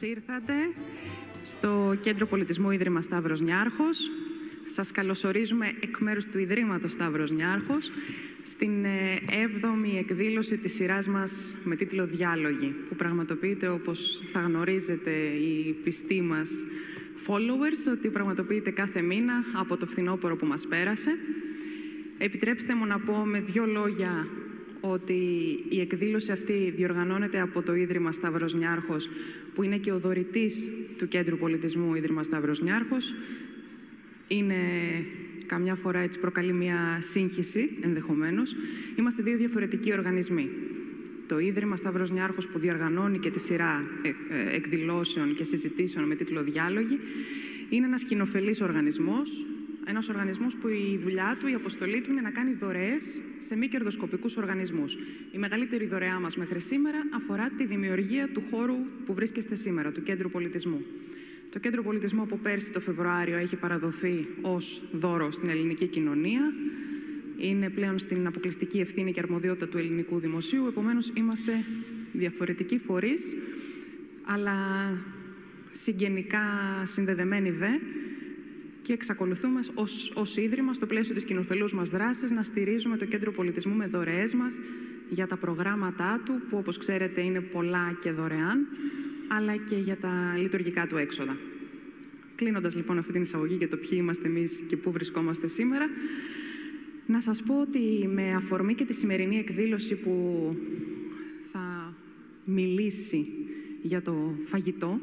Καλώς ήρθατε στο Κέντρο Πολιτισμού Ίδρυμα Σταύρος Νιάρχος. Σας καλωσορίζουμε εκ μέρους του Ιδρύματος Σταύρος Νιάρχος στην 7η ε, εκδήλωση της σειράς μας με τίτλο «Διάλογοι» που πραγματοποιείται όπως θα γνωρίζετε οι πιστοί μας followers ότι πραγματοποιείται κάθε μήνα από το φθινόπωρο που μας πέρασε. Επιτρέψτε μου να πω με δύο λόγια ότι η εκδήλωση αυτή διοργανώνεται από το Ίδρυμα Σταύρος Νιάρχος, που είναι και ο δωρητής του Κέντρου Πολιτισμού Ίδρυμας Σταύρος Νιάρχος. Είναι καμιά φορά έτσι προκαλεί μια σύγχυση ενδεχομένως. Είμαστε δύο διαφορετικοί οργανισμοί. Το Ίδρυμα Σταύρος Νιάρχος που διοργανώνει και τη σειρά ε, ε, εκδηλώσεων και συζητήσεων με τίτλο «Διάλογοι» είναι ένας κοινοφελής οργανισμός ένα οργανισμός που η δουλειά του, η αποστολή του είναι να κάνει δωρεές σε μη κερδοσκοπικούς οργανισμούς. Η μεγαλύτερη δωρεά μας μέχρι σήμερα αφορά τη δημιουργία του χώρου που βρίσκεστε σήμερα, του Κέντρου Πολιτισμού. Το Κέντρο Πολιτισμού από πέρσι το Φεβρουάριο έχει παραδοθεί ως δώρο στην ελληνική κοινωνία. Είναι πλέον στην αποκλειστική ευθύνη και αρμοδιότητα του ελληνικού δημοσίου. Επομένως, είμαστε διαφορετικοί φορείς, αλλά συγγενικά συνδεδεμένοι δε και εξακολουθούμε ως, ως Ίδρυμα, στο πλαίσιο της κοινοφελούς μας δράσης, να στηρίζουμε το Κέντρο Πολιτισμού με δωρεές μας για τα προγράμματά του, που όπως ξέρετε είναι πολλά και δωρεάν, αλλά και για τα λειτουργικά του έξοδα. Κλείνοντας λοιπόν αυτή την εισαγωγή για το ποιοι είμαστε εμείς και πού βρισκόμαστε σήμερα, να σας πω ότι με αφορμή και τη σημερινή εκδήλωση που θα μιλήσει για το φαγητό,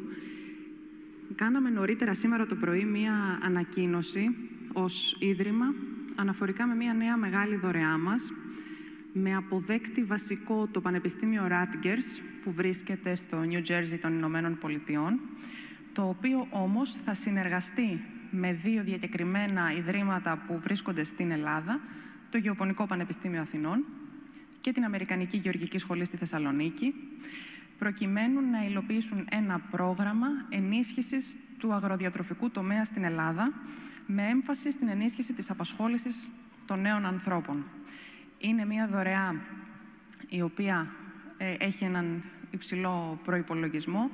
Κάναμε νωρίτερα σήμερα το πρωί μία ανακοίνωση ως Ίδρυμα αναφορικά με μία νέα μεγάλη δωρεά μας με αποδέκτη βασικό το Πανεπιστήμιο Rutgers που βρίσκεται στο New Jersey των Ηνωμένων Πολιτειών το οποίο όμως θα συνεργαστεί με δύο διακεκριμένα ιδρύματα που βρίσκονται στην Ελλάδα το Γεωπονικό Πανεπιστήμιο Αθηνών και την Αμερικανική Γεωργική Σχολή στη Θεσσαλονίκη προκειμένου να υλοποιήσουν ένα πρόγραμμα ενίσχυσης του αγροδιατροφικού τομέα στην Ελλάδα με έμφαση στην ενίσχυση της απασχόλησης των νέων ανθρώπων. Είναι μια δωρεά η οποία ε, έχει έναν υψηλό προϋπολογισμό.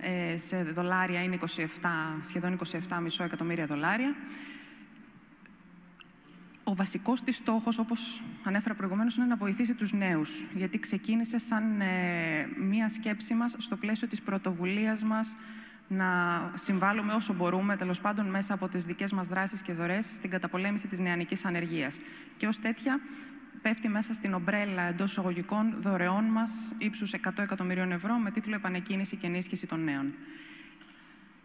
Ε, σε δολάρια είναι 27, σχεδόν 27,5 εκατομμύρια δολάρια ο βασικός της στόχος, όπως ανέφερα προηγουμένως, είναι να βοηθήσει τους νέους. Γιατί ξεκίνησε σαν ε, μία σκέψη μας στο πλαίσιο της πρωτοβουλίας μας να συμβάλλουμε όσο μπορούμε, τέλος πάντων μέσα από τις δικές μας δράσεις και δωρές, στην καταπολέμηση της νεανικής ανεργίας. Και ως τέτοια πέφτει μέσα στην ομπρέλα εντός εισαγωγικών δωρεών μας ύψους 100 εκατομμυρίων ευρώ με τίτλο «Επανεκκίνηση και ενίσχυση των νέων».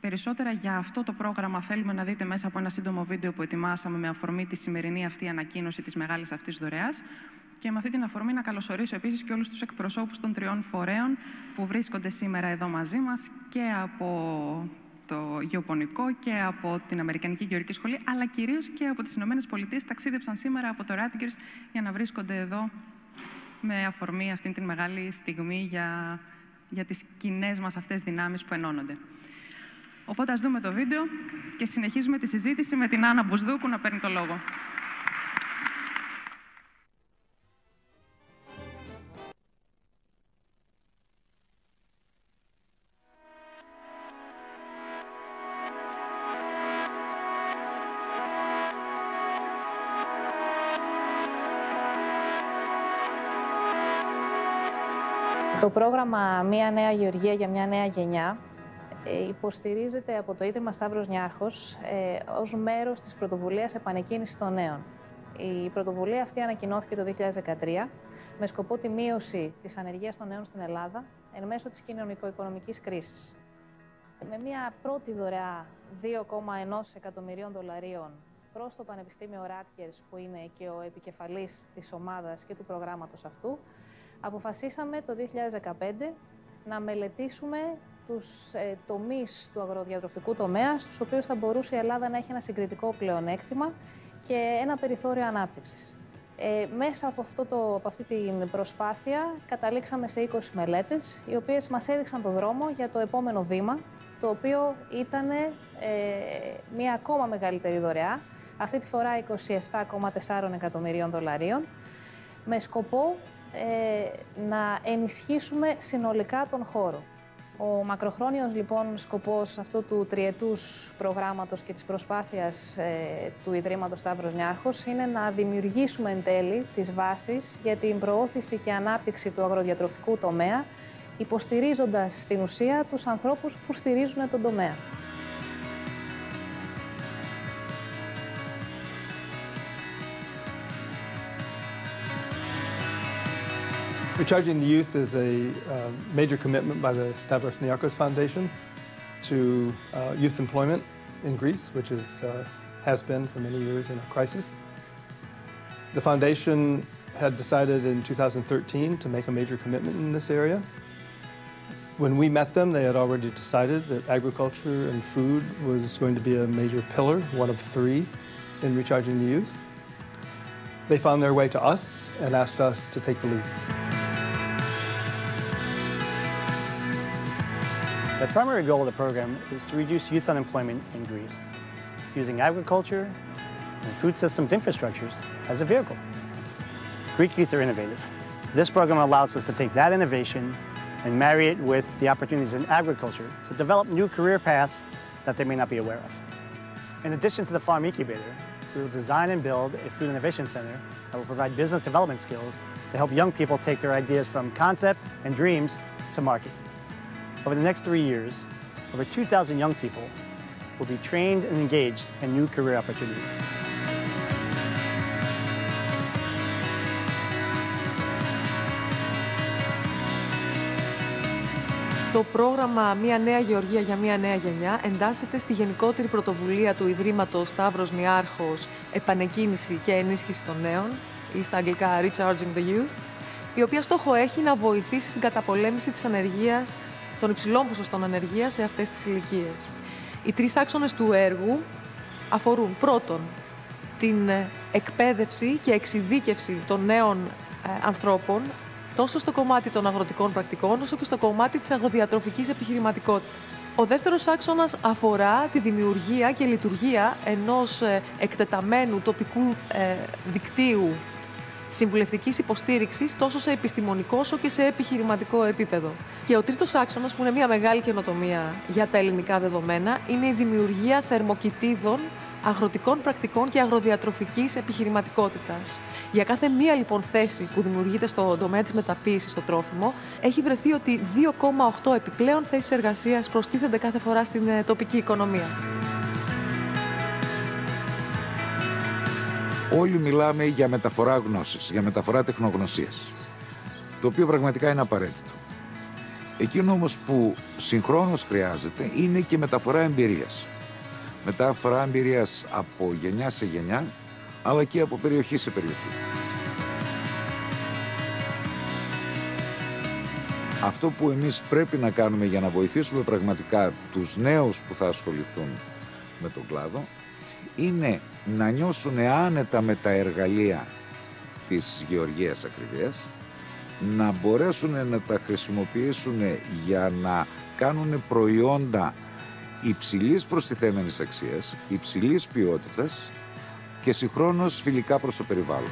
Περισσότερα για αυτό το πρόγραμμα θέλουμε να δείτε μέσα από ένα σύντομο βίντεο που ετοιμάσαμε με αφορμή τη σημερινή αυτή ανακοίνωση της μεγάλης αυτής δωρεάς. Και με αυτή την αφορμή να καλωσορίσω επίσης και όλους τους εκπροσώπους των τριών φορέων που βρίσκονται σήμερα εδώ μαζί μας και από το Γεωπονικό και από την Αμερικανική Γεωργική Σχολή, αλλά κυρίως και από τις Ηνωμένες Πολιτείες ταξίδεψαν σήμερα από το Rutgers για να βρίσκονται εδώ με αφορμή αυτή την μεγάλη στιγμή για, για τις κοινές μας αυτές δυνάμεις που ενώνονται. Οπότε ας δούμε το βίντεο και συνεχίζουμε τη συζήτηση με την Άννα Μπουσδούκου να παίρνει το λόγο. Το πρόγραμμα «Μία νέα γεωργία για μια νέα γενιά» Ε, υποστηρίζεται από το Ίδρυμα Σταύρος Νιάρχος ε, ως μέρος της πρωτοβουλίας επανεκκίνησης των νέων. Η πρωτοβουλία αυτή ανακοινώθηκε το 2013 με σκοπό τη μείωση της ανεργίας των νέων στην Ελλάδα εν μέσω της κοινωνικο-οικονομικής κρίσης. Με μια πρώτη δωρεά 2,1 εκατομμυρίων δολαρίων προς το Πανεπιστήμιο Ράτκερς, που είναι και ο επικεφαλής της ομάδας και του προγράμματος αυτού, αποφασίσαμε το 2015 να μελετήσουμε τους ε, τομείς του αγροδιατροφικού τομέα, στους οποίους θα μπορούσε η Ελλάδα να έχει ένα συγκριτικό πλεονέκτημα και ένα περιθώριο ανάπτυξης. Ε, μέσα από, αυτό το, από αυτή την προσπάθεια καταλήξαμε σε 20 μελέτες, οι οποίες μας έδειξαν το δρόμο για το επόμενο βήμα, το οποίο ήταν ε, μια ακόμα μεγαλύτερη δωρεά, αυτή τη φορά 27,4 εκατομμυρίων δολαρίων, με σκοπό ε, να ενισχύσουμε συνολικά τον χώρο. Ο μακροχρόνιος λοιπόν σκοπός αυτού του τριετούς προγράμματος και της προσπάθειας ε, του Ιδρύματος Σταύρος Νιάρχος είναι να δημιουργήσουμε εν τέλει τις βάσεις για την προώθηση και ανάπτυξη του αγροδιατροφικού τομέα, υποστηρίζοντας στην ουσία τους ανθρώπους που στηρίζουν τον τομέα. Recharging the Youth is a uh, major commitment by the Stavros Niarchos Foundation to uh, youth employment in Greece, which is, uh, has been for many years in a crisis. The foundation had decided in 2013 to make a major commitment in this area. When we met them, they had already decided that agriculture and food was going to be a major pillar, one of three, in recharging the youth. They found their way to us and asked us to take the lead. The primary goal of the program is to reduce youth unemployment in Greece using agriculture and food systems infrastructures as a vehicle. Greek youth are innovative. This program allows us to take that innovation and marry it with the opportunities in agriculture to develop new career paths that they may not be aware of. In addition to the farm incubator, we will design and build a food innovation center that will provide business development skills to help young people take their ideas from concept and dreams to market. Over the next three years, over 2,000 young people will be trained and engaged in new career opportunities. Το πρόγραμμα Μια Νέα Γεωργία για Μια Νέα Γενιά εντάσσεται στη γενικότερη πρωτοβουλία του Ιδρύματος Σταύρος Νιάρχος Επανεκκίνηση και Ενίσχυση των Νέων ή στα αγγλικά Recharging the Youth, η οποία στόχο έχει να βοηθήσει στην καταπολέμηση της ανεργίας των υψηλών ποσοστών ανεργίας σε αυτές τις ηλικίες. Οι τρεις άξονες του έργου αφορούν πρώτον την ε, εκπαίδευση και εξειδίκευση των νέων ε, ανθρώπων τόσο στο κομμάτι των αγροτικών πρακτικών όσο και στο κομμάτι της αγροδιατροφικής επιχειρηματικότητας. Ο δεύτερος άξονας αφορά τη δημιουργία και λειτουργία ενός ε, εκτεταμένου τοπικού δικτύου συμβουλευτικής υποστήριξης τόσο σε επιστημονικό όσο και σε επιχειρηματικό επίπεδο. Και ο τρίτος άξονας, που είναι μια μεγάλη καινοτομία για τα ελληνικά δεδομένα, είναι η δημιουργία θερμοκοιτίδων αγροτικών πρακτικών και αγροδιατροφικής επιχειρηματικότητας. Για κάθε μία λοιπόν θέση που δημιουργείται στο τομέα της μεταποίησης στο τρόφιμο, έχει βρεθεί ότι 2,8 επιπλέον θέσεις εργασίας προστίθενται κάθε φορά στην ε, τοπική οικονομία. όλοι μιλάμε για μεταφορά γνώσης, για μεταφορά τεχνογνωσίας, το οποίο πραγματικά είναι απαραίτητο. Εκείνο όμως που συγχρόνως χρειάζεται είναι και μεταφορά εμπειρίας. Μεταφορά εμπειρίας από γενιά σε γενιά, αλλά και από περιοχή σε περιοχή. Αυτό που εμείς πρέπει να κάνουμε για να βοηθήσουμε πραγματικά τους νέους που θα ασχοληθούν με τον κλάδο είναι να νιώσουν άνετα με τα εργαλεία της γεωργίας ακριβίας, να μπορέσουν να τα χρησιμοποιήσουν για να κάνουν προϊόντα υψηλής προστιθέμενης αξίας, υψηλής ποιότητας και συγχρόνως φιλικά προς το περιβάλλον.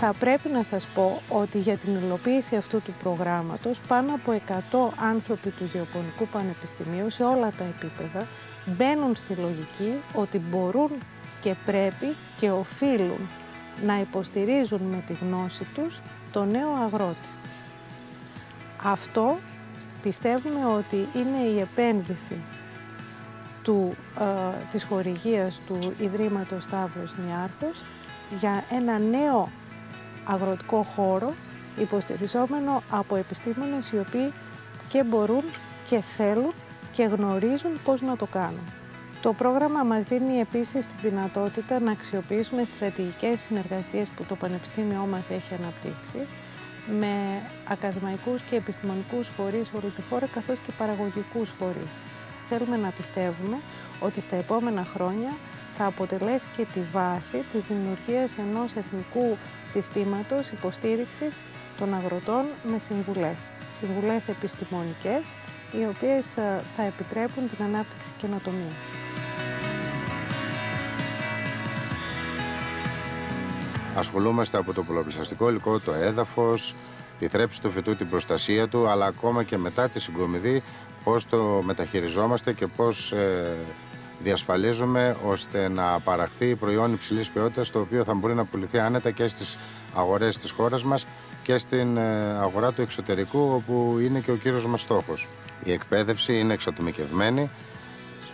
Θα πρέπει να σας πω ότι για την υλοποίηση αυτού του προγράμματος πάνω από 100 άνθρωποι του Γεωπονικού Πανεπιστημίου σε όλα τα επίπεδα μπαίνουν στη λογική ότι μπορούν και πρέπει και οφείλουν να υποστηρίζουν με τη γνώση τους το νέο αγρότη. Αυτό πιστεύουμε ότι είναι η επένδυση του, ε, της χορηγίας του Ιδρύματος Σταύρος Νιάρχος για ένα νέο αγροτικό χώρο υποστηριζόμενο από επιστήμονες οι οποίοι και μπορούν και θέλουν και γνωρίζουν πώς να το κάνουν. Το πρόγραμμα μας δίνει επίσης τη δυνατότητα να αξιοποιήσουμε στρατηγικές συνεργασίες που το Πανεπιστήμιό μας έχει αναπτύξει με ακαδημαϊκούς και επιστημονικούς φορείς όλη τη χώρα καθώς και παραγωγικούς φορείς. Θέλουμε να πιστεύουμε ότι στα επόμενα χρόνια θα αποτελέσει και τη βάση της δημιουργίας ενός εθνικού συστήματος υποστήριξης των αγροτών με συμβουλές. Συμβουλές επιστημονικές, οι οποίες ε, θα επιτρέπουν την ανάπτυξη καινοτομίας. Ασχολούμαστε από το πολλαπλασιαστικό υλικό, το έδαφος, τη θρέψη του φυτού, την προστασία του, αλλά ακόμα και μετά τη συγκομιδή, πώς το μεταχειριζόμαστε και πώς ε, διασφαλίζουμε ώστε να παραχθεί προϊόν υψηλής ποιότητας, το οποίο θα μπορεί να πουληθεί άνετα και στις αγορές της χώρας μας και στην ε, αγορά του εξωτερικού, όπου είναι και ο κύριος μας στόχος. Η εκπαίδευση είναι εξατομικευμένη.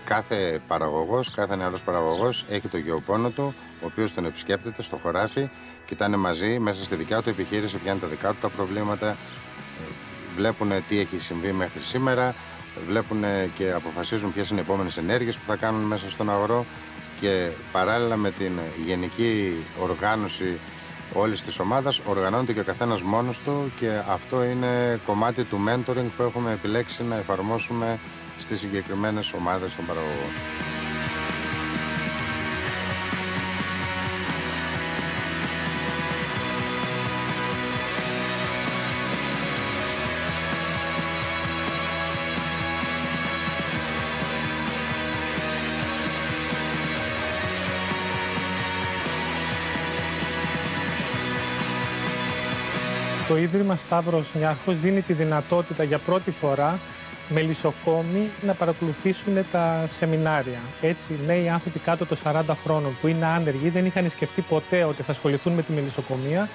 Κάθε παραγωγός, κάθε νεαρός παραγωγός έχει το γεωπόνο του, ο οποίος τον επισκέπτεται στο χωράφι, κοιτάνε μαζί μέσα στη δικιά του επιχείρηση, ποια είναι τα δικά του τα προβλήματα, ε, βλέπουν τι έχει συμβεί μέχρι σήμερα, βλέπουν και αποφασίζουν ποιες είναι οι επόμενες ενέργειες που θα κάνουν μέσα στον αγορό και παράλληλα με την γενική οργάνωση όλης της ομάδας οργανώνεται και ο καθένας μόνος του και αυτό είναι κομμάτι του mentoring που έχουμε επιλέξει να εφαρμόσουμε στις συγκεκριμένες ομάδες των παραγωγών. Ίδρυμα Σταύρος Νιάρχος δίνει τη δυνατότητα για πρώτη φορά μελισσοκόμοι να παρακολουθήσουν τα σεμινάρια. Έτσι, νέοι άνθρωποι κάτω των 40 χρόνων που είναι άνεργοι, δεν είχαν σκεφτεί ποτέ ότι θα ασχοληθούν με τη μελισσοκομεία,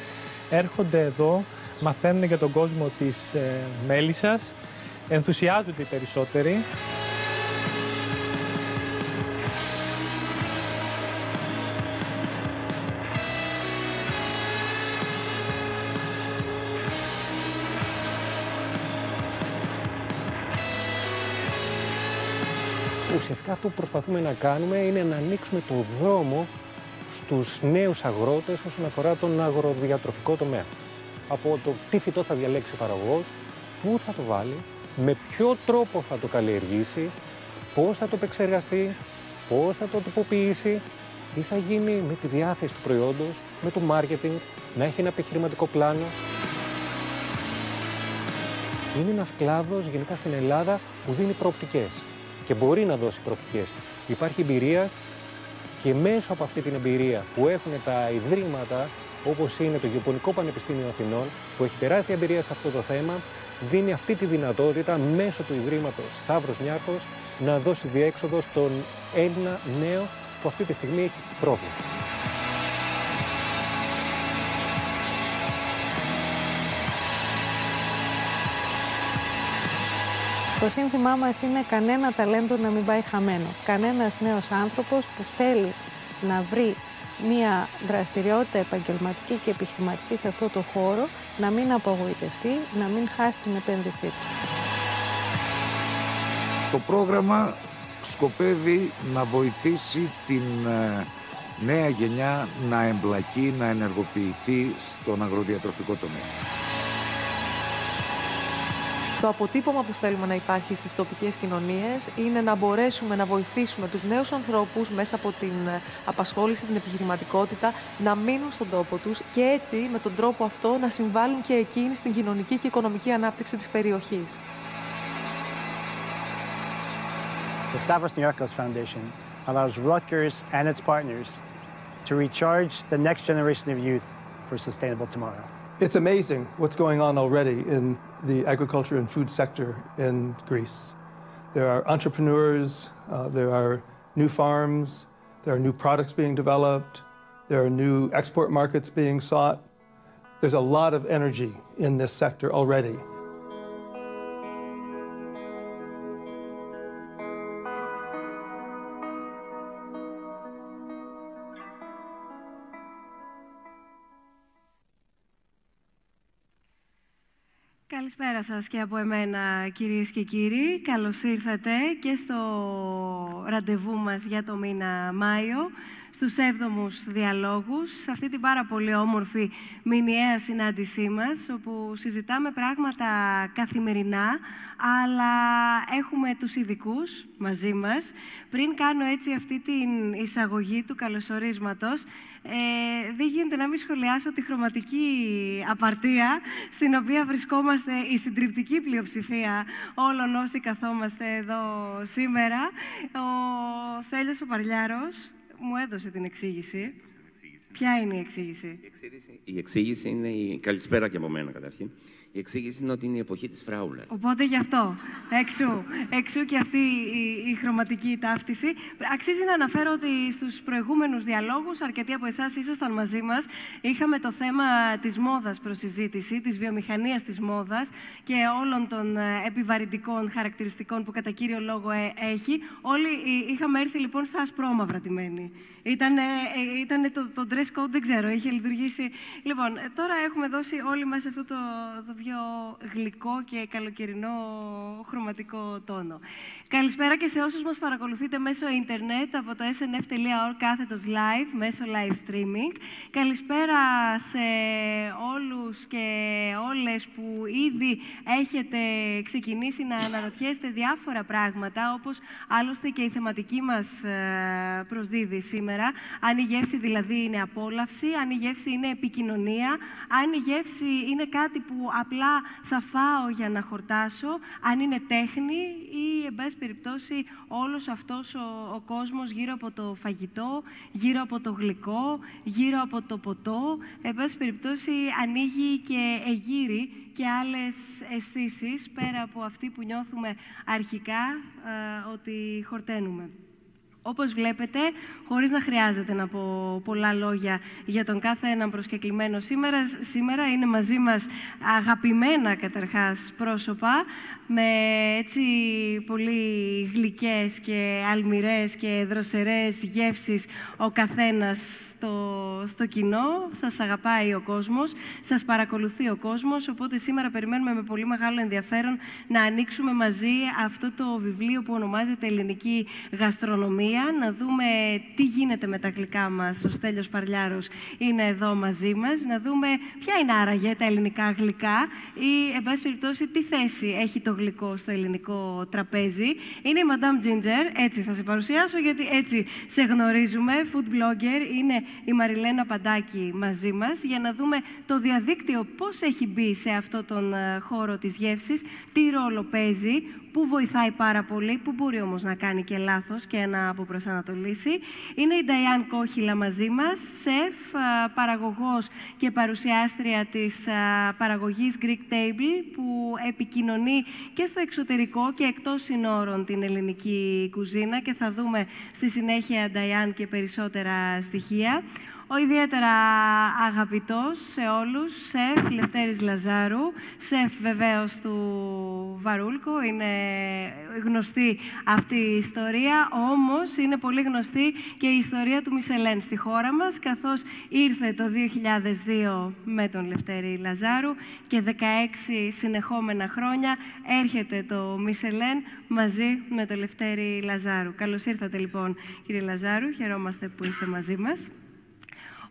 έρχονται εδώ, μαθαίνουν για τον κόσμο της ε, μέλισσας, ενθουσιάζονται οι περισσότεροι. Ουσιαστικά αυτό που προσπαθούμε να κάνουμε είναι να ανοίξουμε το δρόμο στους νέους αγρότες όσον αφορά τον αγροδιατροφικό τομέα. Από το τι φυτό θα διαλέξει ο παραγωγός, πού θα το βάλει, με ποιο τρόπο θα το καλλιεργήσει, πώς θα το επεξεργαστεί, πώς θα το τυποποιήσει, τι θα γίνει με τη διάθεση του προϊόντος, με το marketing, να έχει ένα επιχειρηματικό πλάνο. Είναι ένας κλάδος γενικά στην Ελλάδα που δίνει προοπτικές και μπορεί να δώσει προοπτικές. Υπάρχει εμπειρία και μέσω από αυτή την εμπειρία που έχουν τα ιδρύματα όπως είναι το Γεωπονικό Πανεπιστήμιο Αθηνών που έχει τεράστια εμπειρία σε αυτό το θέμα δίνει αυτή τη δυνατότητα μέσω του Ιδρύματος Σταύρος Νιάρχος να δώσει διέξοδο στον Έλληνα νέο που αυτή τη στιγμή έχει πρόβλημα. Το σύνθημά μας είναι κανένα ταλέντο να μην πάει χαμένο. Κανένας νέος άνθρωπος που θέλει να βρει μία δραστηριότητα επαγγελματική και επιχειρηματική σε αυτό το χώρο να μην απογοητευτεί, να μην χάσει την επένδυσή του. Το πρόγραμμα σκοπεύει να βοηθήσει την ε, νέα γενιά να εμπλακεί, να ενεργοποιηθεί στον αγροδιατροφικό τομέα. Το αποτύπωμα που θέλουμε να υπάρχει στις τοπικές κοινωνίες είναι να μπορέσουμε να βοηθήσουμε τους νέους ανθρώπους μέσα από την ε, απασχόληση, την επιχειρηματικότητα, να μείνουν στον τόπο τους και έτσι με τον τρόπο αυτό να συμβάλλουν και εκείνοι στην κοινωνική και οικονομική ανάπτυξη της περιοχής. The Stavros Niarchos Foundation allows Rutgers and its partners to recharge the next generation of youth for sustainable tomorrow. It's amazing what's going on already in the agriculture and food sector in Greece. There are entrepreneurs, uh, there are new farms, there are new products being developed, there are new export markets being sought. There's a lot of energy in this sector already. Καλησπέρα σας και από εμένα κυρίες και κύριοι. Καλώς ήρθατε και στο ραντεβού μας για το μήνα Μάιο, στους έβδομους διαλόγους, σε αυτή την πάρα πολύ όμορφη μηνιαία συνάντησή μας, όπου συζητάμε πράγματα καθημερινά, αλλά έχουμε τους ειδικούς μαζί μας. Πριν κάνω έτσι αυτή την εισαγωγή του καλωσορίσματος, ε, δεν γίνεται να μην σχολιάσω τη χρωματική απαρτία στην οποία βρισκόμαστε η συντριπτική πλειοψηφία όλων όσοι καθόμαστε εδώ σήμερα. Ο Στέλιος ο Παρλιάρος μου έδωσε την εξήγηση. Ποια είναι η εξήγηση; Η εξήγηση, η εξήγηση είναι η... Καλησπέρα και από μένα καταρχήν. Η εξήγηση είναι ότι είναι η εποχή της φράουλας. Οπότε γι' αυτό. Εξού. Εξού και αυτή η, η χρωματική ταύτιση. Αξίζει να αναφέρω ότι στους προηγούμενους διαλόγους, αρκετοί από εσάς ήσασταν μαζί μας, είχαμε το θέμα της μόδας προς συζήτηση, της βιομηχανίας της μόδας και όλων των ε, επιβαρυντικών χαρακτηριστικών που κατά κύριο λόγο ε, έχει. Όλοι ε, είχαμε έρθει λοιπόν στα ασπρόμαυρα τιμένοι. Ήταν, ήτανε το, το dress code, δεν ξέρω, είχε λειτουργήσει. Λοιπόν, τώρα έχουμε δώσει όλοι μας αυτό το, το πιο γλυκό και καλοκαιρινό χρωματικό τόνο. Καλησπέρα και σε όσους μας παρακολουθείτε μέσω ίντερνετ από το snf.org κάθετος live, μέσω live streaming. Καλησπέρα σε όλους και όλες που ήδη έχετε ξεκινήσει να αναρωτιέστε διάφορα πράγματα, όπως άλλωστε και η θεματική μας ε, προσδίδει σήμερα. Αν η γεύση δηλαδή είναι απόλαυση, αν η γεύση είναι επικοινωνία, αν η γεύση είναι κάτι που απλά θα φάω για να χορτάσω, αν είναι τέχνη ή, εν πάση περιπτώσει, όλος αυτός ο, ο κόσμος γύρω από το φαγητό, γύρω από το γλυκό, γύρω από το ποτό, εν πάση περιπτώσει, ανοίγει και εγείρει και άλλες αισθήσεις πέρα από αυτή που νιώθουμε αρχικά ε, ότι χορταίνουμε. Όπως βλέπετε, χωρίς να χρειάζεται να πω πολλά λόγια για τον κάθε έναν προσκεκλημένο σήμερα, σήμερα είναι μαζί μας αγαπημένα καταρχάς πρόσωπα, με έτσι πολύ γλυκές και αλμυρές και δροσερές γεύσεις ο καθένας στο, στο κοινό. Σας αγαπάει ο κόσμος, σας παρακολουθεί ο κόσμος, οπότε σήμερα περιμένουμε με πολύ μεγάλο ενδιαφέρον να ανοίξουμε μαζί αυτό το βιβλίο που ονομάζεται «Ελληνική Γαστρονομία», να δούμε τι γίνεται με τα γλυκά μας. Ο Στέλιος Παρλιάρος είναι εδώ μαζί μας, να δούμε ποια είναι άραγε τα ελληνικά γλυκά ή, εν πάση περιπτώσει, τι θέση έχει το γλυκό στο ελληνικό τραπέζι. Είναι η Madame Ginger, έτσι θα σε παρουσιάσω, γιατί έτσι σε γνωρίζουμε. Food blogger είναι η Μαριλένα Παντάκη μαζί μας, για να δούμε το διαδίκτυο πώς έχει μπει σε αυτό τον ε, χώρο της γεύσης, τι ρόλο παίζει, που βοηθάει πάρα πολύ, που μπορεί όμως να κάνει και λάθος και να αποπροσανατολίσει. Είναι η Νταϊάν Κόχυλα μαζί μας, σεφ, παραγωγός και παρουσιάστρια της παραγωγής Greek Table, που επικοινωνεί και στο εξωτερικό και εκτός συνόρων την ελληνική κουζίνα και θα δούμε στη συνέχεια, Νταϊάν, και περισσότερα στοιχεία ο ιδιαίτερα αγαπητός σε όλους, σεφ Λευτέρης Λαζάρου, σεφ βεβαίως του Βαρούλκο, είναι γνωστή αυτή η ιστορία, όμως είναι πολύ γνωστή και η ιστορία του Μισελέν στη χώρα μας, καθώς ήρθε το 2002 με τον Λευτέρη Λαζάρου και 16 συνεχόμενα χρόνια έρχεται το Μισελέν μαζί με τον Λευτέρη Λαζάρου. Καλώς ήρθατε λοιπόν κύριε Λαζάρου, χαιρόμαστε που είστε μαζί μας.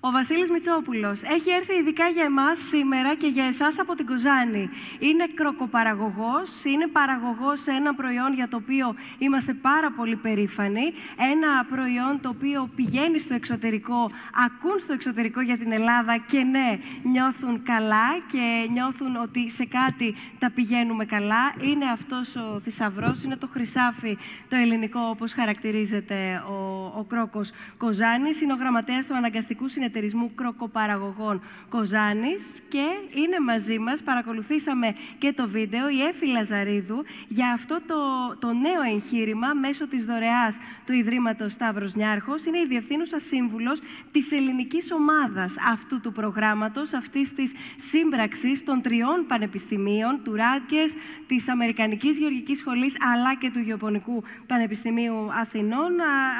Ο Βασίλης Μητσόπουλος έχει έρθει ειδικά για εμάς σήμερα και για εσάς από την Κοζάνη. Είναι κροκοπαραγωγός, είναι παραγωγός σε ένα προϊόν για το οποίο είμαστε πάρα πολύ περήφανοι. Ένα προϊόν το οποίο πηγαίνει στο εξωτερικό, ακούν στο εξωτερικό για την Ελλάδα και ναι, νιώθουν καλά και νιώθουν ότι σε κάτι τα πηγαίνουμε καλά. Είναι αυτός ο θησαυρός, είναι το χρυσάφι το ελληνικό όπως χαρακτηρίζεται ο, ο κρόκος Κοζάνης. Είναι ο γραμματέας του αναγκαστικού συνεταιρισμού συνεταιρισμού κροκοπαραγωγών Κοζάνης και είναι μαζί μας, παρακολουθήσαμε και το βίντεο, η Έφη Λαζαρίδου για αυτό το, το νέο εγχείρημα μέσω της δωρεάς του Ιδρύματος Σταύρος Νιάρχος. Είναι η Διευθύνουσα Σύμβουλος της ελληνικής ομάδας αυτού του προγράμματος, αυτής της σύμπραξης των τριών πανεπιστημίων, του Ράτκες, της Αμερικανικής Γεωργικής Σχολής, αλλά και του Γεωπονικού Πανεπιστημίου Αθηνών.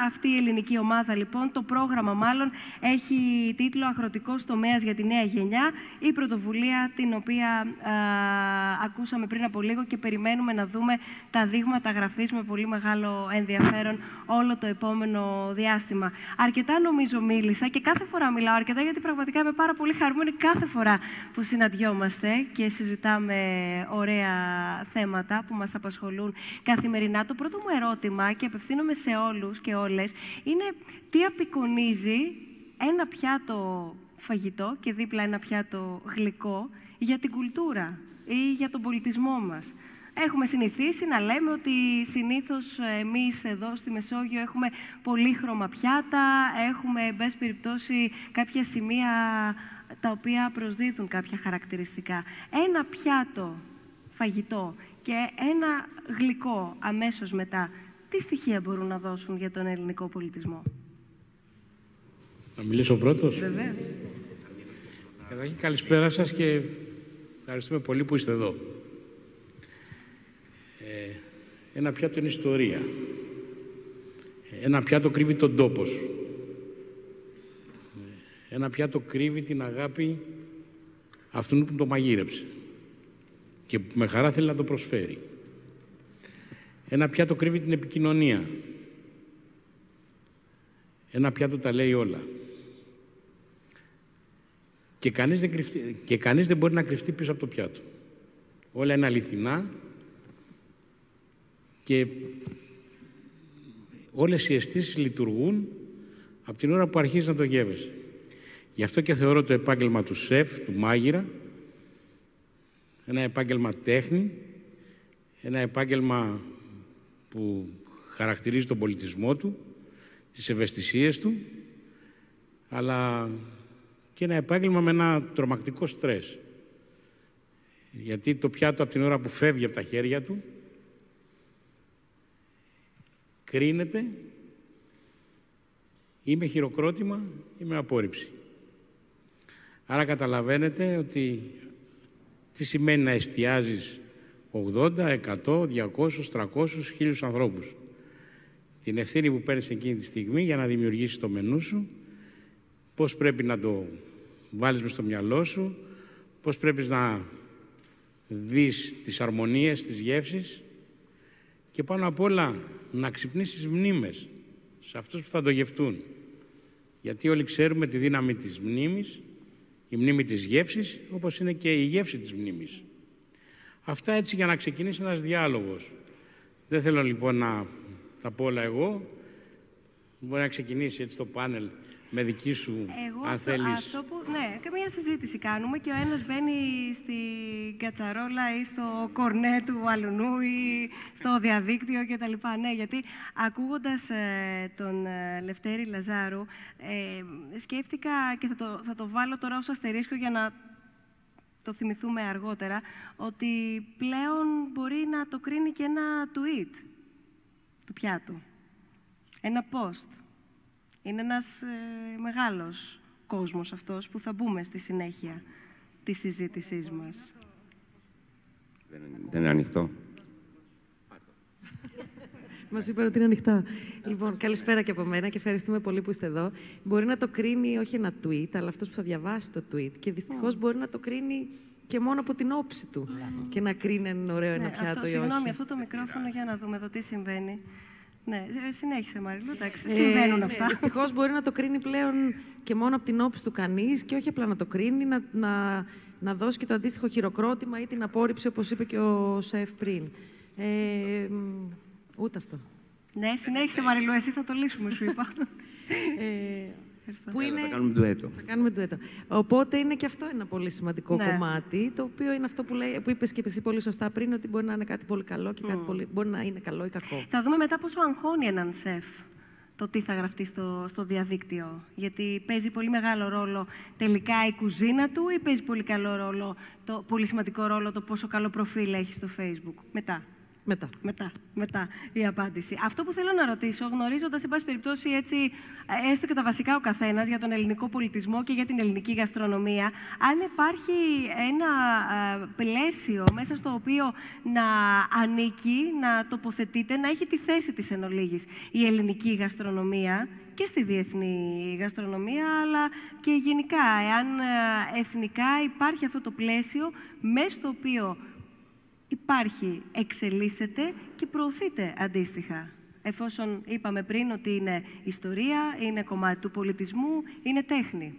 Αυτή η ελληνική ομάδα, λοιπόν, το πρόγραμμα μάλλον, έχει τίτλο «Αγροτικός τομέας για τη νέα γενιά», η πρωτοβουλία την οποία ακούσαμε πριν από λίγο και περιμένουμε να δούμε τα δείγματα γραφής με πολύ μεγάλο ενδιαφέρον όλο το επόμενο διάστημα. Αρκετά νομίζω μίλησα και κάθε φορά μιλάω αρκετά γιατί πραγματικά είμαι πάρα πολύ χαρούμενη κάθε φορά που συναντιόμαστε και συζητάμε ωραία θέματα που μας απασχολούν καθημερινά. Το πρώτο μου ερώτημα και απευθύνομαι σε όλους και όλες είναι τι απεικονίζει ένα πιάτο φαγητό και δίπλα ένα πιάτο γλυκό για την κουλτούρα ή για τον πολιτισμό μας. Έχουμε συνηθίσει να λέμε ότι συνήθως εμείς εδώ στη Μεσόγειο έχουμε πολύχρωμα πιάτα, έχουμε, εν πάση περιπτώσει, κάποια σημεία τα οποία προσδίδουν κάποια χαρακτηριστικά. Ένα πιάτο φαγητό και ένα γλυκό αμέσως μετά, τι στοιχεία μπορούν να δώσουν για τον ελληνικό πολιτισμό; Να μιλήσω πρώτος; Βεβαίως. Καταρχήν καλησπέρα σας και ευχαριστούμε πολύ που είστε εδώ. Ε, ένα πιάτο είναι ιστορία. Ένα πιάτο κρύβει τον τόπο σου. Ένα πιάτο κρύβει την αγάπη αυτού που το μαγείρεψε και που με χαρά θέλει να το προσφέρει. Ένα πιάτο κρύβει την επικοινωνία. Ένα πιάτο τα λέει όλα. Και κανείς, δεν κρυφτεί, και κανείς δεν μπορεί να κρυφτεί πίσω από το πιάτο. Όλα είναι αληθινά και όλες οι αισθήσεις λειτουργούν από την ώρα που αρχίζεις να το γεύεσαι. Γι' αυτό και θεωρώ το επάγγελμα του σεφ, του μάγειρα, ένα επάγγελμα τέχνη, ένα επάγγελμα που χαρακτηρίζει τον πολιτισμό του, τις ευαισθησίες του, αλλά και ένα επάγγελμα με ένα τρομακτικό στρες. Γιατί το πιάτο από την ώρα που φεύγει από τα χέρια του, κρίνεται ή με χειροκρότημα ή με απόρριψη. Άρα καταλαβαίνετε ότι τι σημαίνει να εστιάζεις 80, 100, 200, 300, χίλιους ανθρώπους. Την ευθύνη που παίρνεις εκείνη τη στιγμή για να δημιουργήσεις το μενού σου, πώς πρέπει να το βάλεις μες στο μυαλό σου, πώς πρέπει να δεις τις αρμονίες, τις γεύσεις και πάνω απ' όλα να ξυπνήσεις μνήμες σε αυτούς που θα το γευτούν. Γιατί όλοι ξέρουμε τη δύναμη της μνήμης η μνήμη της γεύσης, όπως είναι και η γεύση της μνήμης. Αυτά έτσι για να ξεκινήσει ένας διάλογος. Δεν θέλω λοιπόν να τα πω όλα εγώ. Μπορεί να ξεκινήσει έτσι το πάνελ με δική σου, Εγώ αν αυτό, θέλεις. αυτό που, ναι, και μια συζήτηση κάνουμε και ο ένας μπαίνει στην κατσαρόλα ή στο κορνέ του αλουνού ή στο διαδίκτυο κτλ. Ναι, γιατί ακούγοντας ε, τον ε, Λευτέρη Λαζάρου ε, σκέφτηκα και θα το, θα το βάλω τώρα ως αστερίσκο για να το θυμηθούμε αργότερα, ότι πλέον μπορεί να το κρίνει και ένα tweet του πιάτου. Ένα post. Είναι ένας ε, μεγάλος κόσμος αυτός που θα μπούμε στη συνέχεια της συζήτησής μας. Δεν, δεν είναι ανοιχτό. Μας είπαν ότι είναι ανοιχτά. Λοιπόν, καλησπέρα και από μένα και ευχαριστούμε πολύ που είστε εδώ. Μπορεί να το κρίνει όχι ένα tweet, αλλά αυτός που θα διαβάσει το tweet. Και δυστυχώς μπορεί να το κρίνει και μόνο από την όψη του. Και να κρίνει αν είναι ωραίο ένα Ναι, πιάτο αυτό, ή συγγνώμη, όχι. αυτό το μικρόφωνο για να δούμε εδώ τι συμβαίνει. Ναι, ε, συνέχισε Μαριλού, εντάξει, Ε, συμβαίνουν ναι, αυτά. Δυστυχώς μπορεί να το κρίνει πλέον και μόνο από την όψη του κανείς και όχι απλά να το κρίνει, να, να, να δώσει και το αντίστοιχο χειροκρότημα ή την απόρριψη, όπως είπε και ο Σεφ πριν. Ε, μ, ούτε αυτό. Ναι, συνέχισε Μαριλού, εσύ θα το λύσουμε, σου είπα. Ε, που Έλα, είναι... Θα κάνουμε ντουέτο. Θα κάνουμε ντουέτο. Οπότε είναι και αυτό ένα πολύ σημαντικό Ναι. κομμάτι, το οποίο είναι αυτό που, λέει, που είπες και εσύ πολύ σωστά πριν, ότι μπορεί να είναι κάτι πολύ καλό και κάτι Μμ. πολύ, μπορεί να είναι καλό ή κακό. Θα δούμε μετά πόσο αγχώνει έναν σεφ το τι θα γραφτεί στο, στο διαδίκτυο. Γιατί παίζει πολύ μεγάλο ρόλο τελικά η κουζίνα του ή παίζει πολύ, καλό ρόλο, το, πολύ σημαντικό ρόλο το πόσο καλό προφίλ έχει στο Facebook. Μετά. Μετά. Μετά, μετά η απάντηση. Αυτό που θέλω να ρωτήσω, γνωρίζοντας, εν πάση περιπτώσει, έτσι, ε, έστω και τα βασικά ο καθένας για τον ελληνικό πολιτισμό και για την ελληνική γαστρονομία, αν υπάρχει ένα ε, πλαίσιο μέσα στο οποίο να ανήκει, να τοποθετείται, να έχει τη θέση της εν ολίγης η ελληνική γαστρονομία και στη διεθνή γαστρονομία, αλλά και γενικά, εάν ε, εθνικά υπάρχει αυτό το πλαίσιο μέσα στο οποίο υπάρχει, εξελίσσεται και προωθείται αντίστοιχα. Εφόσον είπαμε πριν ότι είναι ιστορία, είναι κομμάτι του πολιτισμού, είναι τέχνη.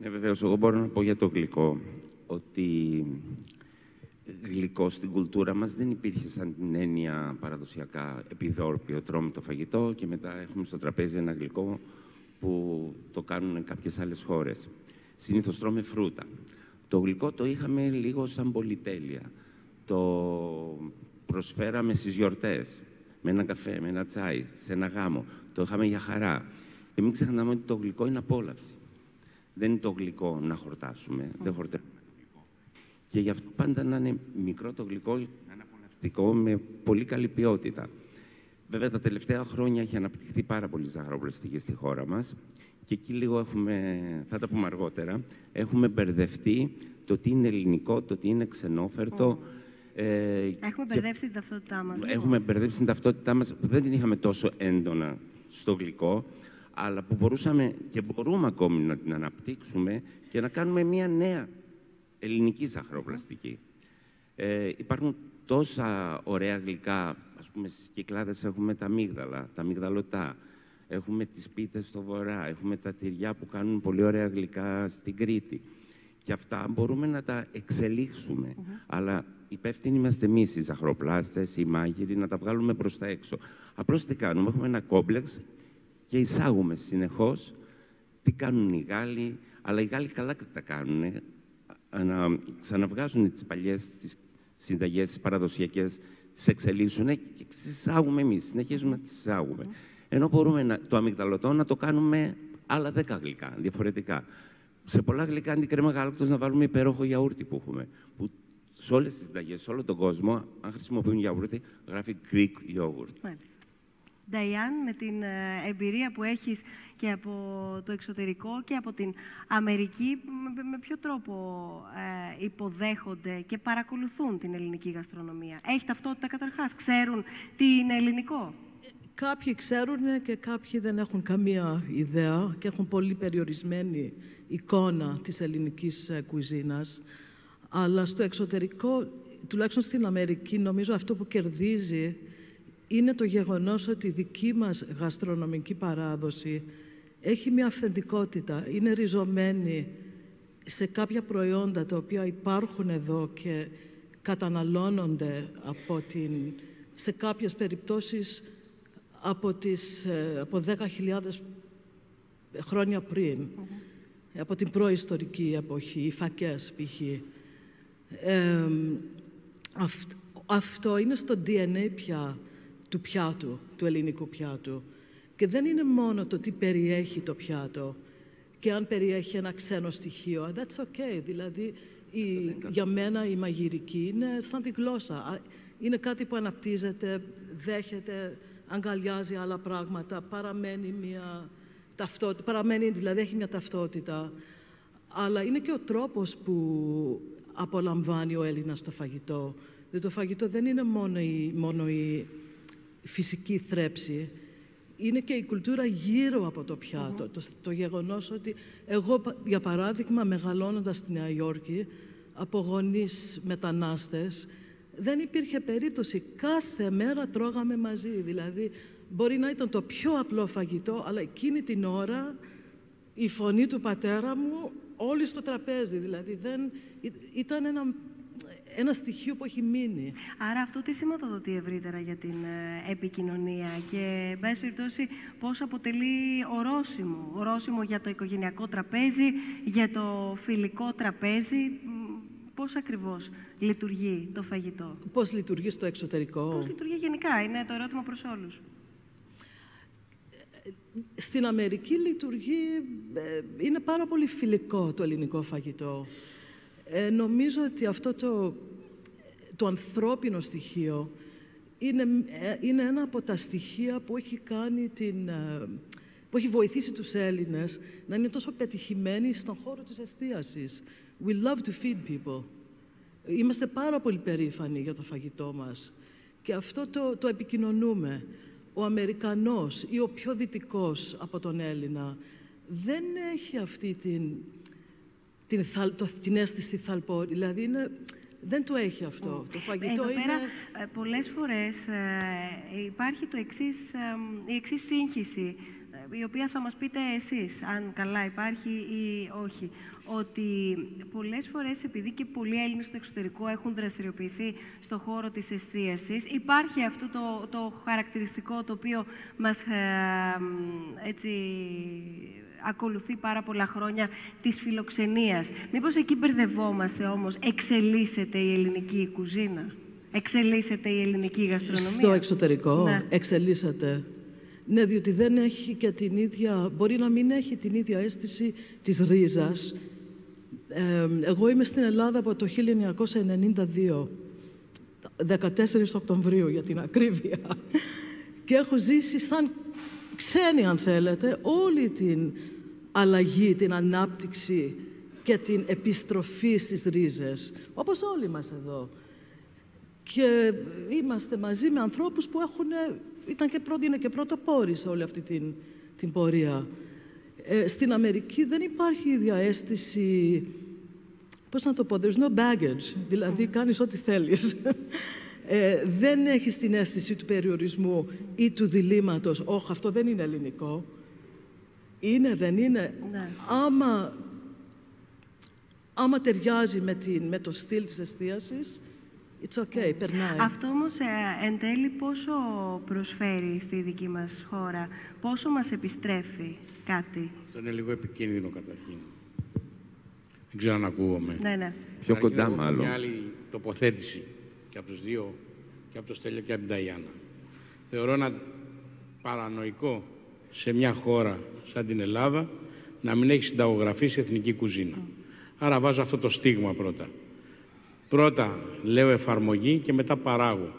Ναι, βεβαίως. Εγώ μπορώ να πω για το γλυκό ότι γλυκό στην κουλτούρα μας δεν υπήρχε σαν την έννοια παραδοσιακά επιδόρπιο. Τρώμε το φαγητό και μετά έχουμε στο τραπέζι ένα γλυκό που το κάνουν κάποιες άλλες χώρες. Συνήθως τρώμε φρούτα. Το γλυκό το είχαμε λίγο σαν πολυτέλεια. Το προσφέραμε στις γιορτές, με ένα καφέ, με ένα τσάι, σε ένα γάμο. Το είχαμε για χαρά. Και μην ξεχνάμε ότι το γλυκό είναι απόλαυση. Δεν είναι το γλυκό να χορτάσουμε. Δεν χορτάσουμε το γλυκό. Και γι' αυτό πάντα να είναι μικρό το γλυκό, να είναι απολαυστικό, με πολύ καλή ποιότητα. Βέβαια, τα τελευταία χρόνια έχει αναπτυχθεί πάρα πολύ ζαχαροπλαστική στη χώρα μας και εκεί λίγο έχουμε, θα τα πούμε αργότερα, έχουμε μπερδευτεί το τι είναι ελληνικό, το τι είναι ξενόφερτο. Ε, έχουμε μπερδέψει την ταυτότητά μας. Έχουμε μπερδέψει την ταυτότητά μας που δεν την είχαμε τόσο έντονα στο γλυκό, αλλά που μπορούσαμε και μπορούμε ακόμη να την αναπτύξουμε και να κάνουμε μια νέα ελληνική ζαχαροπλαστική. Ε, υπάρχουν τόσα ωραία γλυκά, ας πούμε στις κυκλάδες έχουμε τα μίγδαλα, τα μυγδαλωτά, έχουμε τις πίτες στο βορρά, έχουμε τα τυριά που κάνουν πολύ ωραία γλυκά στην Κρήτη. Και αυτά μπορούμε να τα εξελίξουμε. Αλλά υπεύθυνοι είμαστε εμείς, οι ζαχαροπλάστες, οι μάγειροι, να τα βγάλουμε προς τα έξω. Απλώς τι κάνουμε, έχουμε ένα κόμπλεξ και εισάγουμε συνεχώς τι κάνουν οι Γάλλοι, αλλά οι Γάλλοι καλά τα κάνουν. Να ξαναβγάζουν τις παλιές συνταγές, τις παραδοσιακές, τις εξελίσσουν και τι εισάγουμε εμείς. Συνεχίζουμε να τις εισάγουμε. Ενώ μπορούμε να, το αμυγδαλωτό να το κάνουμε άλλα δέκα γλυκά, διαφορετικά. Σε πολλά γλυκά αντικρέμα γάλακτος να βάλουμε υπέροχο γιαούρτι που έχουμε. Που σε όλες τις συνταγές, σε όλο τον κόσμο, αν χρησιμοποιούν γιαούρτι, γράφει Greek yogurt. Νταϊάν, με την ε, εμπειρία που έχεις και από το εξωτερικό και από την Αμερική, με, ποιο τρόπο ε, υποδέχονται και παρακολουθούν την ελληνική γαστρονομία; Έχει ταυτότητα καταρχάς, ξέρουν τι είναι ελληνικό; Κάποιοι ξέρουν και κάποιοι δεν έχουν καμία ιδέα και έχουν πολύ περιορισμένη εικόνα της ελληνικής ε, κουιζίνας. Αλλά στο εξωτερικό, τουλάχιστον στην Αμερική, νομίζω αυτό που κερδίζει είναι το γεγονός ότι η δική μας γαστρονομική παράδοση έχει μια αυθεντικότητα, είναι ριζωμένη σε κάποια προϊόντα τα οποία υπάρχουν εδώ και καταναλώνονται από την, σε κάποιες περιπτώσεις από, τις, ε, από 10.000 χρόνια πριν, από την προϊστορική εποχή, οι φακές π.χ. αυτό είναι στο DNA πια του πιάτου, του ελληνικού πιάτου. Και δεν είναι μόνο το τι περιέχει το πιάτο και αν περιέχει ένα ξένο στοιχείο. That's okay. Δηλαδή, η, για μένα η μαγειρική είναι σαν τη γλώσσα. Είναι κάτι που αναπτύσσεται, δέχεται αγκαλιάζει άλλα πράγματα, παραμένει μια ταυτότητα, παραμένει δηλαδή έχει μια ταυτότητα, αλλά είναι και ο τρόπος που απολαμβάνει ο Έλληνας το φαγητό. Δηλαδή το φαγητό δεν είναι μόνο η, μόνο η φυσική θρέψη, είναι και η κουλτούρα γύρω από το πιάτο. Το, το γεγονός ότι εγώ, για παράδειγμα, μεγαλώνοντας στη Νέα Υόρκη, από γονείς μετανάστες, δεν υπήρχε περίπτωση. Κάθε μέρα τρώγαμε μαζί. Δηλαδή, μπορεί να ήταν το πιο απλό φαγητό, αλλά εκείνη την ώρα η φωνή του πατέρα μου όλοι στο τραπέζι. Δηλαδή, δεν, ήταν ένα, ένα στοιχείο που έχει μείνει. Άρα αυτό τι σηματοδοτεί ευρύτερα για την ε, επικοινωνία και, εν πάση περιπτώσει, πώς αποτελεί ορόσημο; Ορόσημο για το οικογενειακό τραπέζι, για το φιλικό τραπέζι πώς ακριβώς λειτουργεί το φαγητό; Πώς λειτουργεί στο εξωτερικό; Πώς λειτουργεί γενικά, είναι το ερώτημα προς όλους. Στην Αμερική λειτουργεί, ε, είναι πάρα πολύ φιλικό το ελληνικό φαγητό. Ε, νομίζω ότι αυτό το, το ανθρώπινο στοιχείο είναι, ε, είναι ένα από τα στοιχεία που έχει κάνει την, ε, που έχει βοηθήσει τους Έλληνες να είναι τόσο πετυχημένοι στον χώρο της εστίασης. We love to feed people. Είμαστε πάρα πολύ περήφανοι για το φαγητό μας και αυτό το, το επικοινωνούμε. Ο Αμερικανός ή ο πιο δυτικός από τον Έλληνα δεν έχει αυτή την, την, το, την αίσθηση θαλπόρη. Δηλαδή είναι, δεν το έχει αυτό. Το φαγητό Εδώ είναι... πέρα, ε, πολλές φορές ε, υπάρχει το εξής, ε, η εξής σύγχυση η οποία θα μας πείτε εσείς, αν καλά υπάρχει ή όχι, ότι πολλές φορές, επειδή και πολλοί Έλληνες στο εξωτερικό έχουν δραστηριοποιηθεί στο χώρο της εστίασης, υπάρχει αυτό το, το χαρακτηριστικό το οποίο μας ε, έτσι, ακολουθεί πάρα πολλά χρόνια της φιλοξενίας. Μήπως εκεί μπερδευόμαστε όμως, εξελίσσεται η ελληνική κουζίνα, εξελίσσεται η ελληνική γαστρονομία; Στο εξωτερικό Ναι. εξελίσσεται. Ναι, διότι δεν έχει και την ίδια, μπορεί να μην έχει την ίδια αίσθηση της ρίζας. Ε, εγώ είμαι στην Ελλάδα από το 1992, 14 Οκτωβρίου για την ακρίβεια. Και έχω ζήσει σαν ξένοι, αν θέλετε, όλη την αλλαγή, την ανάπτυξη και την επιστροφή στις ρίζες, όπως όλοι μας εδώ. Και είμαστε μαζί με ανθρώπους που έχουν, ήταν και πρώτοι, είναι και πρωτοπόροι σε όλη αυτή την, την πορεία. Ε, στην Αμερική δεν υπάρχει η ίδια αίσθηση, πώς να το πω, there's no baggage, δηλαδή κάνεις ό,τι θέλεις. Ε, δεν έχεις την αίσθηση του περιορισμού ή του διλήμματος, όχι αυτό δεν είναι ελληνικό. Είναι, δεν είναι. Ναι. Άμα, άμα ταιριάζει με, την, με το στυλ της εστίασης, it's okay, περνάει. Αυτό όμως ε, εν τέλει πόσο προσφέρει στη δική μας χώρα, πόσο μας επιστρέφει κάτι; Αυτό είναι λίγο επικίνδυνο καταρχήν. Δεν ξέρω αν ακούγομαι. Ναι, ναι. Πιο Καταρχήν, κοντά εγώ έχω μάλλον. Μια άλλη τοποθέτηση και από τους δύο, και από το Στέλιο και από την Ταϊάννα. Θεωρώ ένα παρανοϊκό σε μια χώρα σαν την Ελλάδα να μην έχει συνταγογραφήσει εθνική κουζίνα. Άρα βάζω αυτό το στίγμα πρώτα. Πρώτα λέω εφαρμογή και μετά παράγω.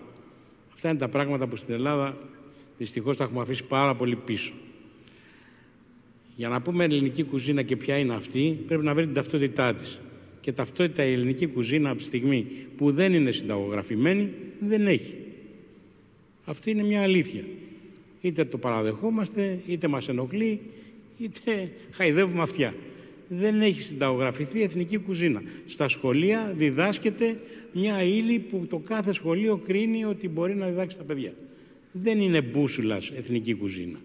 Αυτά είναι τα πράγματα που στην Ελλάδα δυστυχώς τα έχουμε αφήσει πάρα πολύ πίσω. Για να πούμε ελληνική κουζίνα και ποια είναι αυτή, πρέπει να βρει την ταυτότητά της. Και ταυτότητα η ελληνική κουζίνα από τη στιγμή που δεν είναι συνταγογραφημένη, δεν έχει. Αυτή είναι μια αλήθεια. Είτε το παραδεχόμαστε, είτε μας ενοχλεί, είτε χαϊδεύουμε αυτιά. Δεν έχει συνταγογραφηθεί η εθνική κουζίνα. Στα σχολεία διδάσκεται μια ύλη που το κάθε σχολείο κρίνει ότι μπορεί να διδάξει τα παιδιά. Δεν είναι μπούσουλας εθνική κουζίνα.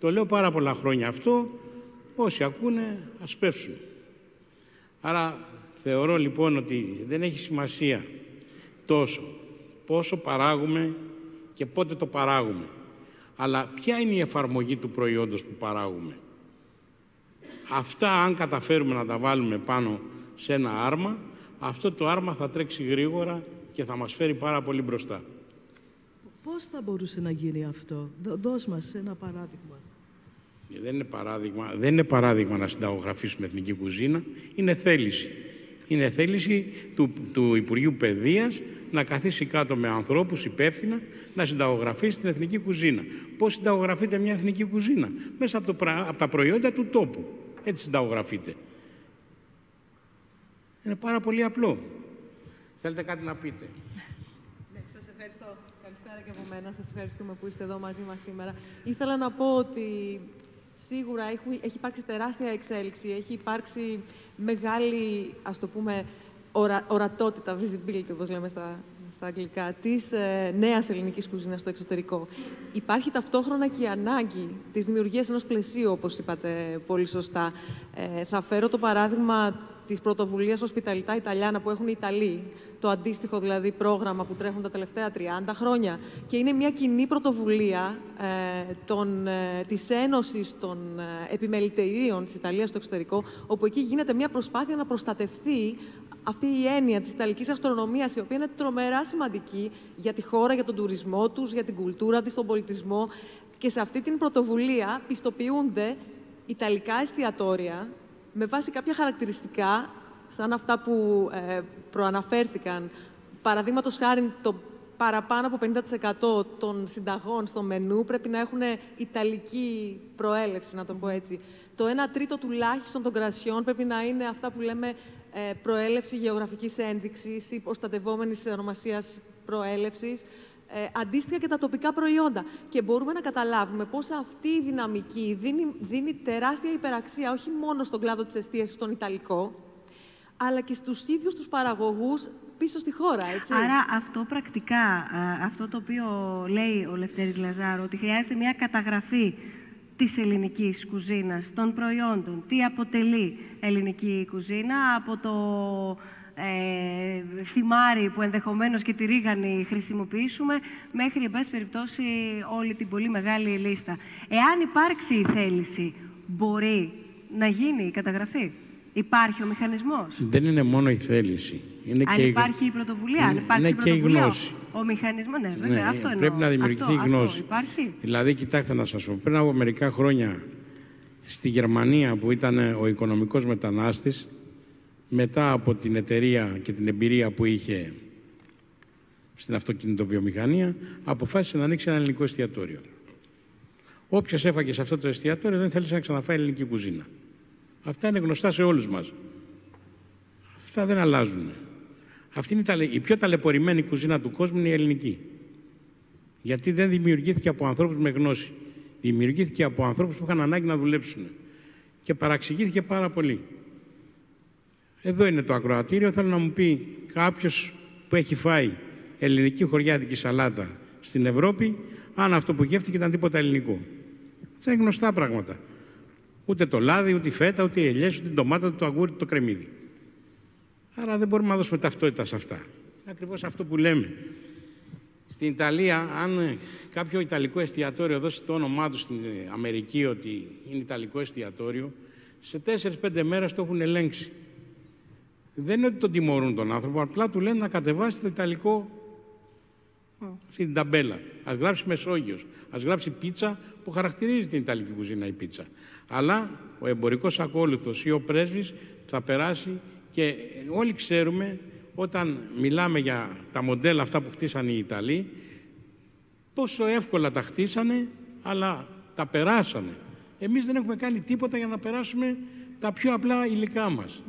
Το λέω πάρα πολλά χρόνια αυτό, όσοι ακούνε ας πέφσουν. Άρα θεωρώ λοιπόν ότι δεν έχει σημασία τόσο πόσο παράγουμε και πότε το παράγουμε. Αλλά ποια είναι η εφαρμογή του προϊόντος που παράγουμε. Αυτά αν καταφέρουμε να τα βάλουμε πάνω σε ένα άρμα, αυτό το άρμα θα τρέξει γρήγορα και θα μας φέρει πάρα πολύ μπροστά. Πώς θα μπορούσε να γίνει αυτό; Δώ- Δώσ' μας ένα παράδειγμα. Δεν είναι παράδειγμα, δεν είναι παράδειγμα να συνταγογραφήσουμε εθνική κουζίνα, είναι θέληση. Είναι θέληση του, του Υπουργείου Παιδείας να καθίσει κάτω με ανθρώπους υπεύθυνα να συνταγογραφήσει την εθνική κουζίνα. Πώς συνταγογραφείται μια εθνική κουζίνα; Μέσα από, το, πρα- από τα προϊόντα του τόπου. Έτσι συνταγογραφείται. Είναι πάρα πολύ απλό. Θέλετε κάτι να πείτε; Ναι, σας ευχαριστώ. Καλησπέρα και από μένα. Σας ευχαριστούμε που είστε εδώ μαζί μας σήμερα. Ήθελα να πω ότι σίγουρα έχει, έχει υπάρξει τεράστια εξέλιξη. Έχει υπάρξει μεγάλη, ας το πούμε, ορα, ορατότητα, visibility, όπως λέμε στα, στα αγγλικά, της ε, νέας ελληνικής κουζίνας στο εξωτερικό. Υπάρχει ταυτόχρονα και η ανάγκη της δημιουργίας ενός πλαισίου, όπως είπατε πολύ σωστά. Ε, θα φέρω το παράδειγμα της πρωτοβουλίας Hospitality Italiana που έχουν οι Ιταλοί, το αντίστοιχο δηλαδή πρόγραμμα που τρέχουν τα τελευταία 30 χρόνια. Και είναι μια κοινή πρωτοβουλία ε, των, ε, της Ένωσης των ε, Επιμελητηρίων της Ιταλίας στο εξωτερικό, όπου εκεί γίνεται μια προσπάθεια να προστατευτεί αυτή η έννοια της Ιταλικής αστρονομίας, η οποία είναι τρομερά σημαντική για τη χώρα, για τον τουρισμό τους, για την κουλτούρα της, τον πολιτισμό. Και σε αυτή την πρωτοβουλία πιστοποιούνται Ιταλικά εστιατόρια με βάση κάποια χαρακτηριστικά, σαν αυτά που ε, προαναφέρθηκαν. Παραδείγματος χάρη, το παραπάνω από 50% των συνταγών στο μενού πρέπει να έχουν ιταλική προέλευση, να το πω έτσι. Το 1 τρίτο τουλάχιστον των κρασιών πρέπει να είναι αυτά που λέμε ε, προέλευση γεωγραφικής ένδειξης ή προστατευόμενης ονομασίας προέλευσης. Ε, αντίστοιχα και τα τοπικά προϊόντα. Και μπορούμε να καταλάβουμε πώς αυτή η δυναμική δίνει, δίνει τεράστια υπεραξία όχι μόνο στον κλάδο της εστίασης, στον Ιταλικό, αλλά και στους ίδιους τους παραγωγούς πίσω στη χώρα, έτσι. Άρα αυτό πρακτικά, α, αυτό το οποίο λέει ο Λευτέρης Λαζάρο, ότι χρειάζεται μια καταγραφή της ελληνικής κουζίνας, των προϊόντων, τι αποτελεί ελληνική κουζίνα, από το ε, θυμάρι που ενδεχομένως και τη ρίγανη χρησιμοποιήσουμε, μέχρι, εν πάση περιπτώσει, όλη την πολύ μεγάλη λίστα. Εάν υπάρξει η θέληση, μπορεί να γίνει η καταγραφή; Υπάρχει ο μηχανισμός; Δεν είναι μόνο η θέληση. Είναι αν και υπάρχει η πρωτοβουλία, αν υπάρχει είναι η και η πρωτοβουλία, γνώση. Ο μηχανισμός, ναι, βέβαια, Ναι, αυτό εννοώ. πρέπει να δημιουργηθεί αυτό, η γνώση. Αυτό υπάρχει. Δηλαδή, κοιτάξτε να σας πω, πριν από μερικά χρόνια στη Γερμανία που ήταν ο οικονομικός μετανάστης, μετά από την εταιρεία και την εμπειρία που είχε στην αυτοκινητοβιομηχανία, αποφάσισε να ανοίξει ένα ελληνικό εστιατόριο. Όποιος έφαγε σε αυτό το εστιατόριο δεν θέλησε να ξαναφάει ελληνική κουζίνα. Αυτά είναι γνωστά σε όλους μας. Αυτά δεν αλλάζουν. Αυτή είναι η ταλαι- η πιο ταλαιπωρημένη κουζίνα του κόσμου είναι η ελληνική. Γιατί δεν δημιουργήθηκε από ανθρώπους με γνώση. Δημιουργήθηκε από ανθρώπους που είχαν ανάγκη να δουλέψουν. Και παραξηγήθηκε πάρα πολύ. Εδώ είναι το ακροατήριο. Θέλω να μου πει κάποιος που έχει φάει ελληνική χωριάτικη σαλάτα στην Ευρώπη, αν αυτό που γεύτηκε ήταν τίποτα ελληνικό. Αυτά είναι γνωστά πράγματα. Ούτε το λάδι, ούτε η φέτα, ούτε οι ελιές, ούτε η ντομάτα, ούτε το αγκούρι, ούτε το κρεμμύδι. Άρα δεν μπορούμε να δώσουμε ταυτότητα σε αυτά. Είναι ακριβώς αυτό που λέμε. Στην Ιταλία, αν ε, κάποιο Ιταλικό εστιατόριο δώσει το όνομά του στην ε, Αμερική ότι είναι Ιταλικό εστιατόριο, σε 4-5 μέρες το έχουν ελέγξει. Δεν είναι ότι τον τιμωρούν τον άνθρωπο, απλά του λένε να κατεβάσει το Ιταλικό στην ταμπέλα. Α γράψει Μεσόγειος, ας γράψει πίτσα που χαρακτηρίζει την Ιταλική κουζίνα η πίτσα. Αλλά ο εμπορικός ακόλουθος ή ο πρέσβης θα περάσει και όλοι ξέρουμε όταν μιλάμε για τα μοντέλα αυτά που χτίσανε οι Ιταλοί πόσο εύκολα τα χτίσανε αλλά τα περάσανε. Εμείς δεν έχουμε κάνει τίποτα για να περάσουμε τα πιο απλά υλικά μας.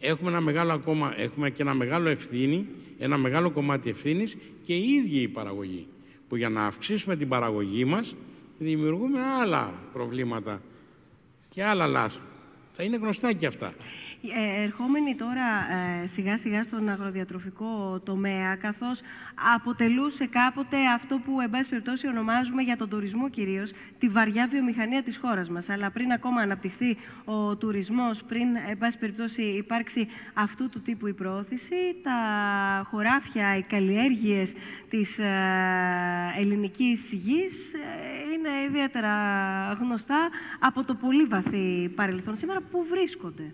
Έχουμε, ένα μεγάλο ακόμα, έχουμε και ένα μεγάλο ευθύνη, ένα μεγάλο κομμάτι ευθύνης και οι ίδιοι η παραγωγή. Που για να αυξήσουμε την παραγωγή μας δημιουργούμε άλλα προβλήματα και άλλα λάθη. Θα είναι γνωστά και αυτά. Ε, ερχόμενοι τώρα ε, σιγά σιγά στον αγροδιατροφικό τομέα, καθώς αποτελούσε κάποτε αυτό που εν πάση περιπτώσει ονομάζουμε για τον τουρισμό κυρίως τη βαριά βιομηχανία της χώρας μας. Αλλά πριν ακόμα αναπτυχθεί ο τουρισμός, πριν εν πάση περιπτώσει υπάρξει αυτού του τύπου η προώθηση, τα χωράφια, οι καλλιέργειες της ε, ελληνικής γης ε, είναι ιδιαίτερα γνωστά από το πολύ βαθύ παρελθόν. Σήμερα πού βρίσκονται.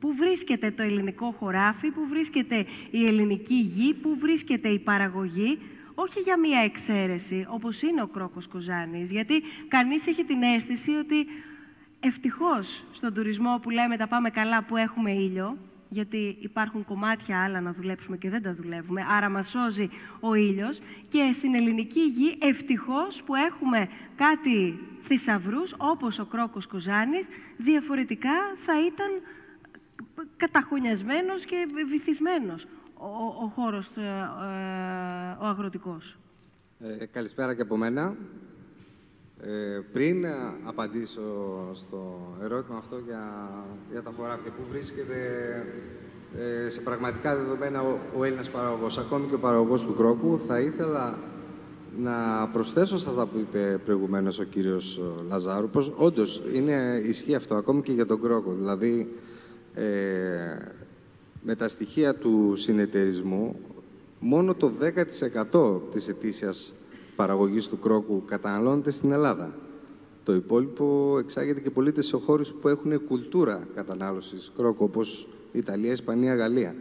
Πού βρίσκεται το ελληνικό χωράφι, πού βρίσκεται η ελληνική γη, πού βρίσκεται η παραγωγή, όχι για μία εξαίρεση, όπως είναι ο Κρόκος Κοζάνης, γιατί κανείς έχει την αίσθηση ότι ευτυχώς στον τουρισμό που λέμε τα πάμε καλά που έχουμε ήλιο, γιατί υπάρχουν κομμάτια άλλα να δουλέψουμε και δεν τα δουλεύουμε, άρα μας σώζει ο ήλιος και στην ελληνική γη ευτυχώς που έχουμε κάτι θησαυρούς όπως ο Κρόκος Κοζάνης, διαφορετικά θα ήταν καταχωνιασμένος και βυθισμένος ο, ο χώρος ε, ε, ο αγροτικός. Ε, καλησπέρα και από μένα. Ε, πριν απαντήσω στο ερώτημα αυτό για, για τα χωράφια, που βρίσκεται ε, σε πραγματικά δεδομένα ο, ο Έλληνας παραγωγός, ακόμη και ο παραγωγός του κρόκου, θα ήθελα να προσθέσω σε αυτά που είπε προηγουμένως ο κύριος Λαζάρου, πως όντως είναι, ισχύει αυτό, ακόμη και για τον κρόκο. Δηλαδή, ε, με τα στοιχεία του συνεταιρισμού, μόνο το 10% της ετήσιας παραγωγής του κρόκου καταναλώνεται στην Ελλάδα. Το υπόλοιπο εξάγεται και πωλείται σε χώρους που έχουν κουλτούρα κατανάλωσης κρόκου, όπως Ιταλία, Ισπανία, Γαλλία.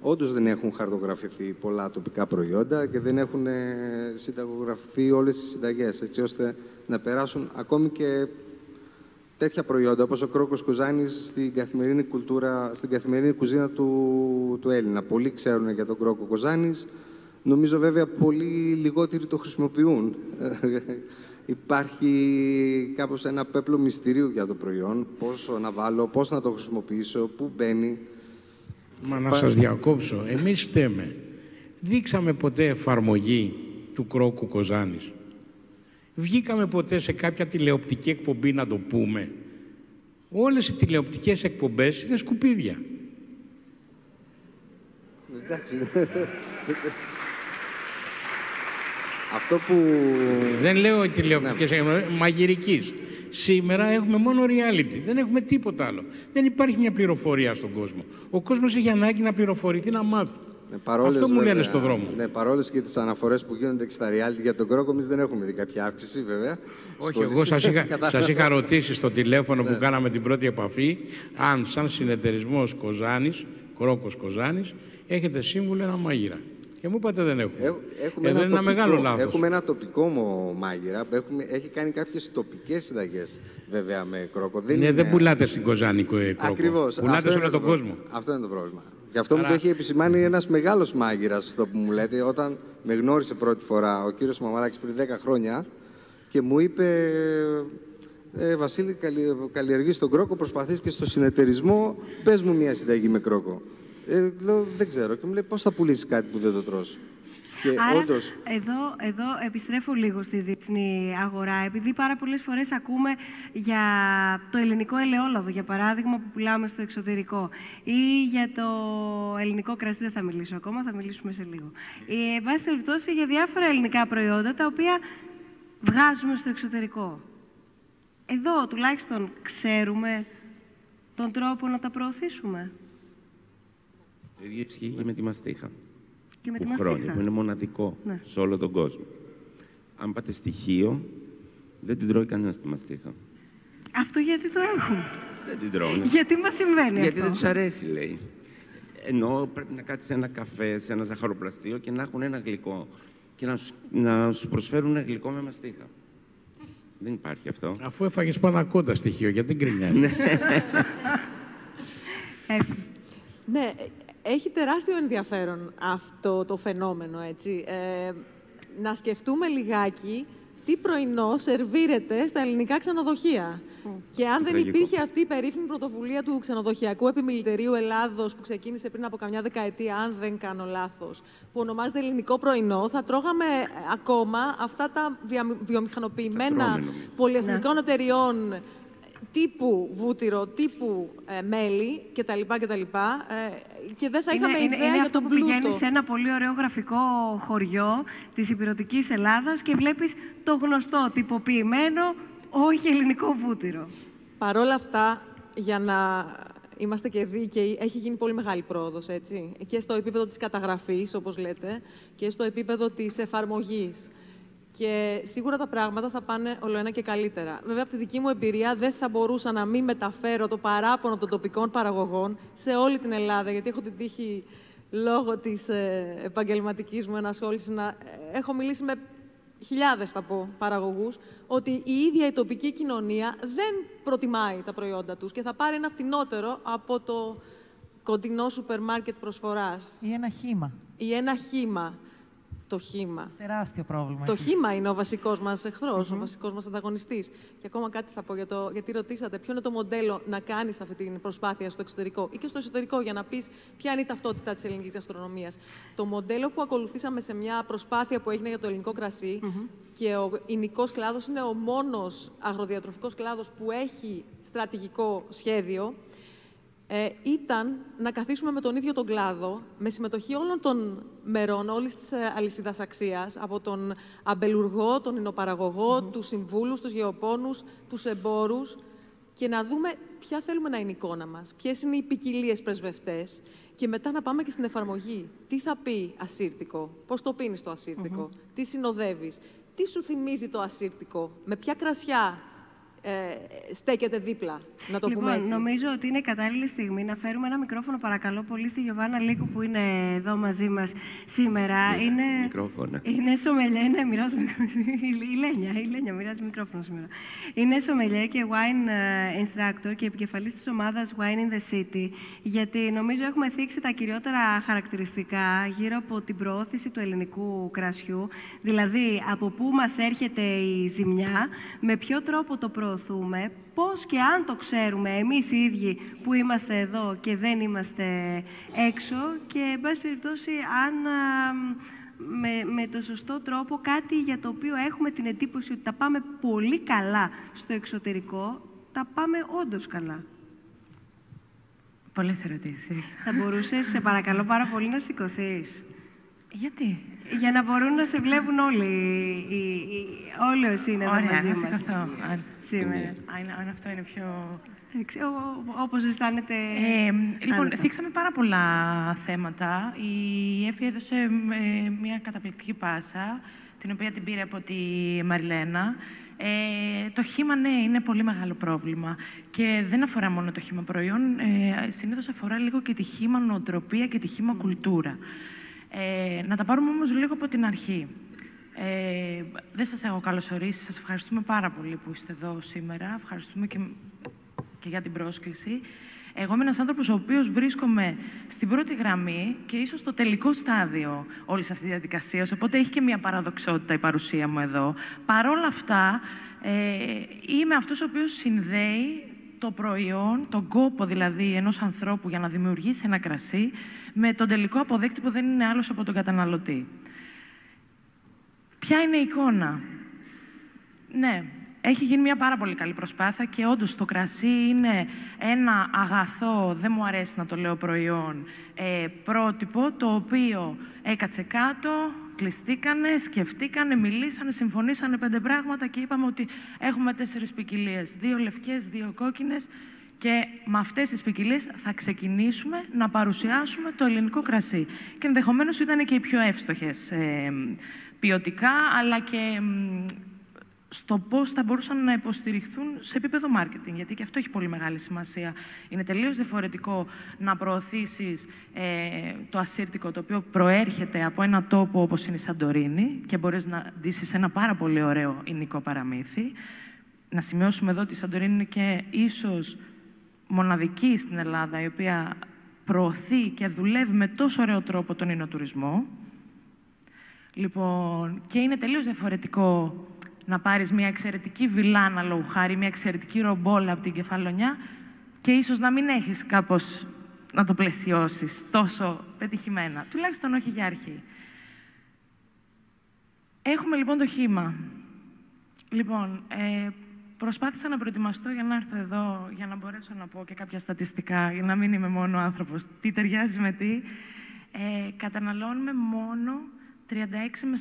Όντως δεν έχουν χαρτογραφηθεί πολλά τοπικά προϊόντα και δεν έχουν ε, συνταγογραφηθεί όλες τις συνταγές, έτσι ώστε να περάσουν ακόμη και τέτοια προϊόντα όπως ο κρόκος κουζάνης στην καθημερινή κουλτούρα, στην καθημερινή κουζίνα του, του Έλληνα. Πολλοί ξέρουν για τον κρόκο κουζάνης, νομίζω βέβαια πολλοί λιγότεροι το χρησιμοποιούν. Υπάρχει κάπως ένα πέπλο μυστηρίου για το προϊόν, πόσο να βάλω, πώς να το χρησιμοποιήσω, πού μπαίνει. Μα να σας διακόψω. Εμείς φταίμε. Δείξαμε ποτέ εφαρμογή του κρόκου Κοζάνης. Βγήκαμε ποτέ σε κάποια τηλεοπτική εκπομπή να το πούμε. Όλες οι τηλεοπτικές εκπομπές είναι σκουπίδια. Εντάξει. Αυτό που... Δεν λέω οι τηλεοπτικές εκπομπές, μαγειρικής. Σήμερα έχουμε μόνο reality, δεν έχουμε τίποτα άλλο. Δεν υπάρχει μια πληροφορία στον κόσμο. Ο κόσμος έχει ανάγκη να πληροφορηθεί, να μάθει. Ναι, παρόλες, Αυτό μου λένε βέβαια, στον δρόμο. Ναι, παρόλες και τις αναφορές που γίνονται και στα reality για τον κρόκο, εμείς δεν έχουμε δει κάποια αύξηση, βέβαια. Όχι, εγώ σας είχα, Κατάλαβα. σας είχα ρωτήσει στο τηλέφωνο Ναι. που κάναμε την πρώτη επαφή αν σαν συνεταιρισμός Κοζάνης, Κρόκος Κοζάνης, έχετε σύμβουλο ένα μάγειρα. Και μου είπατε δεν έχουμε. Έχουμε ε, δεν είναι ένα τοπικό- μεγάλο λάθος. Έχουμε ένα τοπικό μο- μάγειρα που έχουμε, έχει κάνει κάποιες τοπικές συνταγές, βέβαια, με κρόκο. Ναι, είναι- δεν πουλάτε στην Κοζάνη κο- Κρόκο. Ακριβώς. Πουλάτε Αυτό σε είναι όλο το τον κόσμο. πρόβλημα. Αυτό είναι το πρόβλημα. Γι' αυτό μου Άρα- το έχει επισημάνει ένας μεγάλος μάγειρας αυτό που μου λέτε, όταν με γνώρισε πρώτη φορά ο κύριος Μαμαδάκη πριν 10 χρόνια και μου είπε. Ε, Βασίλη, καλλι, καλλιεργείς τον κρόκο, προσπαθείς και στο συνεταιρισμό, πες μου μια συνταγή με κρόκο. Ε, λέω, δεν ξέρω. Και μου λέει, πώς θα πουλήσεις κάτι που δεν το τρως. Και Άρα, όντως, εδώ, εδώ επιστρέφω λίγο στη διεθνή αγορά, επειδή πάρα πολλές φορές ακούμε για το ελληνικό ελαιόλαδο, για παράδειγμα, που πουλάμε στο εξωτερικό, ή για το ελληνικό κρασί, δεν θα μιλήσω ακόμα, θα μιλήσουμε σε λίγο. Ε, εν πάση περιπτώσει, για διάφορα ελληνικά προϊόντα, τα οποία βγάζουμε στο εξωτερικό. Εδώ, τουλάχιστον, ξέρουμε τον τρόπο να τα προωθήσουμε. Το ίδιο ισχύει και με τη μαστίχα. Και με τη που μαστίχα. χρόνια, που είναι μοναδικό Ναι. σε όλο τον κόσμο. Αν πάτε στοιχείο, δεν την τρώει κανένας τη μαστίχα. Αυτό γιατί το έχουν; Δεν την τρώνε. Γιατί μας συμβαίνει Γιατί αυτό; δεν τους αρέσει, λέει. Ενώ πρέπει να κάτσεις σε ένα καφέ, σε ένα ζαχαροπλαστείο και να έχουν ένα γλυκό. Και να σου, να σου προσφέρουν ένα γλυκό με μαστίχα. Δεν υπάρχει αυτό. Αφού έφαγες πάνω κόντα στοιχείο, γιατί δεν γκρινιάζεις; Ναι, ε, έχει τεράστιο ενδιαφέρον αυτό το φαινόμενο, έτσι. Ε, να σκεφτούμε λιγάκι τι πρωινό σερβίρεται στα ελληνικά ξενοδοχεία. Και αν δεν Τραγικό. υπήρχε αυτή η περίφημη πρωτοβουλία του ξενοδοχειακού επιμελητηρίου Ελλάδος που ξεκίνησε πριν από καμιά δεκαετία, αν δεν κάνω λάθος, που ονομάζεται ελληνικό πρωινό, θα τρώγαμε ε, ακόμα αυτά τα βια- βιομηχανοποιημένα τρώμε, νομίζω. πολυεθνικών εταιριών τύπου βούτυρο, τύπου ε, μέλι κτλ. κτλ. Ε, και δεν θα είχαμε είναι, ιδέα είναι για αυτό τον που πηγαίνεις πλούτο. σε ένα πολύ ωραίο γραφικό χωριό της υπηρετικής Ελλάδας και βλέπεις το γνωστό τυποποιημένο, όχι ελληνικό βούτυρο. Παρ' όλα αυτά, για να είμαστε και δίκαιοι, έχει γίνει πολύ μεγάλη πρόοδος, έτσι. Και στο επίπεδο της καταγραφής, όπως λέτε, και στο επίπεδο της εφαρμογής. Και σίγουρα τα πράγματα θα πάνε όλο ένα και καλύτερα. Βέβαια, από τη δική μου εμπειρία, δεν θα μπορούσα να μην μεταφέρω το παράπονο των τοπικών παραγωγών σε όλη την Ελλάδα, γιατί έχω την τύχη, λόγω της ε, επαγγελματικής μου ενασχόλησης, να ε, έχω μιλήσει με χιλιάδες θα πω παραγωγούς, ότι η ίδια η τοπική κοινωνία δεν προτιμάει τα προϊόντα τους και θα πάρει ένα φτηνότερο από το κοντινό σούπερ μάρκετ προσφοράς. Ή ένα χήμα. Ή ένα χήμα. Το χήμα. Τεράστιο πρόβλημα. Το εκεί. χήμα είναι ο βασικός μας εχθρός, ο βασικός μας ανταγωνιστής. Και ακόμα κάτι θα πω για το, γιατί ρωτήσατε ποιο είναι το μοντέλο να κάνεις αυτή την προσπάθεια στο εξωτερικό ή και στο εσωτερικό για να πεις ποια είναι η ταυτότητα της ελληνικής γαστρονομίας. Το μοντέλο που ακολουθήσαμε σε μια προσπάθεια που έγινε για το ελληνικό κρασί και ο ηνικό κλάδος είναι ο μόνος αγροδιατροφικός κλάδος που έχει στρατηγικό σχέδιο ε, ήταν να καθίσουμε με τον ίδιο τον κλάδο, με συμμετοχή όλων των μερών, όλης της ε, αλυσίδας αξίας, από τον αμπελουργό, τον υνοπαραγωγό, τους συμβούλους, τους γεωπόνους, τους εμπόρους και να δούμε ποια θέλουμε να είναι η εικόνα μας, ποιες είναι οι ποικιλίες πρεσβευτές και μετά να πάμε και στην εφαρμογή. Τι θα πει ασύρτικο, πώς το πίνεις το ασύρτικο, τι συνοδεύεις, τι σου θυμίζει το ασύρτικο, με ποια κρασιά ε, στέκεται δίπλα, να το λοιπόν, πούμε έτσι. νομίζω ότι είναι κατάλληλη στιγμή να φέρουμε ένα μικρόφωνο, παρακαλώ πολύ, στη Γιωβάνα Λίκου που είναι εδώ μαζί μας σήμερα. είναι... Μικρόφωνα. Είναι σομελιέ, ναι, μοιράζω η Λένια, η Λένια μοιράζει μικρόφωνο σήμερα. Είναι σομελιέ και wine ε, instructor και επικεφαλής της ομάδας Wine in the City, γιατί νομίζω έχουμε θίξει τα κυριότερα χαρακτηριστικά γύρω από την προώθηση του ελληνικού κρασιού, δηλαδή από πού μας έρχεται η ζημιά, με ποιο τρόπο το προωθούμε, πώς και αν το ξέρουμε εμείς οι ίδιοι που είμαστε εδώ και δεν είμαστε έξω και, εν πάση περιπτώσει, αν α, με, με το σωστό τρόπο κάτι για το οποίο έχουμε την εντύπωση ότι τα πάμε πολύ καλά στο εξωτερικό, τα πάμε όντως καλά. Πολλές ερωτήσεις. Θα μπορούσες, σε παρακαλώ πάρα πολύ, να σηκωθείς. Γιατί; Για να μπορούν να σε βλέπουν όλοι, οι, οι, όλοι όσοι είναι εδώ Ωραία, μαζί να μας. σηκωθώ. Αν- Σήμερα. Αν, αν αυτό είναι πιο Εντάξει, ο- όπως αισθάνεται... Ε, λοιπόν, άνετα. θίξαμε πάρα πολλά θέματα. Η Εφη έδωσε ε, μια καταπληκτική πάσα, την οποία την πήρε από τη Μαριλένα. Ε, το χήμα, ναι, είναι πολύ μεγάλο πρόβλημα. Και δεν αφορά μόνο το χήμα προϊόν, ε, συνήθως αφορά λίγο και τη χήμα νοοτροπία και τη χήμα κουλτούρα. Ε, να τα πάρουμε όμως λίγο από την αρχή. Ε, δεν σας έχω καλωσορίσει. Σας ευχαριστούμε πάρα πολύ που είστε εδώ σήμερα. Ευχαριστούμε και, και για την πρόσκληση. Εγώ είμαι ένας άνθρωπος ο οποίος βρίσκομαι στην πρώτη γραμμή και ίσως στο τελικό στάδιο όλης αυτής της διαδικασίας, οπότε έχει και μια παραδοξότητα η παρουσία μου εδώ. Παρ' όλα αυτά, ε, είμαι αυτός ο οποίος συνδέει το προϊόν, τον κόπο δηλαδή ενός ανθρώπου για να δημιουργήσει ένα κρασί, με τον τελικό αποδέκτη που δεν είναι άλλος από τον καταναλωτή. Ποια είναι η εικόνα; Ναι, έχει γίνει μια πάρα πολύ καλή προσπάθεια και όντως το κρασί είναι ένα αγαθό, δεν μου αρέσει να το λέω προϊόν, ε, πρότυπο, το οποίο έκατσε κάτω, κλειστήκανε, σκεφτήκανε, μιλήσανε, συμφωνήσανε πέντε πράγματα και είπαμε ότι έχουμε τέσσερις ποικιλίες. Δύο λευκές, δύο κόκκινες και με αυτές τις ποικιλίες θα ξεκινήσουμε να παρουσιάσουμε το ελληνικό κρασί. Και ενδεχομένως ήταν και οι πιο εύστοχες ε, ποιοτικά, αλλά και μ, στο πώς θα μπορούσαν να υποστηριχθούν σε επίπεδο marketing, γιατί και αυτό έχει πολύ μεγάλη σημασία. Είναι τελείως διαφορετικό να προωθήσεις ε, το ασύρτικο, το οποίο προέρχεται από ένα τόπο όπως είναι η Σαντορίνη και μπορείς να ντύσεις ένα πάρα πολύ ωραίο υλικό παραμύθι. Να σημειώσουμε εδώ ότι η Σαντορίνη είναι και ίσως μοναδική στην Ελλάδα, η οποία προωθεί και δουλεύει με τόσο ωραίο τρόπο τον υνοτουρισμό. Λοιπόν, και είναι τελείως διαφορετικό να πάρεις μια εξαιρετική βιλάνα λόγου χάρη, μια εξαιρετική ρομπόλα από την κεφαλονιά και ίσως να μην έχεις κάπως να το πλαισιώσεις τόσο πετυχημένα. Τουλάχιστον όχι για αρχή. Έχουμε λοιπόν το χήμα. Λοιπόν, ε, προσπάθησα να προετοιμαστώ για να έρθω εδώ, για να μπορέσω να πω και κάποια στατιστικά, για να μην είμαι μόνο άνθρωπος. Τι ταιριάζει με τι; Ε, καταναλώνουμε μόνο 36 με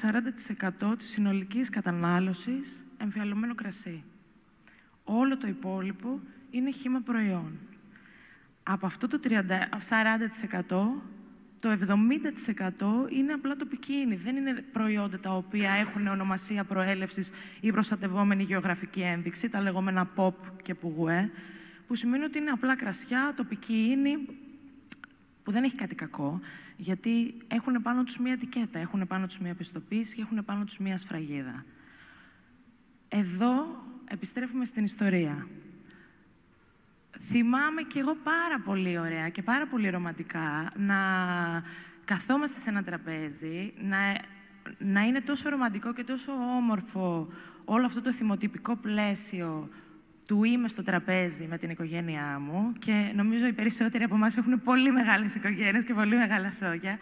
40% της συνολικής κατανάλωσης εμφιαλωμένο κρασί. Όλο το υπόλοιπο είναι χύμα προϊόν. Από αυτό το 30, 40% το 70% είναι απλά τοπική ίνη. Δεν είναι προϊόντα τα οποία έχουν ονομασία προέλευσης ή προστατευόμενη γεωγραφική ένδειξη, τα λεγόμενα pop και πουγουέ, που σημαίνει ότι είναι απλά κρασιά, τοπική ίνη, που δεν έχει κάτι κακό, γιατί έχουν πάνω τους μία ετικέτα, έχουν πάνω τους μία πιστοποίηση και έχουν πάνω τους μία σφραγίδα. Εδώ επιστρέφουμε στην ιστορία. Θυμάμαι κι εγώ πάρα πολύ ωραία και πάρα πολύ ρομαντικά να καθόμαστε σε ένα τραπέζι, να, να είναι τόσο ρομαντικό και τόσο όμορφο όλο αυτό το θυμοτυπικό πλαίσιο του είμαι στο τραπέζι με την οικογένειά μου και νομίζω οι περισσότεροι από εμάς έχουν πολύ μεγάλες οικογένειες και πολύ μεγάλα σόγια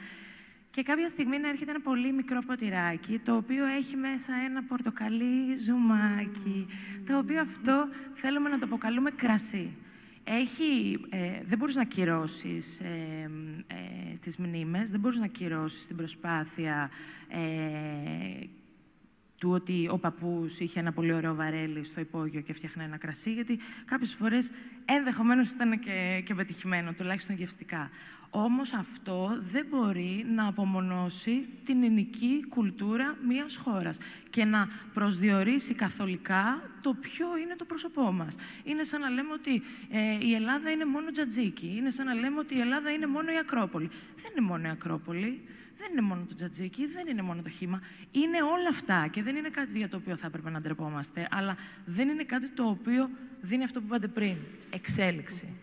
και κάποια στιγμή να έρχεται ένα πολύ μικρό ποτηράκι, το οποίο έχει μέσα ένα πορτοκαλί ζουμάκι, το οποίο αυτό θέλουμε να το αποκαλούμε κρασί. Έχει, ε, δεν μπορείς να κυρώσεις ε, ε, τις μνήμες, δεν μπορείς να κυρώσεις την προσπάθεια ε, του ότι ο παππούς είχε ένα πολύ ωραίο βαρέλι στο υπόγειο και έφτιαχνε ένα κρασί, γιατί κάποιες φορές ενδεχομένως ήταν και, και πετυχημένο, τουλάχιστον γευστικά. Όμως αυτό δεν μπορεί να απομονώσει την ελληνική κουλτούρα μιας χώρας και να προσδιορίσει καθολικά το ποιο είναι το πρόσωπό μας. Είναι σαν να λέμε ότι ε, η Ελλάδα είναι μόνο τζατζίκι, είναι σαν να λέμε ότι η Ελλάδα είναι μόνο η Ακρόπολη. Δεν είναι μόνο η Ακρόπολη. Δεν είναι μόνο το τζατζίκι, δεν είναι μόνο το χήμα. Είναι όλα αυτά και δεν είναι κάτι για το οποίο θα έπρεπε να ντρεπόμαστε, αλλά δεν είναι κάτι το οποίο δίνει αυτό που είπατε πριν, εξέλιξη.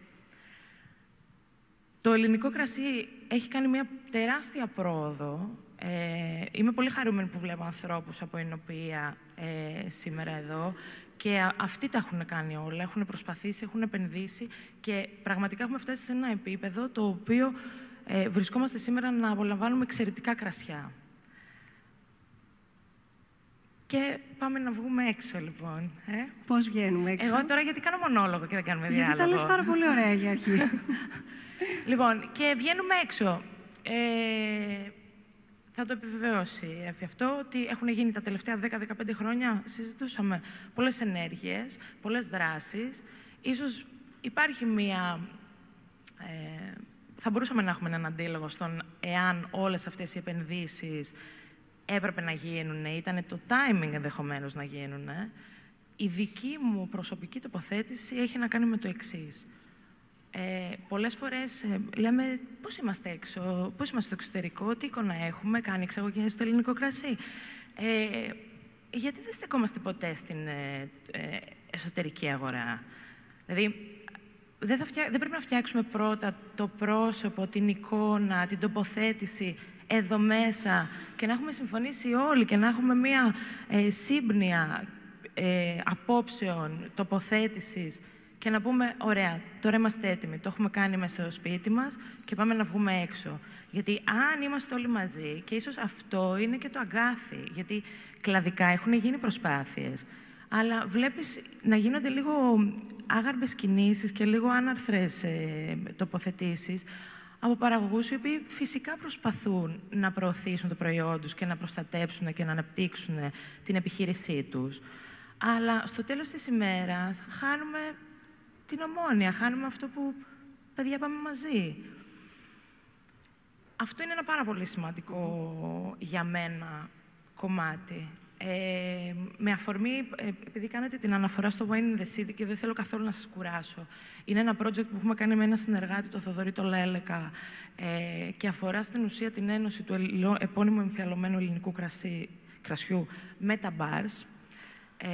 Το ελληνικό κρασί έχει κάνει μια τεράστια πρόοδο. Ε, είμαι πολύ χαρούμενη που βλέπω ανθρώπους από ενωπία ε, σήμερα εδώ και α- αυτοί τα έχουν κάνει όλα, έχουν προσπαθήσει, έχουν επενδύσει και πραγματικά έχουμε φτάσει σε ένα επίπεδο το οποίο ε, βρισκόμαστε σήμερα να απολαμβάνουμε εξαιρετικά κρασιά. Και πάμε να βγούμε έξω, λοιπόν. Ε; Πώς βγαίνουμε έξω; Εγώ τώρα γιατί κάνω μονόλογο και δεν κάνουμε Γιατί τα διάλογο. λες πάρα πολύ ωραία για αρχή. λοιπόν, και βγαίνουμε έξω. Ε, θα το επιβεβαιώσει η Εφη αυτό ότι έχουν γίνει τα τελευταία 10-15 χρόνια, συζητούσαμε πολλές ενέργειες, πολλές δράσεις. Ίσως υπάρχει μία... Ε, θα μπορούσαμε να έχουμε έναν αντίλογο στον εάν όλες αυτές οι επενδύσεις έπρεπε να γίνουν, ήταν το timing ενδεχομένως να γίνουν. Η δική μου προσωπική τοποθέτηση έχει να κάνει με το εξής. Ε, πολλές φορές ε, λέμε πώς είμαστε έξω, πώς είμαστε στο εξωτερικό, τι εικόνα έχουμε, κάνει εξαγωγή στο ελληνικό κρασί. Ε, γιατί δεν στεκόμαστε ποτέ στην ε, ε, εσωτερική αγορά; Δηλαδή, δεν, θα δεν πρέπει να φτιάξουμε πρώτα το πρόσωπο, την εικόνα, την τοποθέτηση εδώ μέσα και να έχουμε συμφωνήσει όλοι και να έχουμε μία ε, σύμπνοια ε, απόψεων, τοποθέτησης και να πούμε, ωραία, τώρα είμαστε έτοιμοι, το έχουμε κάνει μέσα στο σπίτι μας και πάμε να βγούμε έξω. Γιατί αν είμαστε όλοι μαζί, και ίσως αυτό είναι και το αγκάθι, γιατί κλαδικά έχουν γίνει προσπάθειες, αλλά βλέπεις να γίνονται λίγο άγαρμπες κινήσεις και λίγο άναρθρες ε, τοποθετήσεις από παραγωγούς οι οποίοι φυσικά προσπαθούν να προωθήσουν το προϊόν τους και να προστατέψουν και να αναπτύξουν την επιχείρησή τους. Αλλά στο τέλος της ημέρας χάνουμε την ομόνια, χάνουμε αυτό που παιδιά πάμε μαζί. Αυτό είναι ένα πάρα πολύ σημαντικό για μένα κομμάτι. Ε, με αφορμή, ε, επειδή κάνετε την αναφορά στο Wine in the City και δεν θέλω καθόλου να σας κουράσω, είναι ένα project που έχουμε κάνει με ένα συνεργάτη, το Θοδωρή το Λέλεκα, ε, και αφορά στην ουσία την ένωση του επώνυμου εμφιαλωμένου ελληνικού κρασί, κρασιού με τα bars. Ε,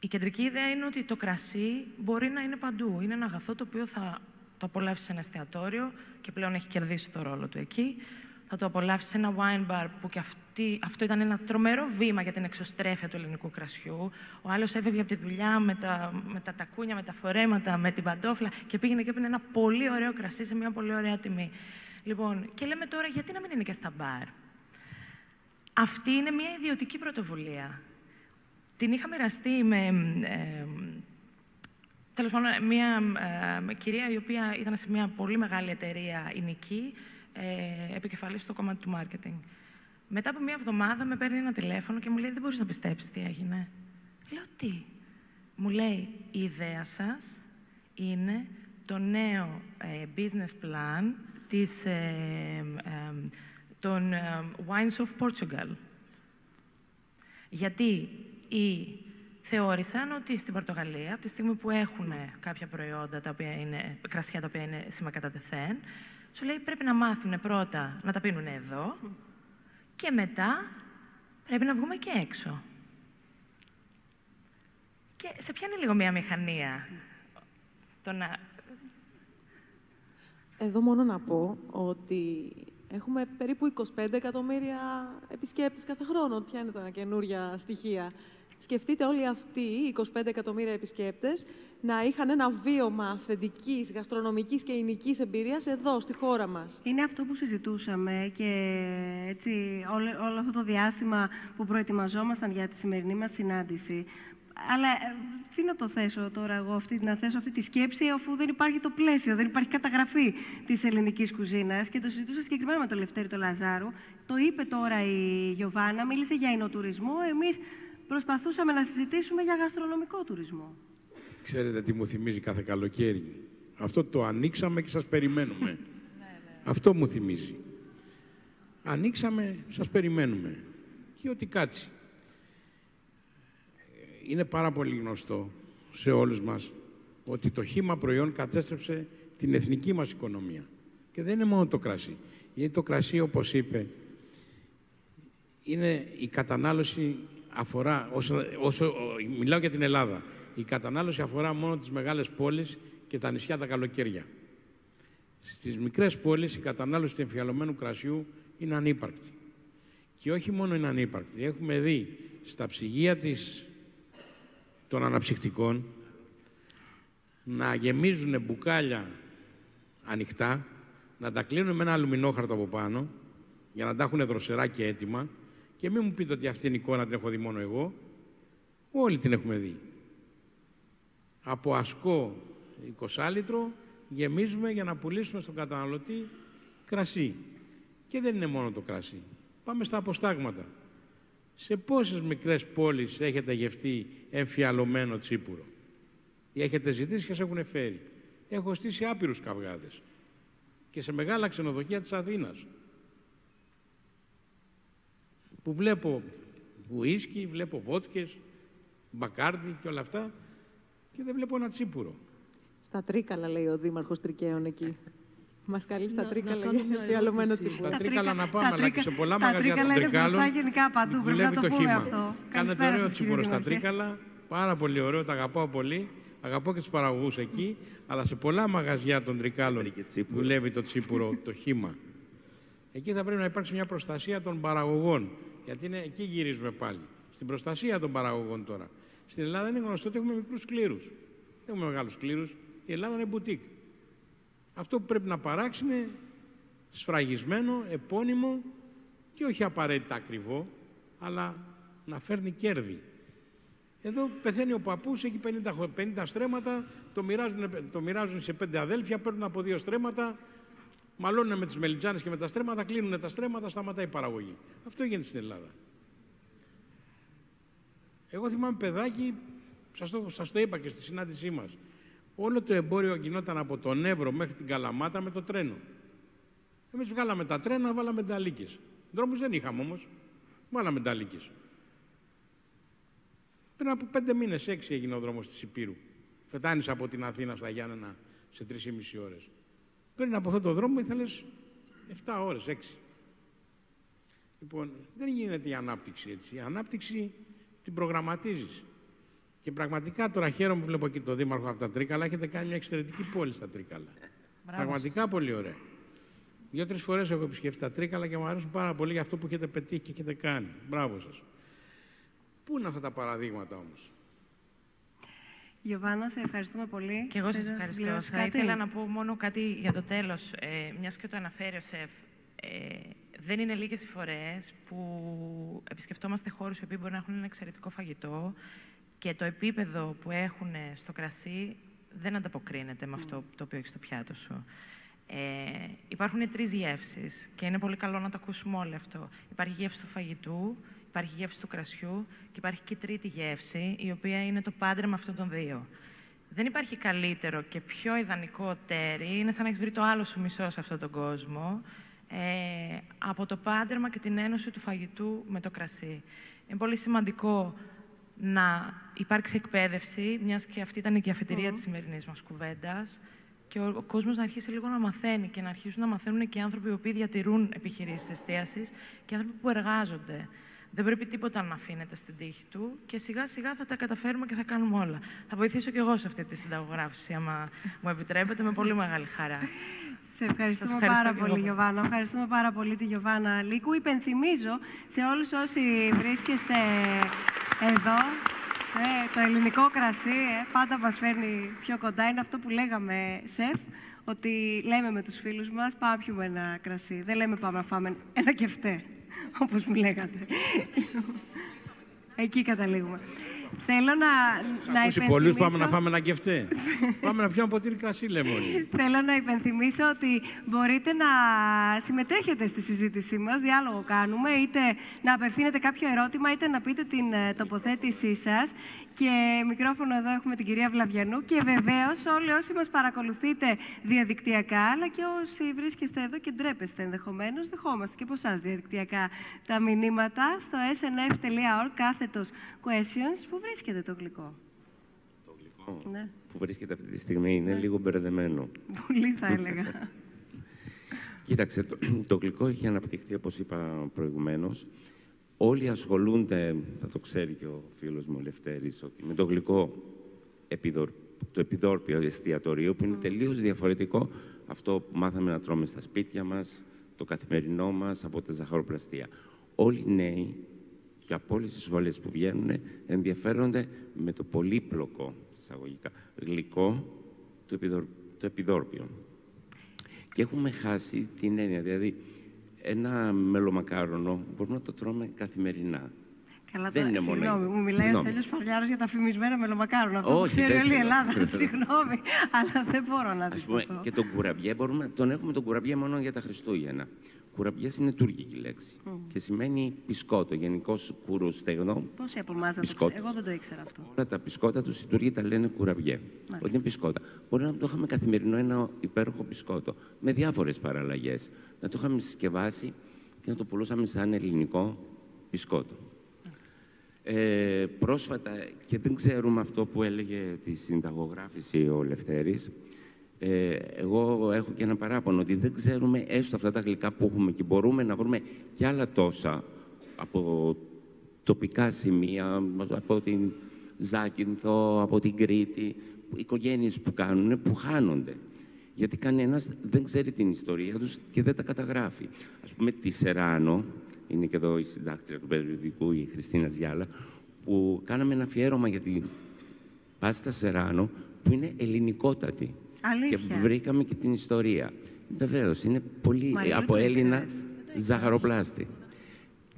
η κεντρική ιδέα είναι ότι το κρασί μπορεί να είναι παντού. Είναι ένα αγαθό το οποίο θα το απολαύσεις σε ένα εστιατόριο και πλέον έχει κερδίσει το ρόλο του εκεί. Θα το απολαύσεις σε ένα wine bar που και αυτή, αυτό ήταν ένα τρομερό βήμα για την εξωστρέφεια του ελληνικού κρασιού. Ο άλλος έφευγε από τη δουλειά με τα, με τα τακούνια, με τα φορέματα, με την παντόφλα και πήγαινε και έπαιρνε ένα πολύ ωραίο κρασί σε μια πολύ ωραία τιμή. Λοιπόν, και λέμε τώρα γιατί να μην είναι και στα μπαρ; Αυτή είναι μια ιδιωτική πρωτοβουλία. Την είχα μοιραστεί με ε, τέλος πάντων μια ε, κυρία η οποία ήταν σε μια πολύ μεγάλη εταιρεία εινική, ε, επικεφαλής στο κομμάτι του marketing. Μετά από μια εβδομάδα με παίρνει ένα τηλέφωνο και μου λέει «Δεν μπορείς να πιστέψεις τι έγινε». Λέω «Τι». Μου λέει «Η ιδέα σας είναι το νέο ε, business plan της, ε, ε, των Wines of Portugal». Γιατί ή θεώρησαν ότι στην Πορτογαλία, από τη στιγμή που έχουν κάποια προϊόντα, τα οποία είναι, κρασιά τα οποία είναι σημακατατεθέν, σου λέει πρέπει να μάθουν πρώτα να τα πίνουν εδώ και μετά πρέπει να βγούμε και έξω. Και σε πιάνει λίγο μια μηχανία το να... Εδώ μόνο να πω ότι έχουμε περίπου 25 εκατομμύρια επισκέπτες κάθε χρόνο. Ποια είναι τα καινούρια στοιχεία; Σκεφτείτε όλοι αυτοί οι 25 εκατομμύρια επισκέπτες να είχαν ένα βίωμα αυθεντικής, γαστρονομικής και εινικής εμπειρίας εδώ, στη χώρα μας. Είναι αυτό που συζητούσαμε και έτσι όλο, όλο αυτό το διάστημα που προετοιμαζόμασταν για τη σημερινή μας συνάντηση. Αλλά ε, τι να το θέσω τώρα εγώ, αυτή, να θέσω αυτή τη σκέψη, αφού δεν υπάρχει το πλαίσιο, δεν υπάρχει καταγραφή της ελληνικής κουζίνας. Και το συζητούσα συγκεκριμένα με τον Λευτέρη τον Λαζάρου. Το είπε τώρα η Γιωβάνα, μίλησε για εινοτουρισμό. Εμείς προσπαθούσαμε να συζητήσουμε για γαστρονομικό τουρισμό. Ξέρετε τι μου θυμίζει κάθε καλοκαίρι. Αυτό το ανοίξαμε και σας περιμένουμε. Αυτό μου θυμίζει. Ανοίξαμε, σας περιμένουμε. Και ότι κάτσει. Είναι πάρα πολύ γνωστό σε όλους μας ότι το χήμα προϊόν κατέστρεψε την εθνική μας οικονομία. Και δεν είναι μόνο το κρασί. Γιατί το κρασί, όπως είπε, είναι η κατανάλωση αφορά, όσο, όσο μιλάω για την Ελλάδα, η κατανάλωση αφορά μόνο τις μεγάλες πόλεις και τα νησιά τα καλοκαίρια. Στις μικρές πόλεις η κατανάλωση του εμφιαλωμένου κρασιού είναι ανύπαρκτη. Και όχι μόνο είναι ανύπαρκτη. Έχουμε δει στα ψυγεία της, των αναψυκτικών να γεμίζουν μπουκάλια ανοιχτά, να τα κλείνουν με ένα αλουμινόχαρτο από πάνω για να τα έχουν δροσερά και έτοιμα και μην μου πείτε ότι αυτή είναι η εικόνα την έχω δει μόνο εγώ. Όλοι την έχουμε δει. Από ασκό 20 λίτρο γεμίζουμε για να πουλήσουμε στον καταναλωτή κρασί. Και δεν είναι μόνο το κρασί. Πάμε στα αποστάγματα. Σε πόσες μικρές πόλεις έχετε γευτεί εμφιαλωμένο τσίπουρο; Έχετε ζητήσει και σε έχουν φέρει. Έχω στήσει άπειρους καυγάδες. Και σε μεγάλα ξενοδοχεία της Αθήνας. Που βλέπω βουίσκι, βλέπω βότκες, μπακάρδι και όλα αυτά και δεν βλέπω ένα τσίπουρο. Στα Τρίκαλα, λέει ο Δήμαρχος Τρικαίων εκεί. Μας καλεί στα Να- Τρίκαλα να για κάνω μια φιαλωμένο ερώτηση. τσίπουρο. Στα Τρίκαλα να πάμε, τα αλλά και τρίκα- σε πολλά τα μαγαζιά των Τρίκαλα είναι Τρικάλων μπροστά γενικά παντού, πρέπει δουλεύει να το το πούμε χήμα. αυτό. Κάνετε Καλησπέρα ωραίο σας, κύριε τσίπουρο στα Δήμαρχε. Τρίκαλα, πάρα πολύ ωραίο, τα αγαπάω πολύ. Αγαπώ και τους παραγωγούς εκεί, αλλά σε πολλά μαγαζιά των Τρικάλων δουλεύει το τσίπουρο, το χήμα. Εκεί θα πρέπει να υπάρξει μια προστασία των παραγωγών. Γιατί είναι, εκεί γυρίζουμε πάλι. Στην προστασία των παραγωγών τώρα. Στην Ελλάδα είναι γνωστό ότι έχουμε μικρούς κλήρους. Δεν έχουμε μεγάλους κλήρους. Η Ελλάδα είναι μπουτίκ. Αυτό που πρέπει να παράξει είναι σφραγισμένο, επώνυμο και όχι απαραίτητα ακριβό, αλλά να φέρνει κέρδη. Εδώ πεθαίνει ο παππούς, έχει 50, χω- 50 στρέμματα, το μοιράζουν, το μοιράζουν σε πέντε αδέλφια, παίρνουν από δύο στρέμματα, μαλώνουν με τις μελιτζάνες και με τα στρέμματα, κλείνουν τα στρέμματα, σταματάει η παραγωγή. Αυτό γίνεται στην Ελλάδα. Εγώ θυμάμαι παιδάκι, σας το, σας το είπα και στη συνάντησή μας, όλο το εμπόριο γινόταν από τον Εύρο μέχρι την Καλαμάτα με το τρένο. Εμείς βγάλαμε τα τρένα, βάλαμε ταλίκες. Δρόμους δεν είχαμε όμως, βάλαμε ταλίκες. Πριν από πέντε μήνες, έξι έγινε ο δρόμος της Υπήρου. Φετάνεις από την Αθήνα στα Γιάννενα σε τρεις ή μισή ώρες. Πριν από αυτό το δρόμο ήθελες 7 ώρες, 6. Λοιπόν, δεν γίνεται η ανάπτυξη έτσι. Η ανάπτυξη την προγραμματίζεις. Και τώρα χαίρομαι που βλέπω εκεί το Δήμαρχο από τα Τρίκαλα. Έχετε κάνει μια εξαιρετική πόλη στα Τρίκαλα. Πραγματικά πολύ ωραία. Δύο-τρει φορές έχω επισκεφτεί τα Τρίκαλα και μου αρέσουν πάρα πολύ για αυτό που έχετε πετύχει και έχετε κάνει. Μπράβο σας. Πού είναι αυτά τα παραδείγματα όμως; Γιωβάνα, σε ευχαριστούμε πολύ. Και εγώ σας Θες να ευχαριστώ. συμπληρώσεις Θα κάτι; ήθελα να πω μόνο κάτι για το τέλος. Ε, μιας και το αναφέρει ο ΣΕΦ, ε, δεν είναι λίγες οι φορές που επισκεφτόμαστε χώρους οι οποίοι μπορεί να έχουν ένα εξαιρετικό φαγητό και το επίπεδο που έχουν στο κρασί δεν ανταποκρίνεται με αυτό το οποίο έχεις στο πιάτο σου. Ε, υπάρχουν τρεις γεύσεις και είναι πολύ καλό να το ακούσουμε όλο αυτό. Υπάρχει γεύση του φαγητού, υπάρχει γεύση του κρασιού και υπάρχει και η τρίτη γεύση, η οποία είναι το πάντρεμα αυτών των δύο. Δεν υπάρχει καλύτερο και πιο ιδανικό τέρι, είναι σαν να έχεις βρει το άλλο σου μισό σε αυτόν τον κόσμο, ε, από το πάντρεμα και την ένωση του φαγητού με το κρασί. Είναι πολύ σημαντικό να υπάρξει εκπαίδευση, μιας και αυτή ήταν και η αφετηρία της σημερινής μας κουβέντας, και ο, ο κόσμος να αρχίσει λίγο να μαθαίνει και να αρχίσουν να μαθαίνουν και οι άνθρωποι οι οποίοι διατηρούν επιχειρήσεις εστίασης και άνθρωποι που εργάζονται. Δεν πρέπει τίποτα να αφήνεται στην τύχη του και σιγά σιγά θα τα καταφέρουμε και θα κάνουμε όλα. Θα βοηθήσω και εγώ σε αυτή τη συνταγογράφηση, άμα μου επιτρέπετε, με πολύ μεγάλη χαρά. Σε ευχαριστούμε Σας ευχαριστώ πάρα και πολύ, εγώ. Γιωβάνα. Ευχαριστούμε πάρα πολύ τη Γιωβάνα Λίκου. Υπενθυμίζω σε όλους όσοι βρίσκεστε εδώ, ε, το ελληνικό κρασί ε, πάντα μας φέρνει πιο κοντά. Είναι αυτό που λέγαμε, σεφ, ότι λέμε με τους φίλους μας πάμε να πιούμε ένα κρασί. Δεν λέμε πάμε να φάμε ένα κεφτέ, όπως μου λέγατε. Εκεί καταλήγουμε. Θέλω να, να Ακούσει πολλούς πάμε να υπενθυμίσω- φάμε ένα κεφτέ. πάμε να πιούμε ποτήρι κρασί, λέμε όλοι. Θέλω να υπενθυμίσω ότι μπορείτε να συμμετέχετε στη συζήτησή μας, διάλογο κάνουμε, είτε να απευθύνετε κάποιο ερώτημα, είτε να πείτε την ε, τοποθέτησή σας. Και μικρόφωνο εδώ έχουμε την κυρία Βλαβιανού και βεβαίως όλοι όσοι μας παρακολουθείτε διαδικτυακά, αλλά και όσοι βρίσκεστε εδώ και ντρέπεστε ενδεχομένως, δεχόμαστε και από εσάς διαδικτυακά τα μηνύματα στο snf.org κάθετος questions που βρίσκεται το γλυκό. Ναι, που βρίσκεται αυτή τη στιγμή είναι λίγο μπερδεμένο. πολύ θα έλεγα. Κοίταξε, το, το γλυκό έχει αναπτυχθεί, όπως είπα προηγουμένως. Όλοι ασχολούνται, θα το ξέρει και ο φίλος μου ο Λευτέρης, ότι με το γλυκό επιδορ, το επιδόρπιο εστιατορείο, που είναι τελείως διαφορετικό αυτό που μάθαμε να τρώμε στα σπίτια μας, το καθημερινό μας, από τα ζαχαροπλαστεία. Όλοι οι νέοι και από όλες τις σχολές που βγαίνουν ενδιαφέρονται με το πολύπλοκο, εισαγωγικά, γλυκό το, επιδορ, το επιδόρπιο. Και έχουμε χάσει την έννοια, δηλαδή ένα μελομακάρονο μπορούμε να το τρώμε καθημερινά. Καλά, Δεν τώρα, είναι μόνο- συγγνώμη, μου μιλάει ο Συγγνώμη. Στέλιος Φαριάρος για τα φημισμένα μελομακάρονα. Αυτό που Όχι, ξέρει δεν όλη η θέλω. Ελλάδα. Συγγνώμη, αλλά δεν μπορώ να Ας πούμε, δυστυχώ. και τον κουραμπιέ μπορούμε, τον έχουμε τον κουραμπιέ μόνο για τα Χριστούγεννα. κουραμπιές είναι τουρκική λέξη και σημαίνει πισκότο, γενικώ κουρού στεγνό. Πόσοι από εμά Πισκότος. Εγώ δεν το ήξερα αυτό. Όλα τα πισκότα τους οι Τούρκοι τα λένε κουραμπιέ. Ότι είναι πισκότα. Μπορεί να το είχαμε καθημερινό ένα υπέροχο πισκότο με διάφορες παραλλαγές. Να το είχαμε συσκευάσει και να το πουλούσαμε σαν ελληνικό πισκότο. Ε, πρόσφατα, και δεν ξέρουμε αυτό που έλεγε τη συνταγογράφηση ο Λευτέρης, ε, εγώ έχω και ένα παράπονο ότι δεν ξέρουμε έστω αυτά τα γλυκά που έχουμε και μπορούμε να βρούμε και άλλα τόσα από τοπικά σημεία, από την Ζάκυνθο, από την Κρήτη, οικογένειες που κάνουν, που χάνονται. Γιατί κανένας δεν ξέρει την ιστορία τους και δεν τα καταγράφει. Ας πούμε, τη Σεράνο, είναι και εδώ η συντάκτρια του περιοδικού, η Χριστίνα Τζιάλα, που κάναμε ένα αφιέρωμα για την πάστα Σεράνο, που είναι ελληνικότατη. Αλήθεια. Και βρήκαμε και την ιστορία. Βεβαίως, είναι πολύ Μαρία, από δεν το Έλληνα ήξερες. ζαχαροπλάστη.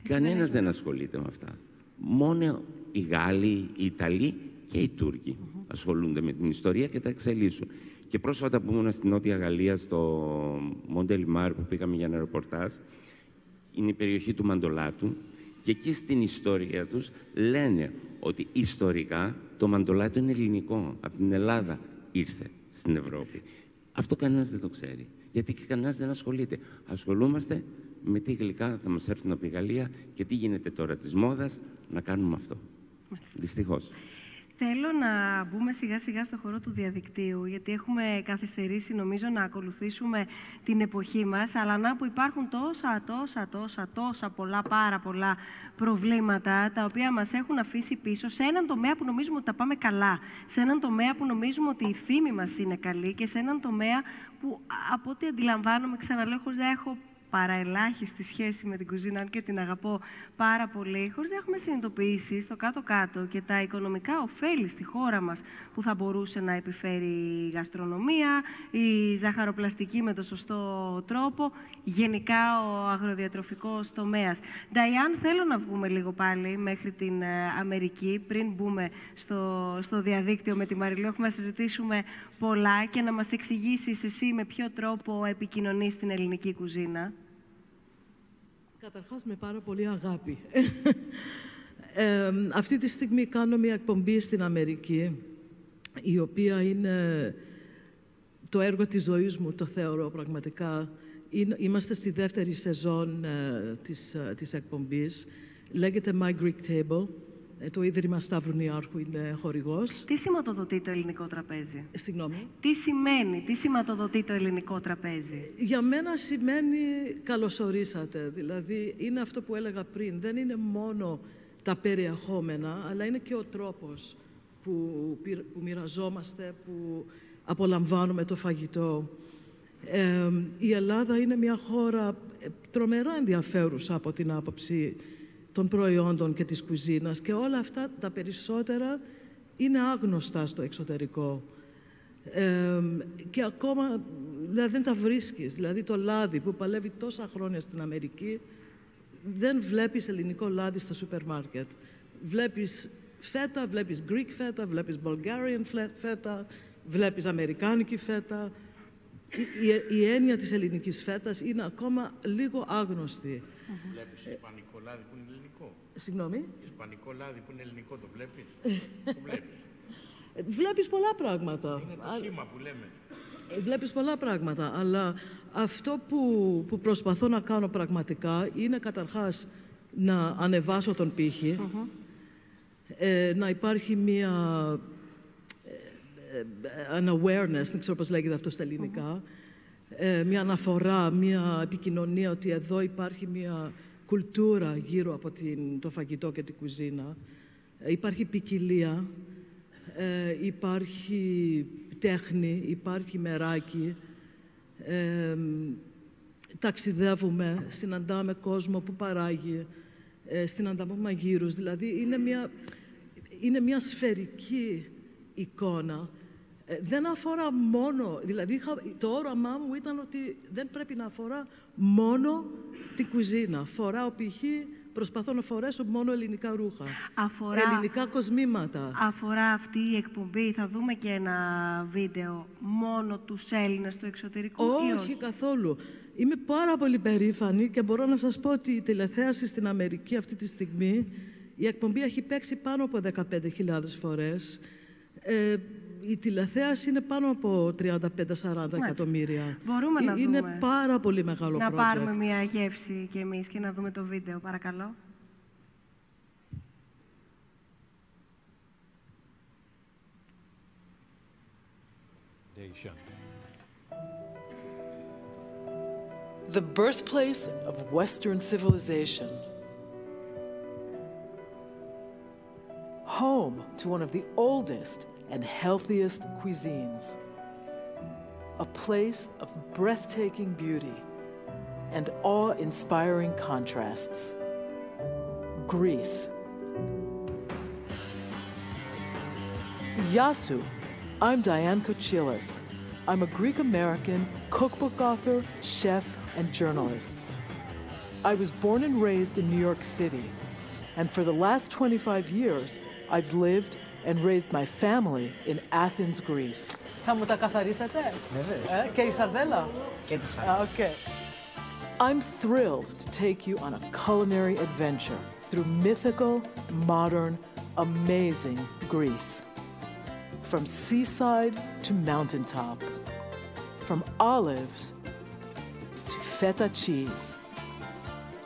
Κανένας δεν ασχολείται με αυτά. Μόνο οι Γάλλοι, οι Ιταλοί και οι Τούρκοι ασχολούνται με την ιστορία και τα εξελίσσουν. Και πρόσφατα που ήμουν στη Νότια Γαλλία, στο Μοντελιμάρ, που πήγαμε για ένα ρεπορτάζ, είναι η περιοχή του Μαντολάτου και εκεί στην ιστορία τους λένε ότι ιστορικά το Μαντολάτου είναι ελληνικό. Από την Ελλάδα ήρθε στην Ευρώπη. Αυτό κανένας δεν το ξέρει. Γιατί και κανένας δεν ασχολείται. Ασχολούμαστε με τι γλυκά θα μας έρθουν από τη Γαλλία και τι γίνεται τώρα της μόδας να κάνουμε αυτό. Δυστυχώς. Θέλω να μπούμε σιγά σιγά στο χώρο του διαδικτύου, γιατί έχουμε καθυστερήσει νομίζω να ακολουθήσουμε την εποχή μας, αλλά να που υπάρχουν τόσα, τόσα, τόσα, τόσα πολλά, πάρα πολλά προβλήματα, τα οποία μας έχουν αφήσει πίσω σε έναν τομέα που νομίζουμε ότι τα πάμε καλά, σε έναν τομέα που νομίζουμε ότι η φήμη μας είναι καλή και σε έναν τομέα που από ό,τι αντιλαμβάνομαι, ξαναλέω, χωρίς να έχω παραελάχιστη σχέση με την κουζίνα, αν και την αγαπώ πάρα πολύ, χωρίς να έχουμε συνειδητοποιήσει στο κάτω-κάτω και τα οικονομικά ωφέλη στη χώρα μας που θα μπορούσε να επιφέρει η γαστρονομία, η ζαχαροπλαστική με το σωστό τρόπο, γενικά ο αγροδιατροφικός τομέας. Νταϊάν, θέλω να βγούμε λίγο πάλι μέχρι την ε, Αμερική, πριν μπούμε στο, στο διαδίκτυο με τη Μαριλού. Έχουμε να συζητήσουμε πολλά και να μας εξηγήσεις εσύ με ποιο τρόπο επικοινωνείς την ελληνική κουζίνα. Καταρχάς με πάρα πολύ αγάπη. Ε, αυτή τη στιγμή κάνω μια εκπομπή στην Αμερική, η οποία είναι το έργο της ζωής μου, το θεωρώ πραγματικά. Είναι- Είμαστε στη δεύτερη σεζόν ε, της, ε, της εκπομπής. Λέγεται My Greek Table. Ε, το Ίδρυμα Σταύρου Νιάρχου είναι χορηγός. Τι σηματοδοτεί το ελληνικό τραπέζι; Συγγνώμη. Τι σημαίνει, τι σηματοδοτεί το ελληνικό τραπέζι; Για μένα σημαίνει καλωσορίσατε. Δηλαδή, είναι αυτό που έλεγα πριν. Δεν είναι μόνο τα περιεχόμενα, αλλά είναι και ο τρόπος που, πυ- που μοιραζόμαστε, που απολαμβάνουμε το φαγητό. Ε, η Ελλάδα είναι μια χώρα ε, τρομερά ενδιαφέρουσα από την άποψη των προϊόντων και της κουζίνας και όλα αυτά τα περισσότερα είναι άγνωστα στο εξωτερικό. Ε, και ακόμα δηλαδή, δεν τα βρίσκεις. Δηλαδή το λάδι που παλεύει τόσα χρόνια στην Αμερική δεν βλέπεις ελληνικό λάδι στα σούπερ μάρκετ. Βλέπεις φέτα, βλέπεις Greek φέτα, βλέπεις Bulgarian φλε- φέτα, βλέπεις Αμερικάνικη φέτα. Η, η, η έννοια της ελληνικής φέτας είναι ακόμα λίγο άγνωστη. Βλέπεις ισπανικό λάδι που είναι ελληνικό; Συγγνώμη; Ισπανικό λάδι που είναι ελληνικό, το βλέπεις; το βλέπεις; Ε, Βλέπεις πολλά πράγματα. Είναι Α- το σήμα που λέμε. Ε, Βλέπεις πολλά πράγματα, αλλά αυτό που, που προσπαθώ να κάνω πραγματικά είναι καταρχάς να ανεβάσω τον πύχη, ε, να υπάρχει μία ε, ε, an awareness, δεν ξέρω πώς λέγεται αυτό στα ελληνικά, ε, μια αναφορά, μια επικοινωνία ότι εδώ υπάρχει μια κουλτούρα γύρω από την, το φαγητό και την κουζίνα. Ε, υπάρχει ποικιλία, ε, υπάρχει τέχνη, υπάρχει μεράκι. Ε, ταξιδεύουμε, συναντάμε κόσμο που παράγει, ε, συναντάμε μαγείρους. Δηλαδή είναι μια, είναι μια σφαιρική εικόνα. Ε, δεν αφορά μόνο, δηλαδή είχα- το όραμά μου ήταν ότι δεν πρέπει να αφορά μόνο την κουζίνα. Φοράω π.χ. προσπαθώ να φορέσω μόνο ελληνικά ρούχα. Αφορά... Ελληνικά κοσμήματα. Αφορά αυτή η εκπομπή, θα δούμε και ένα βίντεο μόνο τους Έλληνες του εξωτερικού ή όχι, καθόλου. Είμαι πάρα πολύ περήφανη και μπορώ να σας πω ότι η τηλεθέαση στην Αμερική αυτή τη στιγμή, η εκπομπή έχει παίξει πάνω από 15.000 φορές. Ε, η τηλεθέαση είναι πάνω από 35-40 εκατομμύρια. Μπορούμε να είναι δούμε. πάρα πολύ μεγάλο Να project. πάρουμε μια γεύση κι εμείς και να δούμε το βίντεο, παρακαλώ. The birthplace of Western civilization. Home to one of the oldest and healthiest cuisines. A place of breathtaking beauty and awe inspiring contrasts. Greece. Yasu. I'm Diane Kochilas. I'm a Greek American cookbook author, chef, and journalist. I was born and raised in New York City, and for the last 25 years, I've lived and raised my family in Athens, Greece. Θα μου τα καθαρίσετε? Ε, και η σαρδέλα? Και τη Ah, okay. I'm thrilled to take you on a culinary adventure through mythical, modern, amazing Greece. From seaside to mountaintop, from olives to feta cheese,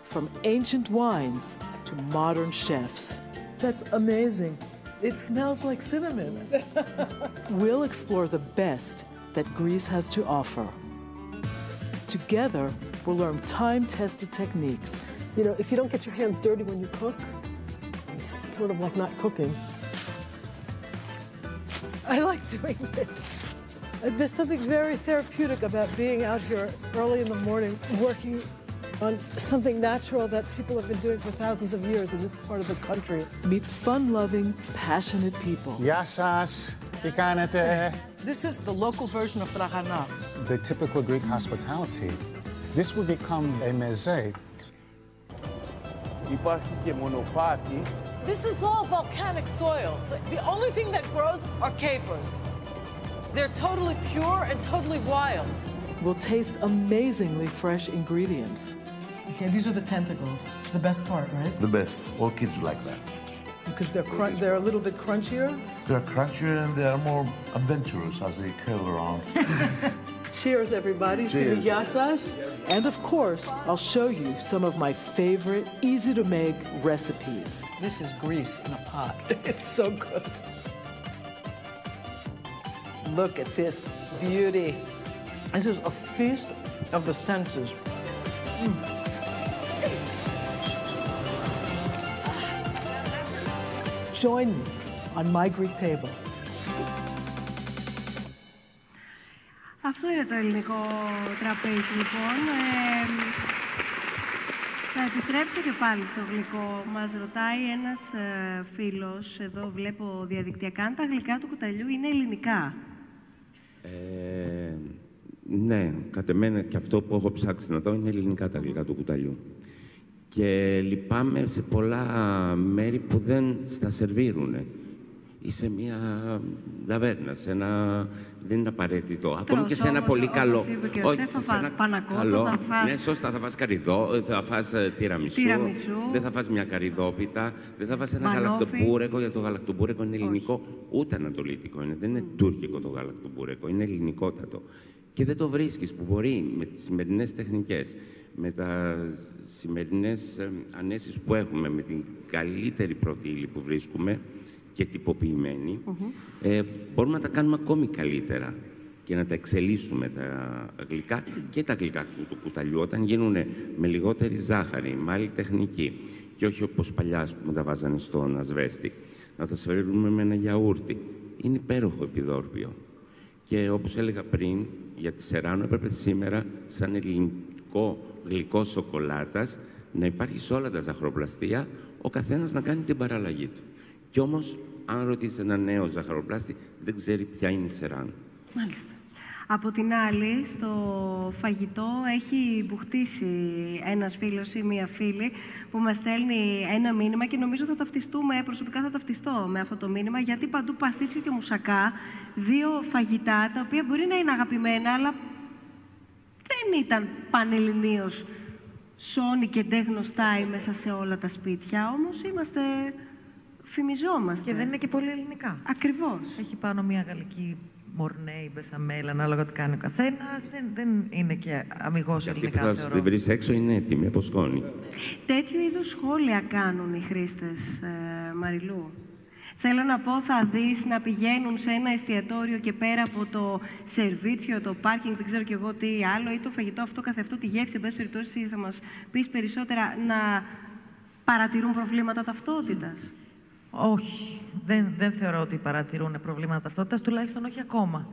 from ancient wines to modern chefs. That's amazing. It smells like cinnamon. we'll explore the best that Greece has to offer. Together, we'll learn time tested techniques. You know, if you don't get your hands dirty when you cook, it's sort of like not cooking. I like doing this. There's something very therapeutic about being out here early in the morning working on something natural that people have been doing for thousands of years in this part of the country. Meet fun-loving, passionate people. Yassas, ikanete. This is the local version of tragana. The typical Greek hospitality. This will become a meze. This is all volcanic soil, so the only thing that grows are capers. They're totally pure and totally wild. Will taste amazingly fresh ingredients. Okay, these are the tentacles. The best part, right? The best. All kids like that. Because they're they're a little bit crunchier. They're crunchier and they are more adventurous as they curl around. Cheers, everybody, Cheers. yashash. And of course, I'll show you some of my favorite, easy to make recipes. This is grease in a pot. it's so good. Look at this beauty. This is a feast of the senses. Mm. Join me on my Greek table. Αυτό είναι το ελληνικό τραπέζι, λοιπόν. Ε, θα επιστρέψω και πάλι στο γλυκό. Μας ρωτάει ένας ε, φίλος, εδώ βλέπω διαδικτυακά, αν τα γλυκά του κουταλιού είναι ελληνικά. Ε, ναι, κατ' εμένα και αυτό που έχω ψάξει να δω είναι ελληνικά τα γλυκά του κουταλιού. Και λυπάμαι σε πολλά μέρη που δεν στα σερβίρουν. Ή σε μια ταβέρνα, σε ένα... δεν είναι απαραίτητο. Ακόμη και σε ένα όμως, πολύ όπως καλό... είπε και ο Όχι, Σεφ, θα σε φας ένα πανακότο, καλό- θα φας- Ναι, σωστά, θα φας καρυδό, θα φας ε, τυραμισού, Τυραμισού. δεν θα φας μια καρυδόπιτα, δεν θα φας ένα Μανόφι. γαλακτομπούρεκο, γιατί το γαλακτομπούρεκο είναι ελληνικό, ούτε ανατολίτικο είναι, δεν είναι τουρκικό το γαλακτομπούρεκο, είναι ελληνικότατο. Και δεν το βρίσκεις που μπορεί με τις σημερινές τεχνικές, με τα σημερινές ε, ανέσεις που έχουμε, με την καλύτερη πρώτη ύλη που βρίσκουμε και τυποποιημένη, ε, μπορούμε να τα κάνουμε ακόμη καλύτερα και να τα εξελίσσουμε τα γλυκά και τα γλυκά του- του κουταλιού όταν γίνουν με λιγότερη ζάχαρη, με άλλη τεχνική και όχι όπως παλιά ας πούμε, τα βάζανε στον ασβέστη. Να τα σφαιρίζουμε με ένα γιαούρτι. Είναι υπέροχο επιδόρπιο. Και όπως έλεγα πριν, για τη Σεράνο έπρεπε σήμερα σαν ελληνικό γλυκός σοκολάτας να υπάρχει σε όλα τα ζαχαροπλαστεία ο καθένας να κάνει την παραλλαγή του. Κι όμως, αν ρωτήσετε ένα νέο ζαχαροπλάστη, δεν ξέρει ποια είναι η Σεράνο. Μάλιστα. Από την άλλη, στο φαγητό έχει μπουχτίσει ένας φίλος ή μία φίλη που μας στέλνει ένα μήνυμα και νομίζω θα ταυτιστούμε, προσωπικά θα ταυτιστώ με αυτό το μήνυμα, γιατί παντού παστίτσιο και μουσακά, δύο φαγητά, τα οποία μπορεί να είναι αγαπημένα, αλλά δεν ήταν πανελληνίως σώνη και ντε γνωστά μέσα σε όλα τα σπίτια, όμως είμαστε φημιζόμαστε. Και δεν είναι και πολύ ελληνικά. Ακριβώς. Έχει πάνω μια γαλλική μορνέ ή μπεσαμέλ, ανάλογα τι κάνει ο καθένας. Δεν, δεν είναι και αμυγός ελληνικά. Αυτή που θα την βρεις έξω είναι έτοιμη από σκόνη. Τέτοιου είδους σχόλια κάνουν οι χρήστες, ε, Μαριλού. Θέλω να πω, θα δεις να πηγαίνουν σε ένα εστιατόριο και πέρα από το σερβίτσιο, το πάρκινγκ, δεν ξέρω κι εγώ τι άλλο, ή το φαγητό αυτό καθ' αυτό, τη γεύση, εν πάση περιπτώσει, θα μας πεις περισσότερα, να παρατηρούν προβλήματα ταυτότητας. Όχι, δεν, δεν θεωρώ ότι παρατηρούν προβλήματα ταυτότητας, τουλάχιστον όχι ακόμα.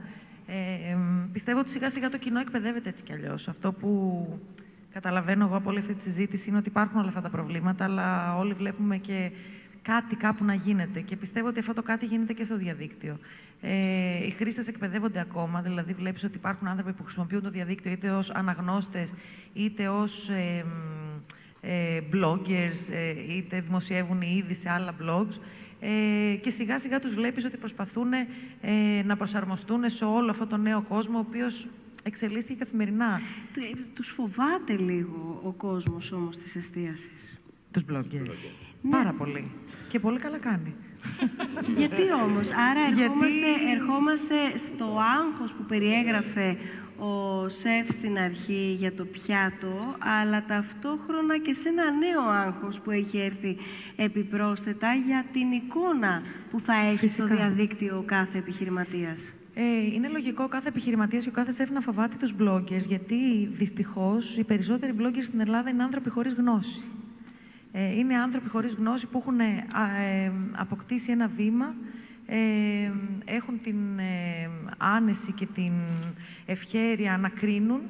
Ε, πιστεύω ότι σιγά σιγά το κοινό εκπαιδεύεται έτσι κι αλλιώς. Αυτό που καταλαβαίνω εγώ από όλη αυτή τη συζήτηση είναι ότι υπάρχουν όλα αυτά τα προβλήματα, αλλά όλοι βλέπουμε και κάτι κάπου να γίνεται. Και πιστεύω ότι αυτό το κάτι γίνεται και στο διαδίκτυο. Ε, οι χρήστες εκπαιδεύονται ακόμα, δηλαδή βλέπεις ότι υπάρχουν άνθρωποι που χρησιμοποιούν το διαδίκτυο είτε ως αναγνώστες είτε ως ε, ε, bloggers, ε, είτε δημοσιεύουν ήδη σε άλλα blogs. Ε, και σιγά σιγά τους βλέπεις ότι προσπαθούν ε, να προσαρμοστούν σε όλο αυτό το νέο κόσμο, ο οποίος εξελίσσεται καθημερινά. Τους φοβάται λίγο ο κόσμος όμως της εστίασης. Τους bloggers. Πάρα πολύ. Και πολύ καλά κάνει. Γιατί όμως, άρα ερχόμαστε, ερχόμαστε στο άγχος που περιέγραφε ο σεφ στην αρχή για το πιάτο, αλλά ταυτόχρονα και σε ένα νέο άγχος που έχει έρθει επιπρόσθετα για την εικόνα που θα έχει στο διαδίκτυο ο κάθε επιχειρηματίας. Ε, είναι λογικό κάθε επιχειρηματίας και ο κάθε σεφ να φοβάται τους bloggers, γιατί δυστυχώς οι περισσότεροι bloggers στην Ελλάδα είναι άνθρωποι χωρίς γνώση. Ε, είναι άνθρωποι χωρίς γνώση που έχουν ε, ε, αποκτήσει ένα βήμα, έχουν την άνεση και την ευχέρεια να κρίνουν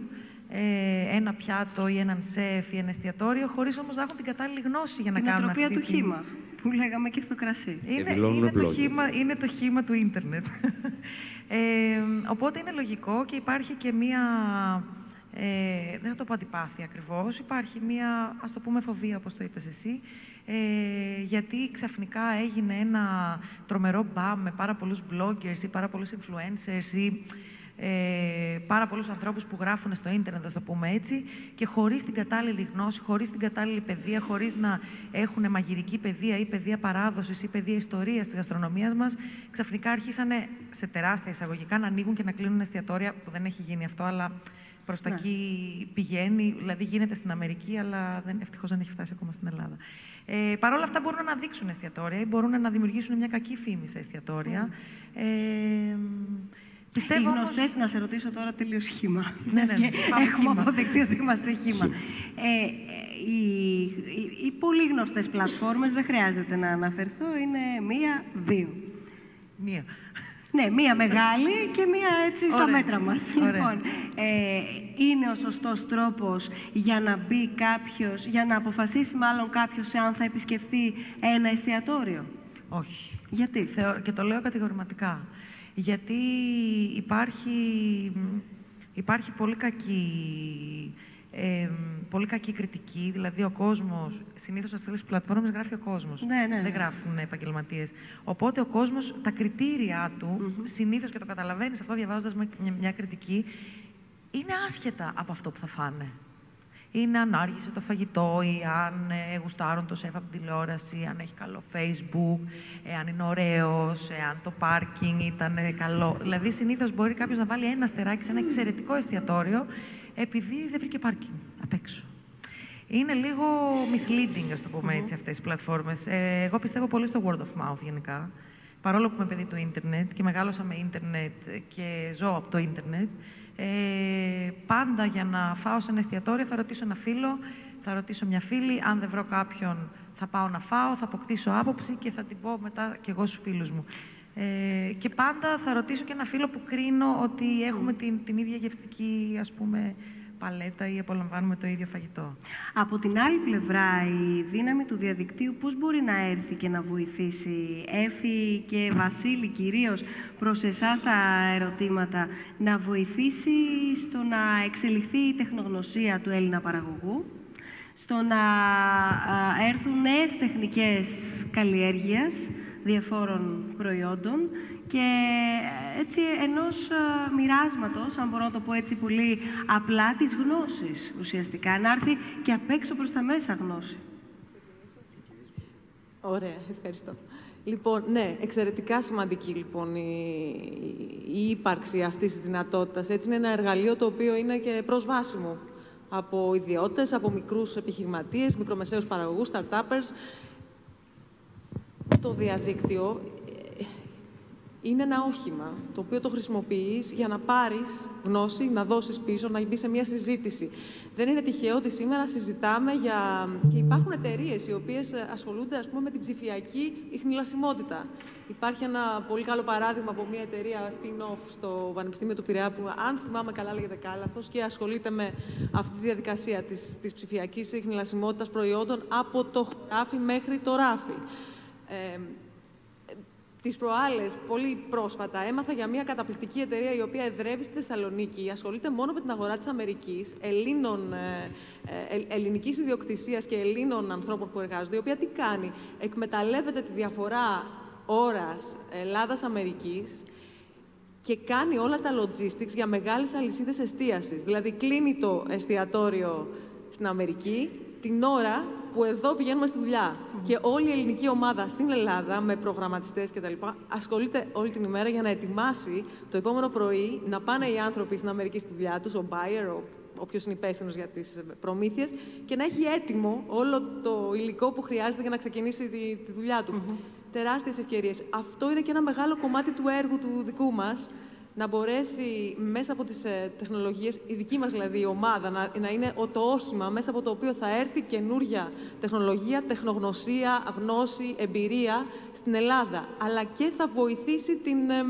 ένα πιάτο ή έναν σεφ ή ένα εστιατόριο, χωρίς όμως να έχουν την κατάλληλη γνώση για να την κάνουν αυτή του χήμα, που λέγαμε και στο κρασί. Είναι, είναι, το χήμα, είναι το χήμα του ίντερνετ. οπότε είναι λογικό και υπάρχει και μία ε, δεν θα το πω αντιπάθεια ακριβώς. Υπάρχει μία, ας το πούμε, φοβία, όπως το είπες εσύ, ε, γιατί ξαφνικά έγινε ένα τρομερό μπαμ με πάρα πολλούς bloggers ή πάρα πολλούς influencers ή ε, πάρα πολλούς ανθρώπους που γράφουν στο ίντερνετ, θα το πούμε έτσι, και χωρίς την κατάλληλη γνώση, χωρίς την κατάλληλη παιδεία, χωρίς να έχουν μαγειρική παιδεία ή παιδεία παράδοσης ή παιδεία ιστορίας της γαστρονομίας μας, ξαφνικά αρχίσανε σε τεράστια εισαγωγικά να ανοίγουν και να κλείνουν εστιατόρια, που δεν έχει γίνει αυτό, αλλά προς τα ναι. εκεί πηγαίνει, δηλαδή γίνεται στην Αμερική, αλλά δεν, ευτυχώς δεν έχει φτάσει ακόμα στην Ελλάδα. Ε, Παρ' όλα αυτά μπορούν να δείξουν εστιατόρια ή μπορούν να δημιουργήσουν μια κακή φήμη στα εστιατόρια. Ε, Πιστεύω οι γνωστές, όμως... να σε ρωτήσω τώρα τελείως χήμα. Ναι, ναι, ναι. Έχουμε χήμα. αποδεχτεί ότι είμαστε χήμα. Ε, οι, οι, οι πολύ γνωστές πλατφόρμες, δεν χρειάζεται να αναφερθώ, είναι μία, δύο. Μία. Ναι, μία μεγάλη και μία έτσι στα μέτρα μας. Λοιπόν, ε, είναι ο σωστός τρόπος για να μπει κάποιος, για να αποφασίσει μάλλον κάποιος αν θα επισκεφθεί ένα εστιατόριο; Όχι. Γιατί; και το λέω κατηγορηματικά. Γιατί υπάρχει, υπάρχει πολύ κακή ε, πολύ κακή κριτική. Δηλαδή, ο κόσμος, συνήθως σε αυτές τις πλατφόρμες γράφει ο κόσμος. Ναι, ναι, Δεν γράφουν επαγγελματίες. Οπότε ο κόσμος, τα κριτήριά του, mm-hmm. συνήθως και το καταλαβαίνεις αυτό διαβάζοντας μια, μια κριτική, είναι άσχετα από αυτό που θα φάνε. Είναι αν άργησε το φαγητό ή αν ε, γουστάρουν το σεφ από την τηλεόραση, αν έχει καλό facebook, ε, αν είναι ωραίος, ε, αν το πάρκινγκ ήταν καλό. Δηλαδή, συνήθως μπορεί κάποιος να βάλει ένα στεράκι σε ένα εξαιρετικό εστιατόριο επειδή δεν βρήκε πάρκινγκ απ' έξω. Είναι λίγο misleading, ας το πούμε έτσι, αυτές οι πλατφόρμες. Ε, εγώ πιστεύω πολύ στο word of mouth γενικά. Παρόλο που είμαι παιδί του ίντερνετ και μεγάλωσα με ίντερνετ και ζω από το ίντερνετ, ε, πάντα για να φάω σε ένα εστιατόριο θα ρωτήσω ένα φίλο, θα ρωτήσω μια φίλη. Αν δεν βρω κάποιον, θα πάω να φάω, θα αποκτήσω άποψη και θα την πω μετά κι εγώ στους φίλους μου. Ε, και πάντα θα ρωτήσω και ένα φίλο που κρίνω ότι έχουμε την, την ίδια γευστική ας πούμε, παλέτα ή απολαμβάνουμε το ίδιο φαγητό. Από την άλλη πλευρά, η δύναμη του διαδικτύου πώς μπορεί να έρθει και να βοηθήσει; Έφη και Βασίλη κυρίως προς εσάς τα ερωτήματα, να βοηθήσει στο να εξελιχθεί η τεχνογνωσία του Έλληνα παραγωγού, στο να έρθουν νέες τεχνικές καλλιέργειας διαφόρων προϊόντων και έτσι ενός μοιράσματος, αν μπορώ να το πω έτσι πολύ απλά, της γνώσης ουσιαστικά, να έρθει και απ' έξω προς τα μέσα γνώση. Ωραία, ευχαριστώ. Λοιπόν, ναι, εξαιρετικά σημαντική λοιπόν η, η ύπαρξη αυτής της δυνατότητας. Έτσι είναι ένα εργαλείο το οποίο είναι και προσβάσιμο από ιδιώτες, από μικρούς επιχειρηματίες, μικρομεσαίους παραγωγούς, startuppers. Το διαδίκτυο είναι ένα όχημα το οποίο το χρησιμοποιείς για να πάρεις γνώση, να δώσεις πίσω, να μπει σε μια συζήτηση. Δεν είναι τυχαίο ότι σήμερα συζητάμε για... και υπάρχουν εταιρείες οι οποίες ασχολούνται ας πούμε, με την ψηφιακή ιχνηλασιμότητα. Υπάρχει ένα πολύ καλό παράδειγμα από μια εταιρεία spin-off στο Πανεπιστήμιο του Πειραιά που αν θυμάμαι καλά λέγεται Κάλαθος και ασχολείται με αυτή τη διαδικασία της, της ψηφιακής ιχνηλασιμότητας προϊόντων από το χωράφι μέχρι το ράφι. Ε, τις προάλλες, πολύ πρόσφατα, έμαθα για μια καταπληκτική εταιρεία η οποία εδρεύει στη Θεσσαλονίκη, ασχολείται μόνο με την αγορά της Αμερικής, Ελλήνων, ε, ε, ελληνικής ιδιοκτησίας και Ελλήνων ανθρώπων που εργάζονται, η οποία τι κάνει, εκμεταλλεύεται τη διαφορά ώρας Ελλάδας-Αμερικής και κάνει όλα τα logistics για μεγάλες αλυσίδες εστίασης. Δηλαδή κλείνει το εστιατόριο στην Αμερική την ώρα που εδώ πηγαίνουμε στη δουλειά. Και όλη η ελληνική ομάδα στην Ελλάδα, με προγραμματιστές κτλ., ασχολείται όλη την ημέρα για να ετοιμάσει το επόμενο πρωί να πάνε οι άνθρωποι στην Αμερική στη δουλειά τους, ο buyer, ο όποιος είναι υπεύθυνος για τις προμήθειες, και να έχει έτοιμο όλο το υλικό που χρειάζεται για να ξεκινήσει τη, τη δουλειά του. Mm Τεράστιες ευκαιρίες. Αυτό είναι και ένα μεγάλο κομμάτι του έργου του δικού μας, να μπορέσει μέσα από τις ε, τεχνολογίες, η δική μας δηλαδή η ομάδα, να, να είναι το όχημα μέσα από το οποίο θα έρθει καινούργια τεχνολογία, τεχνογνωσία, γνώση, εμπειρία στην Ελλάδα. Αλλά και θα βοηθήσει την, ε,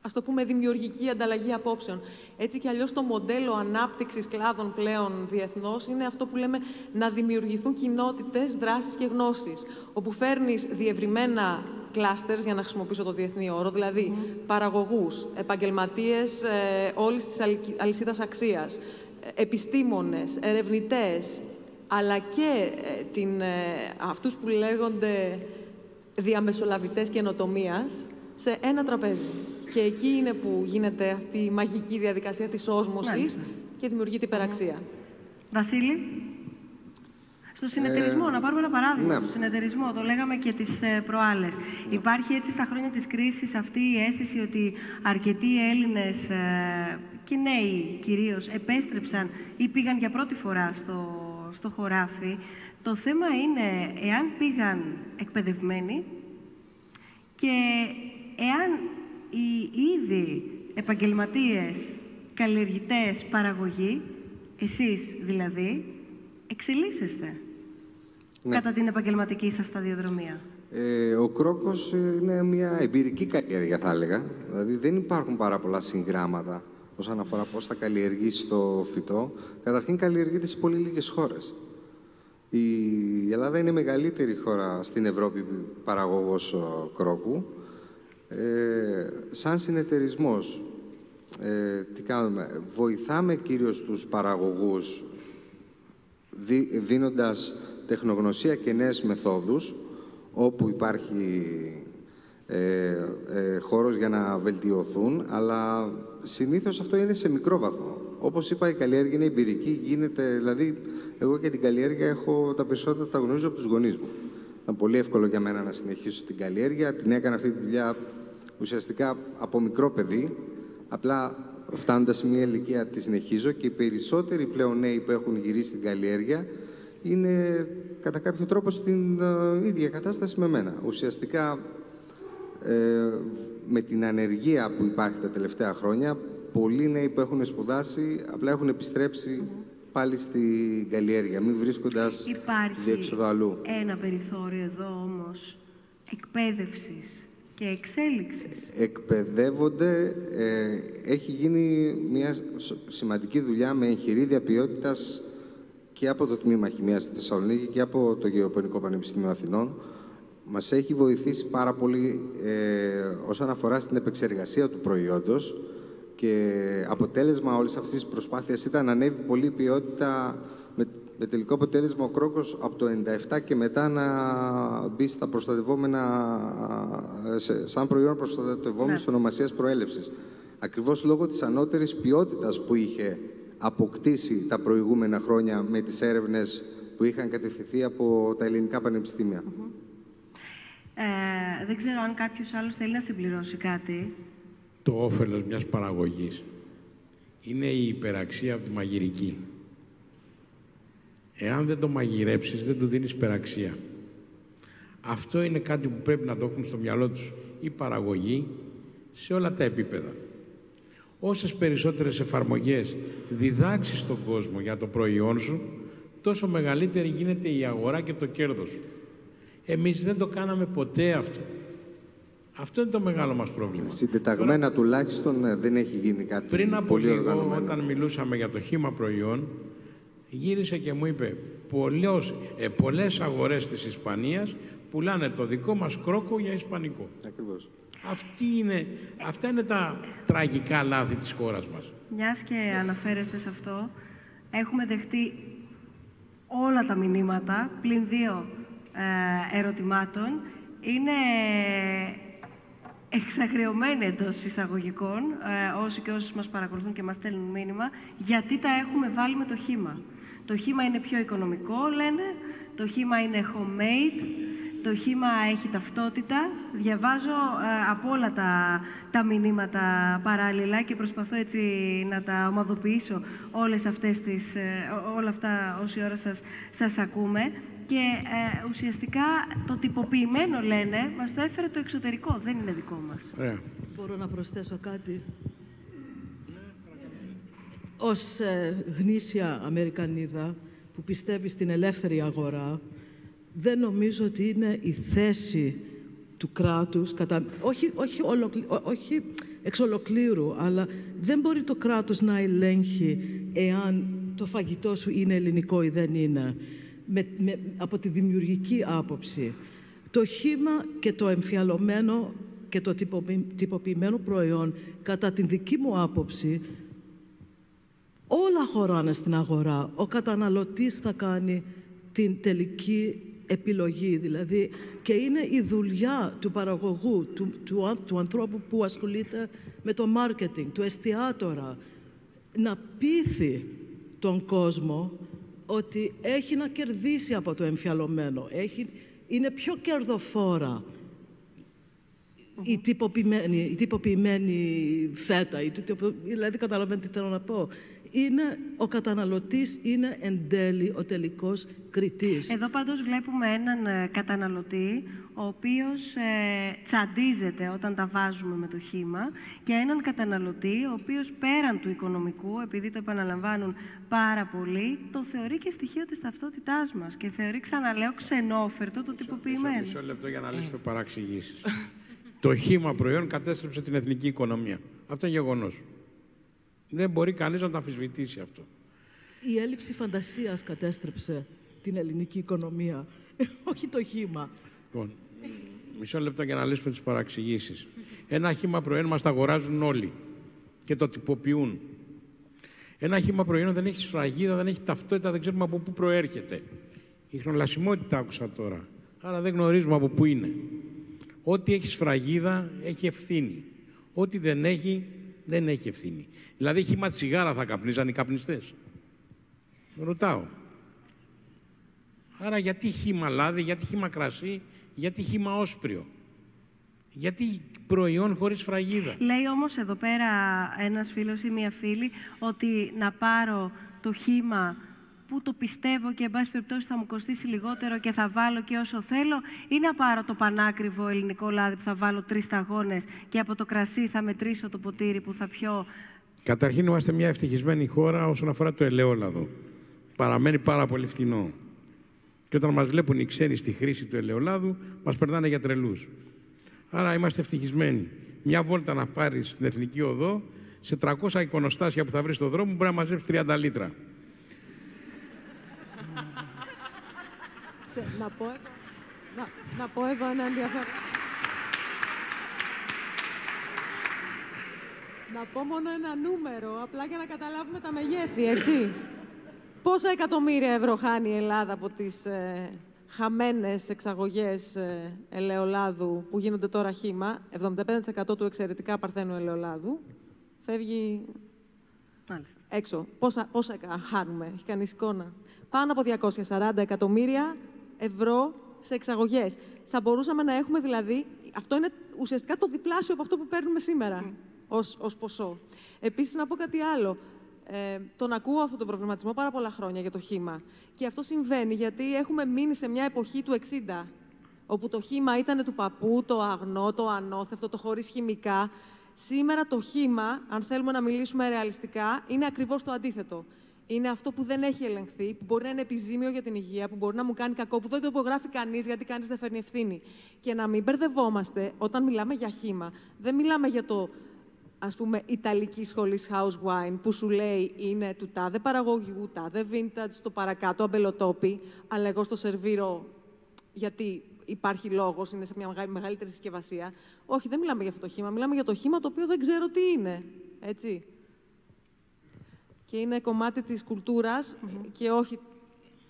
ας το πούμε, δημιουργική ανταλλαγή απόψεων. Έτσι κι αλλιώς το μοντέλο ανάπτυξης κλάδων πλέον διεθνώς είναι αυτό που λέμε να δημιουργηθούν κοινότητες, δράσεις και γνώσεις, όπου φέρνεις διευρυμένα κλάστερς, για να χρησιμοποιήσω το διεθνή όρο, δηλαδή mm. παραγωγούς, επαγγελματίες ε, όλης της αλυσίδας αξίας, ε, επιστήμονες, ερευνητές, αλλά και ε, την, ε, αυτούς που λέγονται διαμεσολαβητές καινοτομίας σε ένα τραπέζι. Και εκεί είναι που γίνεται αυτή η μαγική διαδικασία της όσμωσης και δημιουργείται υπεραξία. Βασίλη. Στο συνεταιρισμό, ε, να πάρουμε ένα παράδειγμα. Ναι. Στο συνεταιρισμό, το λέγαμε και τις ε, προάλλες. Υπάρχει έτσι στα χρόνια της κρίσης αυτή η αίσθηση ότι αρκετοί Έλληνες ε, και νέοι κυρίως επέστρεψαν ή πήγαν για πρώτη φορά στο, στο χωράφι. Το θέμα είναι εάν πήγαν εκπαιδευμένοι και εάν οι ήδη επαγγελματίες, καλλιεργητές, παραγωγοί, εσείς δηλαδή, εξελίσσεστε ναι. κατά την επαγγελματική σας σταδιοδρομία; Ε, ο κρόκος είναι μια εμπειρική καλλιέργεια, θα έλεγα. Δηλαδή δεν υπάρχουν πάρα πολλά συγγράμματα όσον αφορά πώς θα καλλιεργήσει το φυτό. Καταρχήν καλλιεργείται σε πολύ λίγες χώρες. Η Ελλάδα είναι η μεγαλύτερη χώρα στην Ευρώπη παραγωγός κρόκου. Ε, σαν συνεταιρισμός, ε, τι κάνουμε, βοηθάμε κυρίως τους παραγωγούς δίνοντας τεχνογνωσία και νέες μεθόδους όπου υπάρχει ε, ε, χώρος για να βελτιωθούν, αλλά συνήθως αυτό είναι σε μικρό βαθμό. Όπως είπα, η καλλιέργεια είναι εμπειρική, γίνεται, δηλαδή, εγώ και την καλλιέργεια έχω τα περισσότερα τα γνωρίζω από τους γονείς μου. Ήταν πολύ εύκολο για μένα να συνεχίσω την καλλιέργεια. Την έκανα αυτή τη δουλειά ουσιαστικά από μικρό παιδί. Απλά φτάνοντας σε μια ηλικία τη συνεχίζω και οι περισσότεροι πλέον νέοι που έχουν γυρίσει στην καλλιέργεια είναι κατά κάποιο τρόπο στην ε, ίδια κατάσταση με μένα. Ουσιαστικά ε, με την ανεργία που υπάρχει τα τελευταία χρόνια, πολλοί νέοι που έχουν σπουδάσει απλά έχουν επιστρέψει πάλι στην καλλιέργεια, μην βρίσκοντας διέξοδο αλλού. ένα περιθώριο εδώ όμως εκπαίδευσης και εξέλιξης. Εκπαιδεύονται, ε, έχει γίνει μια σημαντική δουλειά με εγχειρίδια ποιότητας και από το Τμήμα Χημίας στη Θεσσαλονίκη και από το Γεωπονικό Πανεπιστήμιο Αθηνών. Μας έχει βοηθήσει πάρα πολύ ε, όσον αφορά στην επεξεργασία του προϊόντος και αποτέλεσμα όλης αυτής της προσπάθειας ήταν να ανέβει πολύ η ποιότητα με, με τελικό αποτέλεσμα ο κρόκος από το 97 και μετά να μπει στα προστατευόμενα, σε, σαν προϊόν προστατευόμενης Ναι. ναι. ονομασίας προέλευσης. Ακριβώς λόγω της ανώτερης ποιότητας που είχε αποκτήσει τα προηγούμενα χρόνια με τις έρευνες που είχαν κατευθυνθεί από τα ελληνικά πανεπιστήμια. Ε, δεν ξέρω αν κάποιος άλλος θέλει να συμπληρώσει κάτι. Το όφελος μιας παραγωγής είναι η υπεραξία από τη μαγειρική. Εάν δεν το μαγειρέψεις, δεν του δίνεις υπεραξία. Αυτό είναι κάτι που πρέπει να το έχουν στο μυαλό τους η παραγωγή σε όλα τα επίπεδα. Όσες περισσότερες εφαρμογές διδάξεις στον κόσμο για το προϊόν σου, τόσο μεγαλύτερη γίνεται η αγορά και το κέρδος σου. Εμείς δεν το κάναμε ποτέ αυτό. Αυτό είναι το μεγάλο μας πρόβλημα. Συντεταγμένα τουλάχιστον ε, δεν έχει γίνει κάτι Πριν από πολύ λίγο, οργανωμένο. όταν μιλούσαμε για το χήμα προϊόν, γύρισε και μου είπε πολλές, ε, πολλές αγορές της Ισπανίας πουλάνε το δικό μας κρόκο για ισπανικό. Ακριβώς. Αυτή είναι, αυτά είναι τα τραγικά λάθη της χώρας μας. Μιας και αναφέρεστε σε αυτό, έχουμε δεχτεί όλα τα μηνύματα, πλην δύο ε, ερωτημάτων. Είναι εξαγριωμένοι εντός εισαγωγικών, ε, όσοι και όσοι μας παρακολουθούν και μας στέλνουν μήνυμα, γιατί τα έχουμε βάλει με το χήμα. Το χήμα είναι πιο οικονομικό, λένε, το χήμα είναι homemade, το χήμα έχει ταυτότητα. Διαβάζω ε, από όλα τα, τα μηνύματα παράλληλα και προσπαθώ έτσι να τα ομαδοποιήσω όλες αυτές τις, ε, ό- όλα αυτά όση ώρα σας, σας ακούμε. Και ε, ουσιαστικά το τυποποιημένο, λένε, μας το έφερε το εξωτερικό, δεν είναι δικό μας. Ωραία. Μπορώ να προσθέσω κάτι; Ως ε, γνήσια Αμερικανίδα που πιστεύει στην ελεύθερη αγορά, δεν νομίζω ότι είναι η θέση του κράτους, κατά, όχι, όχι, ολοκλη- ό- όχι εξ ολοκλήρου, αλλά δεν μπορεί το κράτος να ελέγχει εάν το φαγητό σου είναι ελληνικό ή δεν είναι, με, με, από τη δημιουργική άποψη. Το χήμα και το εμφιαλωμένο και το τυποποιη- τυποποιημένο προϊόν, κατά την δική μου άποψη, όλα χωράνε στην αγορά. Ο καταναλωτής θα κάνει την τελική επιλογή, δηλαδή, και είναι η δουλειά του παραγωγού, του, του, αν- του ανθρώπου που ασχολείται με το marketing, του εστιατόρα, να πείθει τον κόσμο ότι έχει να κερδίσει από το εμφιαλωμένο. Έχει, είναι πιο κερδοφόρα η τυποποιημένη, η τυποποιημένη φέτα, η τυπο- δηλαδή καταλαβαίνετε τι θέλω να πω. Είναι, ο καταναλωτής είναι εν τέλει ο τελικός κριτής. Εδώ πάντως βλέπουμε έναν ε, καταναλωτή ο οποίος ε, τσαντίζεται όταν τα βάζουμε με το χήμα και έναν καταναλωτή ο οποίος πέραν του οικονομικού, επειδή το επαναλαμβάνουν πάρα πολύ, το θεωρεί και στοιχείο της ταυτότητάς μας και θεωρεί, ξαναλέω, ξενόφερτο το τυποποιημένο. Μισό λεπτό για να λύσουμε παραξηγήσεις. το χήμα προϊόν κατέστρεψε την εθνική οικονομία. Αυτό είναι γεγονός. Δεν μπορεί κανείς να το αμφισβητήσει αυτό. Η έλλειψη φαντασίας κατέστρεψε την ελληνική οικονομία, όχι το χήμα. Λοιπόν, μισό λεπτό για να λύσουμε τις παραξηγήσεις. Ένα χήμα προϊόν μας τα αγοράζουν όλοι και το τυποποιούν. Ένα χήμα προϊόν δεν έχει σφραγίδα, δεν έχει ταυτότητα, δεν ξέρουμε από πού προέρχεται. Η χνολασιμότητα άκουσα τώρα. Άρα δεν γνωρίζουμε από πού είναι. Ό,τι έχει σφραγίδα έχει ευθύνη. Ό,τι δεν έχει, δεν έχει ευθύνη. Δηλαδή χήμα τσιγάρα θα καπνίζαν οι καπνιστές. Ρωτάω. Άρα γιατί χύμα λάδι, γιατί χύμα κρασί, γιατί χύμα όσπριο; Γιατί προϊόν χωρίς φραγίδα; Λέει όμως εδώ πέρα ένας φίλος ή μία φίλη ότι να πάρω το χήμα που το πιστεύω και εν πάση περιπτώσει θα μου κοστίσει λιγότερο και θα βάλω και όσο θέλω ή να πάρω το πανάκριβο ελληνικό λάδι που θα βάλω τρεις σταγόνες και από το κρασί θα μετρήσω το ποτήρι που θα πιω. Καταρχήν είμαστε μια ευτυχισμένη χώρα όσον αφορά το ελαιόλαδο. Παραμένει πάρα πολύ φθηνό. Και όταν μας βλέπουν οι ξένοι στη χρήση του ελαιολάδου, μας περνάνε για τρελούς. Άρα είμαστε ευτυχισμένοι. Μια βόλτα να πάρεις στην Εθνική Οδό, σε 300 εικονοστάσια που θα βρεις στον δρόμο, μπορεί να μαζέψεις 30 λίτρα. Να πω, να, να πω εδώ ένα ενδιαφέρον. Να πω μόνο ένα νούμερο, απλά για να καταλάβουμε τα μεγέθη, έτσι. Πόσα εκατομμύρια ευρώ χάνει η Ελλάδα από τις ε, χαμένες εξαγωγές ε, ελαιολάδου που γίνονται τώρα χήμα, 75% του εξαιρετικά παρθένου ελαιολάδου, φεύγει Μάλιστα. έξω. Πόσα, πόσα χάνουμε, έχει κανείς εικόνα; Πάνω από 240 εκατομμύρια ευρώ σε εξαγωγές. Θα μπορούσαμε να έχουμε δηλαδή, αυτό είναι ουσιαστικά το διπλάσιο από αυτό που παίρνουμε σήμερα ως, ως ποσό. Επίσης, να πω κάτι άλλο. Ε, τον ακούω αυτόν τον προβληματισμό πάρα πολλά χρόνια για το χήμα. Και αυτό συμβαίνει γιατί έχουμε μείνει σε μια εποχή του 60, όπου το χήμα ήταν του παππού, το αγνό, το ανώθευτο, το χωρίς χημικά. Σήμερα το χήμα, αν θέλουμε να μιλήσουμε ρεαλιστικά, είναι ακριβώς το αντίθετο. Είναι αυτό που δεν έχει ελεγχθεί, που μπορεί να είναι επιζήμιο για την υγεία, που μπορεί να μου κάνει κακό, που δεν το υπογράφει κανείς γιατί κανείς δεν φέρνει ευθύνη. Και να μην μπερδευόμαστε όταν μιλάμε για χήμα. Δεν μιλάμε για το ας πούμε, Ιταλική σχολής house wine, που σου λέει είναι του τάδε παραγωγού, τάδε vintage, το παρακάτω αμπελοτόπι, αλλά εγώ στο σερβίρω γιατί υπάρχει λόγος, είναι σε μια μεγαλύτερη, μεγαλύτερη συσκευασία. Όχι, δεν μιλάμε για αυτό το χήμα. Μιλάμε για το χήμα το οποίο δεν ξέρω τι είναι. Έτσι. Και είναι κομμάτι της κουλτουρας και όχι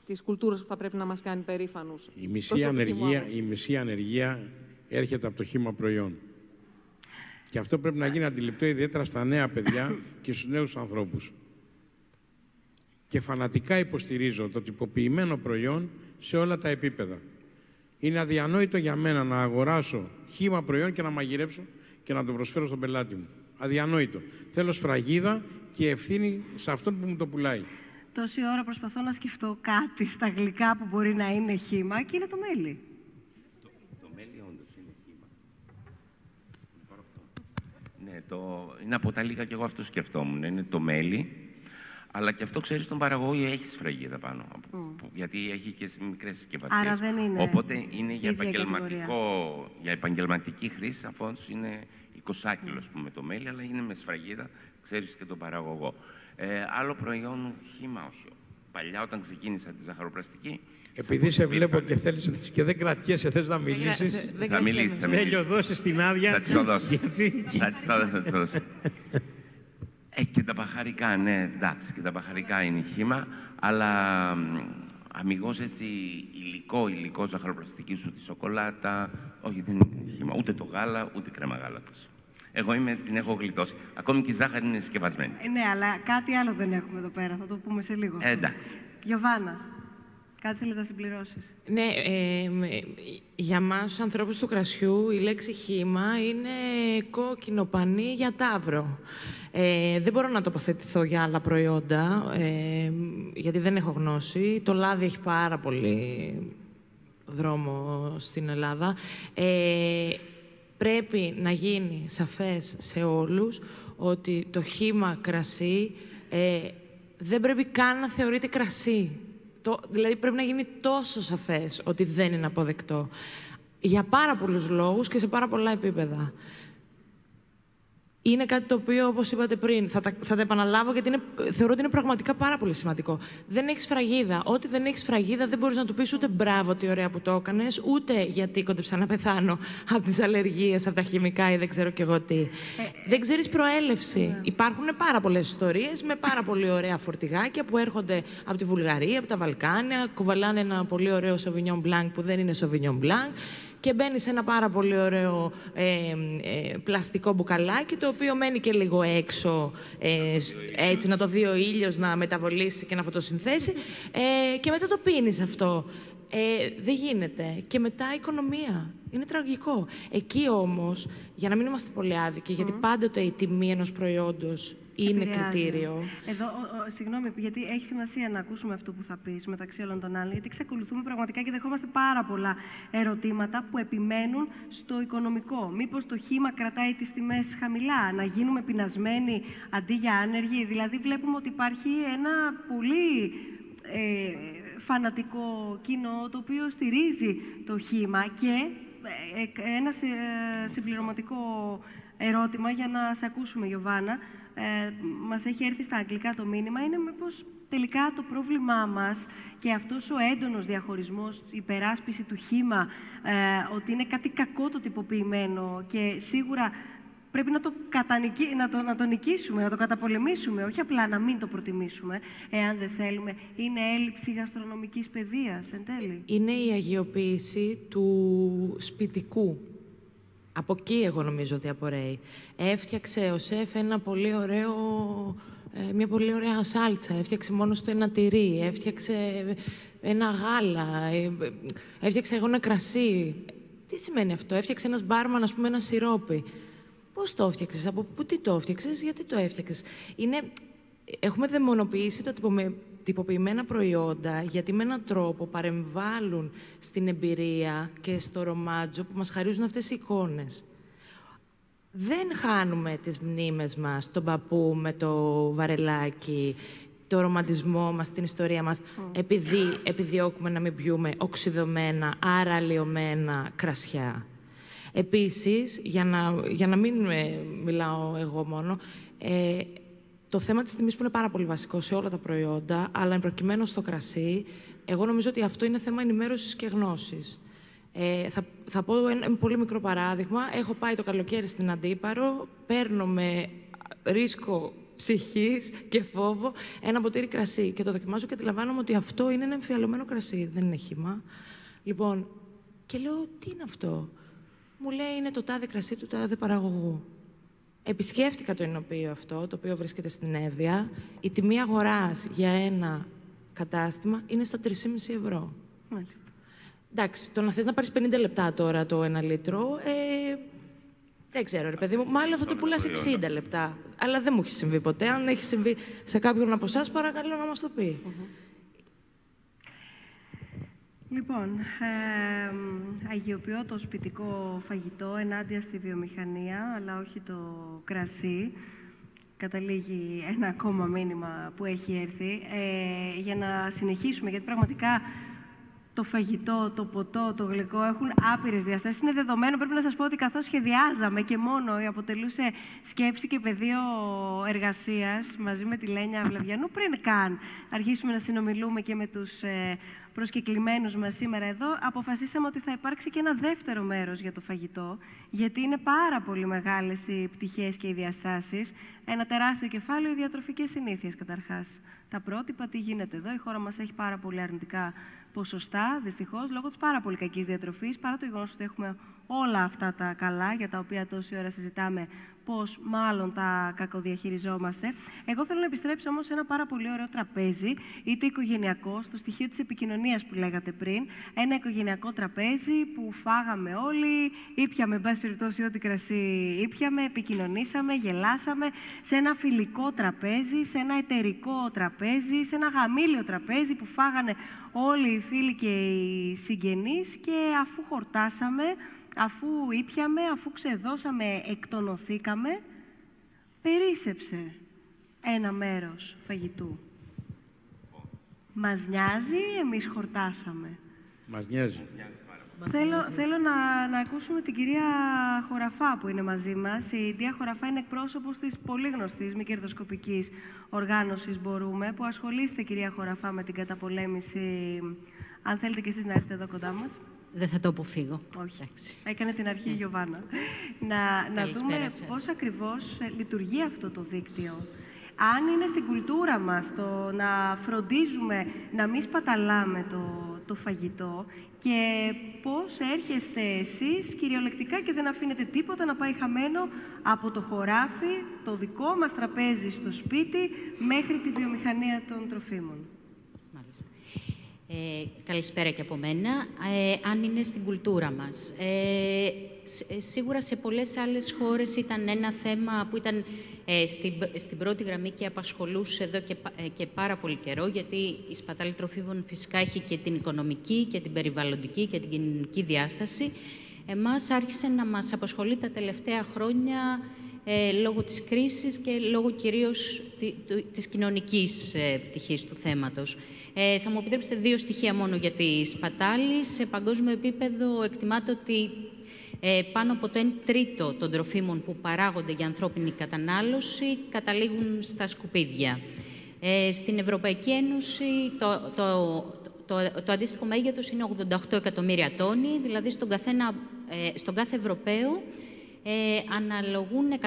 της κουλτούρας που θα πρέπει να μας κάνει περήφανους. Η μισή, Προσωπική μου ανεργία, άποψη. η μισή ανεργία έρχεται από το χήμα προϊόν. Και αυτό πρέπει να γίνει αντιληπτό ιδιαίτερα στα νέα παιδιά και στους νέους ανθρώπους. Και φανατικά υποστηρίζω το τυποποιημένο προϊόν σε όλα τα επίπεδα. Είναι αδιανόητο για μένα να αγοράσω χήμα προϊόν και να μαγειρέψω και να το προσφέρω στον πελάτη μου. Αδιανόητο. Θέλω σφραγίδα και ευθύνη σε αυτόν που μου το πουλάει. Τόση ώρα προσπαθώ να σκεφτώ κάτι στα γλυκά που μπορεί να είναι χήμα και είναι το μέλι. Το μέλι όντως είναι χήμα. Ναι, το... είναι από τα λίγα και εγώ αυτό σκεφτόμουν. Είναι το μέλι, αλλά και αυτό ξέρεις τον παραγωγό έχει σφραγίδα πάνω. που- Γιατί έχει και μικρές συσκευασίες. Άρα δεν είναι Οπότε είναι για, ίδια επαγγελματικό, για επαγγελματική χρήση, σαφώ είναι 20 κιλο, ας πούμε, το μέλι, αλλά είναι με σφραγίδα, ξέρεις και τον παραγωγό. Ε, άλλο προϊόν, χήμα, όχι. Παλιά, όταν ξεκίνησα τη ζαχαροπλαστική. Επειδή σε βλέπω και θέλεις και δεν κρατιέσαι, θες να μιλήσεις. Θα μιλήσεις, θα μιλήσεις. Τέλειο, δώσεις την άδεια. Θα της το δώσω. Γιατί... Θα της το δώσω, θα της το δώσω. Ε, και τα μπαχαρικά, ναι, εντάξει, και τα μπαχαρικά είναι χήμα, αλλά αμυγός έτσι υλικό, υλικό ζαχαροπλαστικής σου, τη σοκολάτα, όχι δεν είναι χήμα, ούτε το γάλα, ούτε κρέμα γάλατος. Εγώ είμαι, την έχω γλιτώσει. Ακόμη και η ζάχαρη είναι συσκευασμένη. Ε, ναι, αλλά κάτι άλλο δεν έχουμε εδώ πέρα. Θα το πούμε σε λίγο. Ε, εντάξει. Γιωβάνα, κάτι θέλεις να συμπληρώσεις. Ναι, ε, μ, ε, για μας τους ανθρώπους του κρασιού η λέξη χήμα είναι κόκκινο πανί για τάβρο. Ε, δεν μπορώ να τοποθετηθώ για άλλα προϊόντα, ε, γιατί δεν έχω γνώση. Το λάδι έχει πάρα πολύ δρόμο στην Ελλάδα. Ε, πρέπει να γίνει σαφές σε όλους ότι το χήμα κρασί ε, δεν πρέπει καν να θεωρείται κρασί. Το, δηλαδή πρέπει να γίνει τόσο σαφές ότι δεν είναι αποδεκτό. Για πάρα πολλούς λόγους και σε πάρα πολλά επίπεδα. Είναι κάτι το οποίο, όπως είπατε πριν, θα τα, θα τα επαναλάβω γιατί είναι, θεωρώ ότι είναι πραγματικά πάρα πολύ σημαντικό. Δεν έχεις φραγίδα. Ό,τι δεν έχεις φραγίδα δεν μπορείς να του πεις ούτε μπράβο τι ωραία που το έκανες, ούτε γιατί κόντεψα να πεθάνω από τις αλλεργίες, από τα χημικά ή δεν ξέρω κι εγώ τι. δεν ξέρεις προέλευση. Υπάρχουν πάρα πολλές ιστορίες με πάρα πολύ ωραία φορτηγάκια που έρχονται από τη Βουλγαρία, από τα Βαλκάνια, κουβαλάνε ένα πολύ ωραίο Sauvignon Blanc που δεν είναι Sauvignon Blanc και μπαίνει σε ένα πάρα πολύ ωραίο ε, ε, πλαστικό μπουκαλάκι το οποίο μένει και λίγο έξω ε, σ- έτσι να το δει ο ήλιος να μεταβολήσει και να φωτοσυνθέσει ε, και μετά το πίνεις αυτό. Ε, δεν γίνεται. Και μετά η οικονομία. Είναι τραγικό. Εκεί όμως, για να μην είμαστε πολύ άδικοι, γιατί πάντοτε η τιμή ενός προϊόντος είναι Επηρεάζει. κριτήριο. Εδώ, ο, ο, συγγνώμη, γιατί έχει σημασία να ακούσουμε αυτό που θα πεις μεταξύ όλων των άλλων, γιατί εξακολουθούμε πραγματικά και δεχόμαστε πάρα πολλά ερωτήματα που επιμένουν στο οικονομικό. Μήπως το χήμα κρατάει τις τιμές χαμηλά, να γίνουμε πεινασμένοι αντί για άνεργοι. Δηλαδή βλέπουμε ότι υπάρχει ένα πολύ ε, φανατικό κοινό το οποίο στηρίζει το χήμα και ε, ένα συμπληρωματικό ερώτημα για να σε ακούσουμε, Γιωβάνα. Ε, μας έχει έρθει στα αγγλικά το μήνυμα, είναι μήπως τελικά το πρόβλημά μας και αυτός ο έντονος διαχωρισμός, η υπεράσπιση του χήμα, ε, ότι είναι κάτι κακό το τυποποιημένο και σίγουρα πρέπει να το, κατανικη... να, το, να το νικήσουμε, να το καταπολεμήσουμε, όχι απλά να μην το προτιμήσουμε, εάν δεν θέλουμε. Είναι έλλειψη γαστρονομικής παιδείας, εν τέλει. Είναι η αγιοποίηση του σπιτικού. Από εκεί εγώ νομίζω ότι απορρέει. Έφτιαξε ο σεφ ένα πολύ ωραίο ε, μια πολύ ωραία σάλτσα, έφτιαξε μόνος του ένα τυρί, έφτιαξε ένα γάλα, ε, έφτιαξε εγώ ένα κρασί. Τι σημαίνει αυτό, έφτιαξε ένας μπάρμαν, ας πούμε, ένα σιρόπι. Πώς το έφτιαξες, από πού τι το έφτιαξες, γιατί το έφτιαξες; Είναι... Έχουμε δαιμονοποιήσει τα τυποποιημένα προϊόντα, γιατί με έναν τρόπο παρεμβάλλουν στην εμπειρία και στο ρομάτζο που μας χαρίζουν αυτές οι εικόνες δεν χάνουμε τις μνήμες μας, τον παππού με το βαρελάκι, το ρομαντισμό μας, την ιστορία μας, επειδή επιδιώκουμε να μην πιούμε οξυδωμένα, άρα αλλοιωμένα κρασιά. Επίσης, για να, για να μην μιλάω εγώ μόνο, ε, το θέμα της τιμής που είναι πάρα πολύ βασικό σε όλα τα προϊόντα, αλλά προκειμένου στο κρασί, εγώ νομίζω ότι αυτό είναι θέμα ενημέρωσης και γνώσης. Ε, θα, θα πω ένα, πολύ μικρό παράδειγμα. Έχω πάει το καλοκαίρι στην Αντίπαρο, παίρνω με ρίσκο ψυχής και φόβο ένα ποτήρι κρασί και το δοκιμάζω και αντιλαμβάνομαι ότι αυτό είναι ένα εμφιαλωμένο κρασί, δεν είναι χύμα. Λοιπόν, και λέω, τι είναι αυτό; Μου λέει, είναι το τάδε κρασί του τάδε παραγωγού. Επισκέφτηκα το ενωπείο αυτό, το οποίο βρίσκεται στην Εύβοια. Η τιμή αγοράς για ένα κατάστημα είναι στα 3,5 ευρώ. Μάλιστα. Εντάξει, το να θες να πάρεις 50 λεπτά τώρα το ένα λίτρο, ε, δεν ξέρω ρε παιδί μου, μάλλον θα το πουλάς 60 λεπτά. Αλλά δεν μου έχει συμβεί ποτέ. Αν έχει συμβεί σε κάποιον από εσάς, παρακαλώ να μας το πει. Λοιπόν, ε, αγιοποιώ το σπιτικό φαγητό ενάντια στη βιομηχανία, αλλά όχι το κρασί. Καταλήγει ένα ακόμα μήνυμα που έχει έρθει. Ε, για να συνεχίσουμε, γιατί πραγματικά το φαγητό, το ποτό, το γλυκό έχουν άπειρες διαστάσεις. Είναι δεδομένο, πρέπει να σας πω ότι καθώς σχεδιάζαμε και μόνο αποτελούσε σκέψη και πεδίο εργασίας μαζί με τη Λένια Βλαβιανού, πριν καν αρχίσουμε να συνομιλούμε και με τους ε, προσκεκλημένους μας σήμερα εδώ, αποφασίσαμε ότι θα υπάρξει και ένα δεύτερο μέρος για το φαγητό, γιατί είναι πάρα πολύ μεγάλες οι πτυχές και οι διαστάσεις. Ένα τεράστιο κεφάλαιο, οι διατροφικές συνήθειες καταρχάς. Τα πρότυπα, τι γίνεται εδώ. Η χώρα μας έχει πάρα πολύ αρνητικά ποσοστά, δυστυχώς, λόγω της πάρα πολύ κακής διατροφής, παρά το γεγονός ότι έχουμε όλα αυτά τα καλά, για τα οποία τόση ώρα συζητάμε πώς μάλλον τα κακοδιαχειριζόμαστε. Εγώ θέλω να επιστρέψω όμως σε ένα πάρα πολύ ωραίο τραπέζι, είτε οικογενειακό, στο στοιχείο της επικοινωνίας που λέγατε πριν. Ένα οικογενειακό τραπέζι που φάγαμε όλοι, ήπιαμε, εν πάση περιπτώσει, ό,τι κρασί ήπιαμε, επικοινωνήσαμε, γελάσαμε, σε ένα φιλικό τραπέζι, σε ένα εταιρικό τραπέζι, σε ένα γαμήλιο τραπέζι που φάγανε όλοι οι φίλοι και οι συγγενείς και αφού χορτάσαμε, αφού ήπιαμε, αφού ξεδώσαμε, εκτονωθήκαμε, περίσεψε ένα μέρος φαγητού. Μας νοιάζει, εμείς χορτάσαμε. Μας νοιάζει. Θέλω, θέλω να, να ακούσουμε την κυρία Χωραφά που είναι μαζί μας. Η κυρία Χωραφά είναι εκπρόσωπος της πολύ γνωστής μη κερδοσκοπικής οργάνωσης Μπορούμε, που ασχολείστε κυρία Χωραφά με την καταπολέμηση. Αν θέλετε και εσείς να έρθετε εδώ κοντά μας. Δεν θα το αποφύγω. Όχι. Έκανε την αρχή η ναι. Γιωβάνα. να, να δούμε πώς ακριβώς ε, λειτουργεί αυτό το δίκτυο. Αν είναι στην κουλτούρα μας το να φροντίζουμε να μην σπαταλάμε το, το φαγητό και πώς έρχεστε εσείς κυριολεκτικά και δεν αφήνετε τίποτα να πάει χαμένο από το χωράφι, το δικό μας τραπέζι στο σπίτι, μέχρι τη βιομηχανία των τροφίμων. Ε, καλησπέρα και από μένα. Ε, αν είναι στην κουλτούρα μας. Ε, ε, σίγουρα σε πολλές άλλες χώρες ήταν ένα θέμα που ήταν ε, στην, στην πρώτη γραμμή και απασχολούσε εδώ και, ε, και πάρα πολύ καιρό, γιατί η σπατάλη τροφίμων φυσικά έχει και την οικονομική και την περιβαλλοντική και την κοινωνική διάσταση. Εμάς άρχισε να μας απασχολεί τα τελευταία χρόνια ε, λόγω της κρίσης και λόγω κυρίως της κοινωνικής ε, πτυχής του θέματος. Ε, θα μου επιτρέψετε δύο στοιχεία μόνο για τη σπατάλη. Σε παγκόσμιο επίπεδο εκτιμάται ότι Ε, πάνω από το 1 τρίτο των τροφίμων που παράγονται για ανθρώπινη κατανάλωση καταλήγουν στα σκουπίδια. Ε, στην Ευρωπαϊκή Ένωση το, το, το, το αντίστοιχο μέγεθος είναι 88 εκατομμύρια τόνοι, δηλαδή στον, καθένα, ε, στον κάθε Ευρωπαίο ε, αναλογούν 173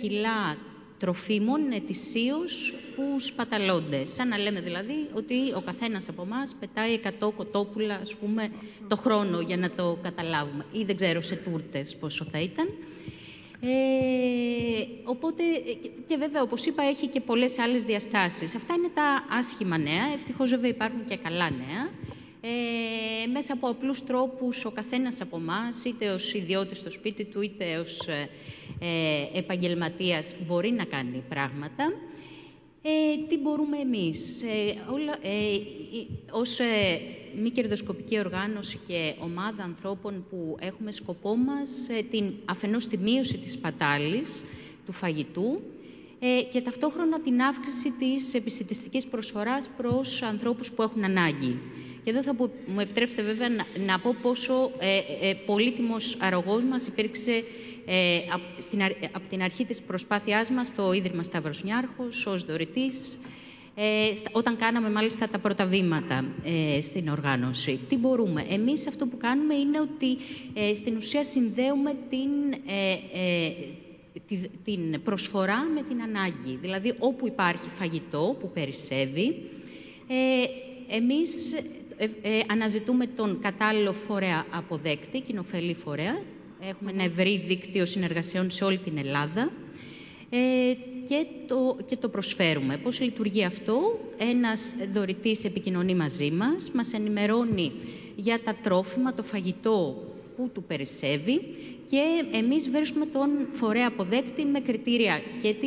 κιλά τροφίμων ετησίως που σπαταλώνται. Σαν να λέμε δηλαδή ότι ο καθένας από εμάς πετάει 100 κοτόπουλα ας πούμε, το χρόνο για να το καταλάβουμε. Ή δεν ξέρω σε τούρτες πόσο θα ήταν. Ε, οπότε, και βέβαια, όπως είπα, έχει και πολλές άλλες διαστάσεις. Αυτά είναι τα άσχημα νέα. Ευτυχώς, βέβαια, υπάρχουν και καλά νέα. Ε, μέσα από απλούς τρόπους ο καθένας από εμάς, είτε ως ιδιώτης στο σπίτι του, είτε ως ε, ε, επαγγελματίας, μπορεί να κάνει πράγματα. Ε, τι μπορούμε εμείς. Ε, όλα, ε, ως ε, μη κερδοσκοπική οργάνωση και ομάδα ανθρώπων που έχουμε σκοπό μας ε, την, αφενός τη μείωση της πατάλης του φαγητού ε, και ταυτόχρονα την αύξηση της επισητιστικής προσφοράς προς ανθρώπους που έχουν ανάγκη. Και εδώ θα μου επιτρέψετε βέβαια να, να πω πόσο ε, ε, πολύτιμος αρρωγός μας υπήρξε ε, από την αρχή της προσπάθειάς μας στο Ίδρυμα Σταύρος Νιάρχος, ως δωρητής, ε, όταν κάναμε μάλιστα τα πρώτα βήματα ε, στην οργάνωση. Τι μπορούμε. Εμείς αυτό που κάνουμε είναι ότι ε, στην ουσία συνδέουμε την, την προσφορά με την ανάγκη. Δηλαδή όπου υπάρχει φαγητό που περισσεύει, εμείς αναζητούμε τον κατάλληλο φορέα αποδέκτη, κοινοφελή φορέα, Έχουμε ένα ευρύ δίκτυο συνεργασιών σε όλη την Ελλάδα ε, και, το, και το προσφέρουμε. Πώς λειτουργεί αυτό; Ένας δωρητής επικοινωνεί μαζί μας, μας ενημερώνει για τα τρόφιμα, το φαγητό που του περισσεύει και εμείς βρίσκουμε τον φορέα αποδέκτη με κριτήρια και τη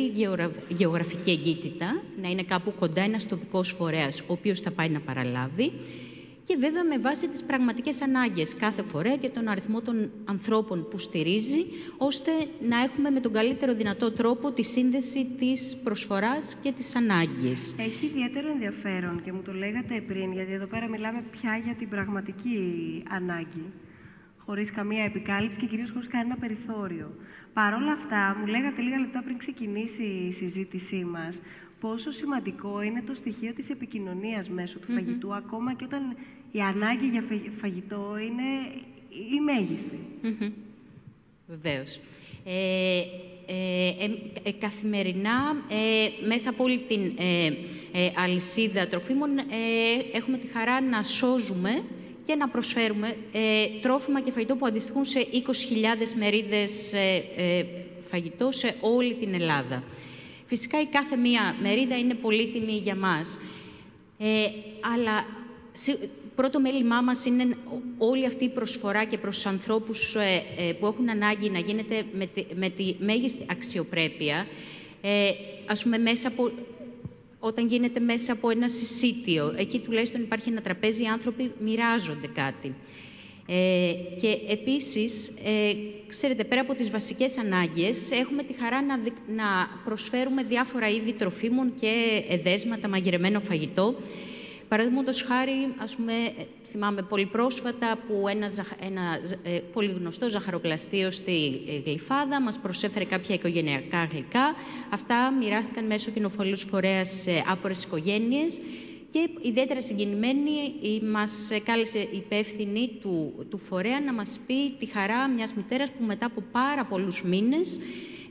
γεωγραφική εγκύτητα, να είναι κάπου κοντά ένας τοπικός φορέας, ο οποίος θα πάει να παραλάβει, και βέβαια με βάση τις πραγματικές ανάγκες κάθε φορέα και τον αριθμό των ανθρώπων που στηρίζει, ώστε να έχουμε με τον καλύτερο δυνατό τρόπο τη σύνδεση της προσφοράς και της ανάγκης. Έχει ιδιαίτερο ενδιαφέρον και μου το λέγατε πριν, γιατί εδώ πέρα μιλάμε πια για την πραγματική ανάγκη, χωρίς καμία επικάλυψη και κυρίως χωρίς κανένα περιθώριο. Παρ' όλα αυτά, μου λέγατε λίγα λεπτά πριν ξεκινήσει η συζήτησή μας, πόσο σημαντικό είναι το στοιχείο της επικοινωνίας μέσω του φαγητού, ακόμα και όταν η ανάγκη για φαγητό είναι η μέγιστη. Mm-hmm. Βεβαίως. Ε, ε, ε, καθημερινά, μέσα από όλη την αλυσίδα τροφίμων, έχουμε τη χαρά να σώζουμε και να προσφέρουμε τρόφιμα και φαγητό που αντιστοιχούν σε 20.000 μερίδες φαγητό σε όλη την Ελλάδα. Φυσικά η κάθε μία μερίδα είναι πολύτιμη για μας. Ε, αλλά πρώτο μέλημά μας είναι όλη αυτή η προσφορά και προς ανθρώπους ε, ε, που έχουν ανάγκη να γίνεται με τη, με τη μέγιστη αξιοπρέπεια. Ε, ας πούμε, μέσα από, όταν γίνεται μέσα από ένα συσίτιο, εκεί τουλάχιστον υπάρχει ένα τραπέζι, οι άνθρωποι μοιράζονται κάτι. Ε, και επίσης, ε, ξέρετε, πέρα από τις βασικές ανάγκες, έχουμε τη χαρά να, να προσφέρουμε διάφορα είδη τροφίμων και εδέσματα, μαγειρεμένο φαγητό. Παραδείγματος χάρη, ας πούμε, θυμάμαι πολύ πρόσφατα που ένα, ένα ε, πολύ γνωστό ζαχαροπλαστείο στη ε, Γλυφάδα μας προσέφερε κάποια οικογενειακά γλυκά. Αυτά μοιράστηκαν μέσω κοινοφολούς φορέας σε άπορες οικογένειες και ιδιαίτερα συγκινημένη μας κάλεσε η υπεύθυνη του, του φορέα να μας πει τη χαρά μιας μητέρας που μετά από πάρα πολλούς μήνες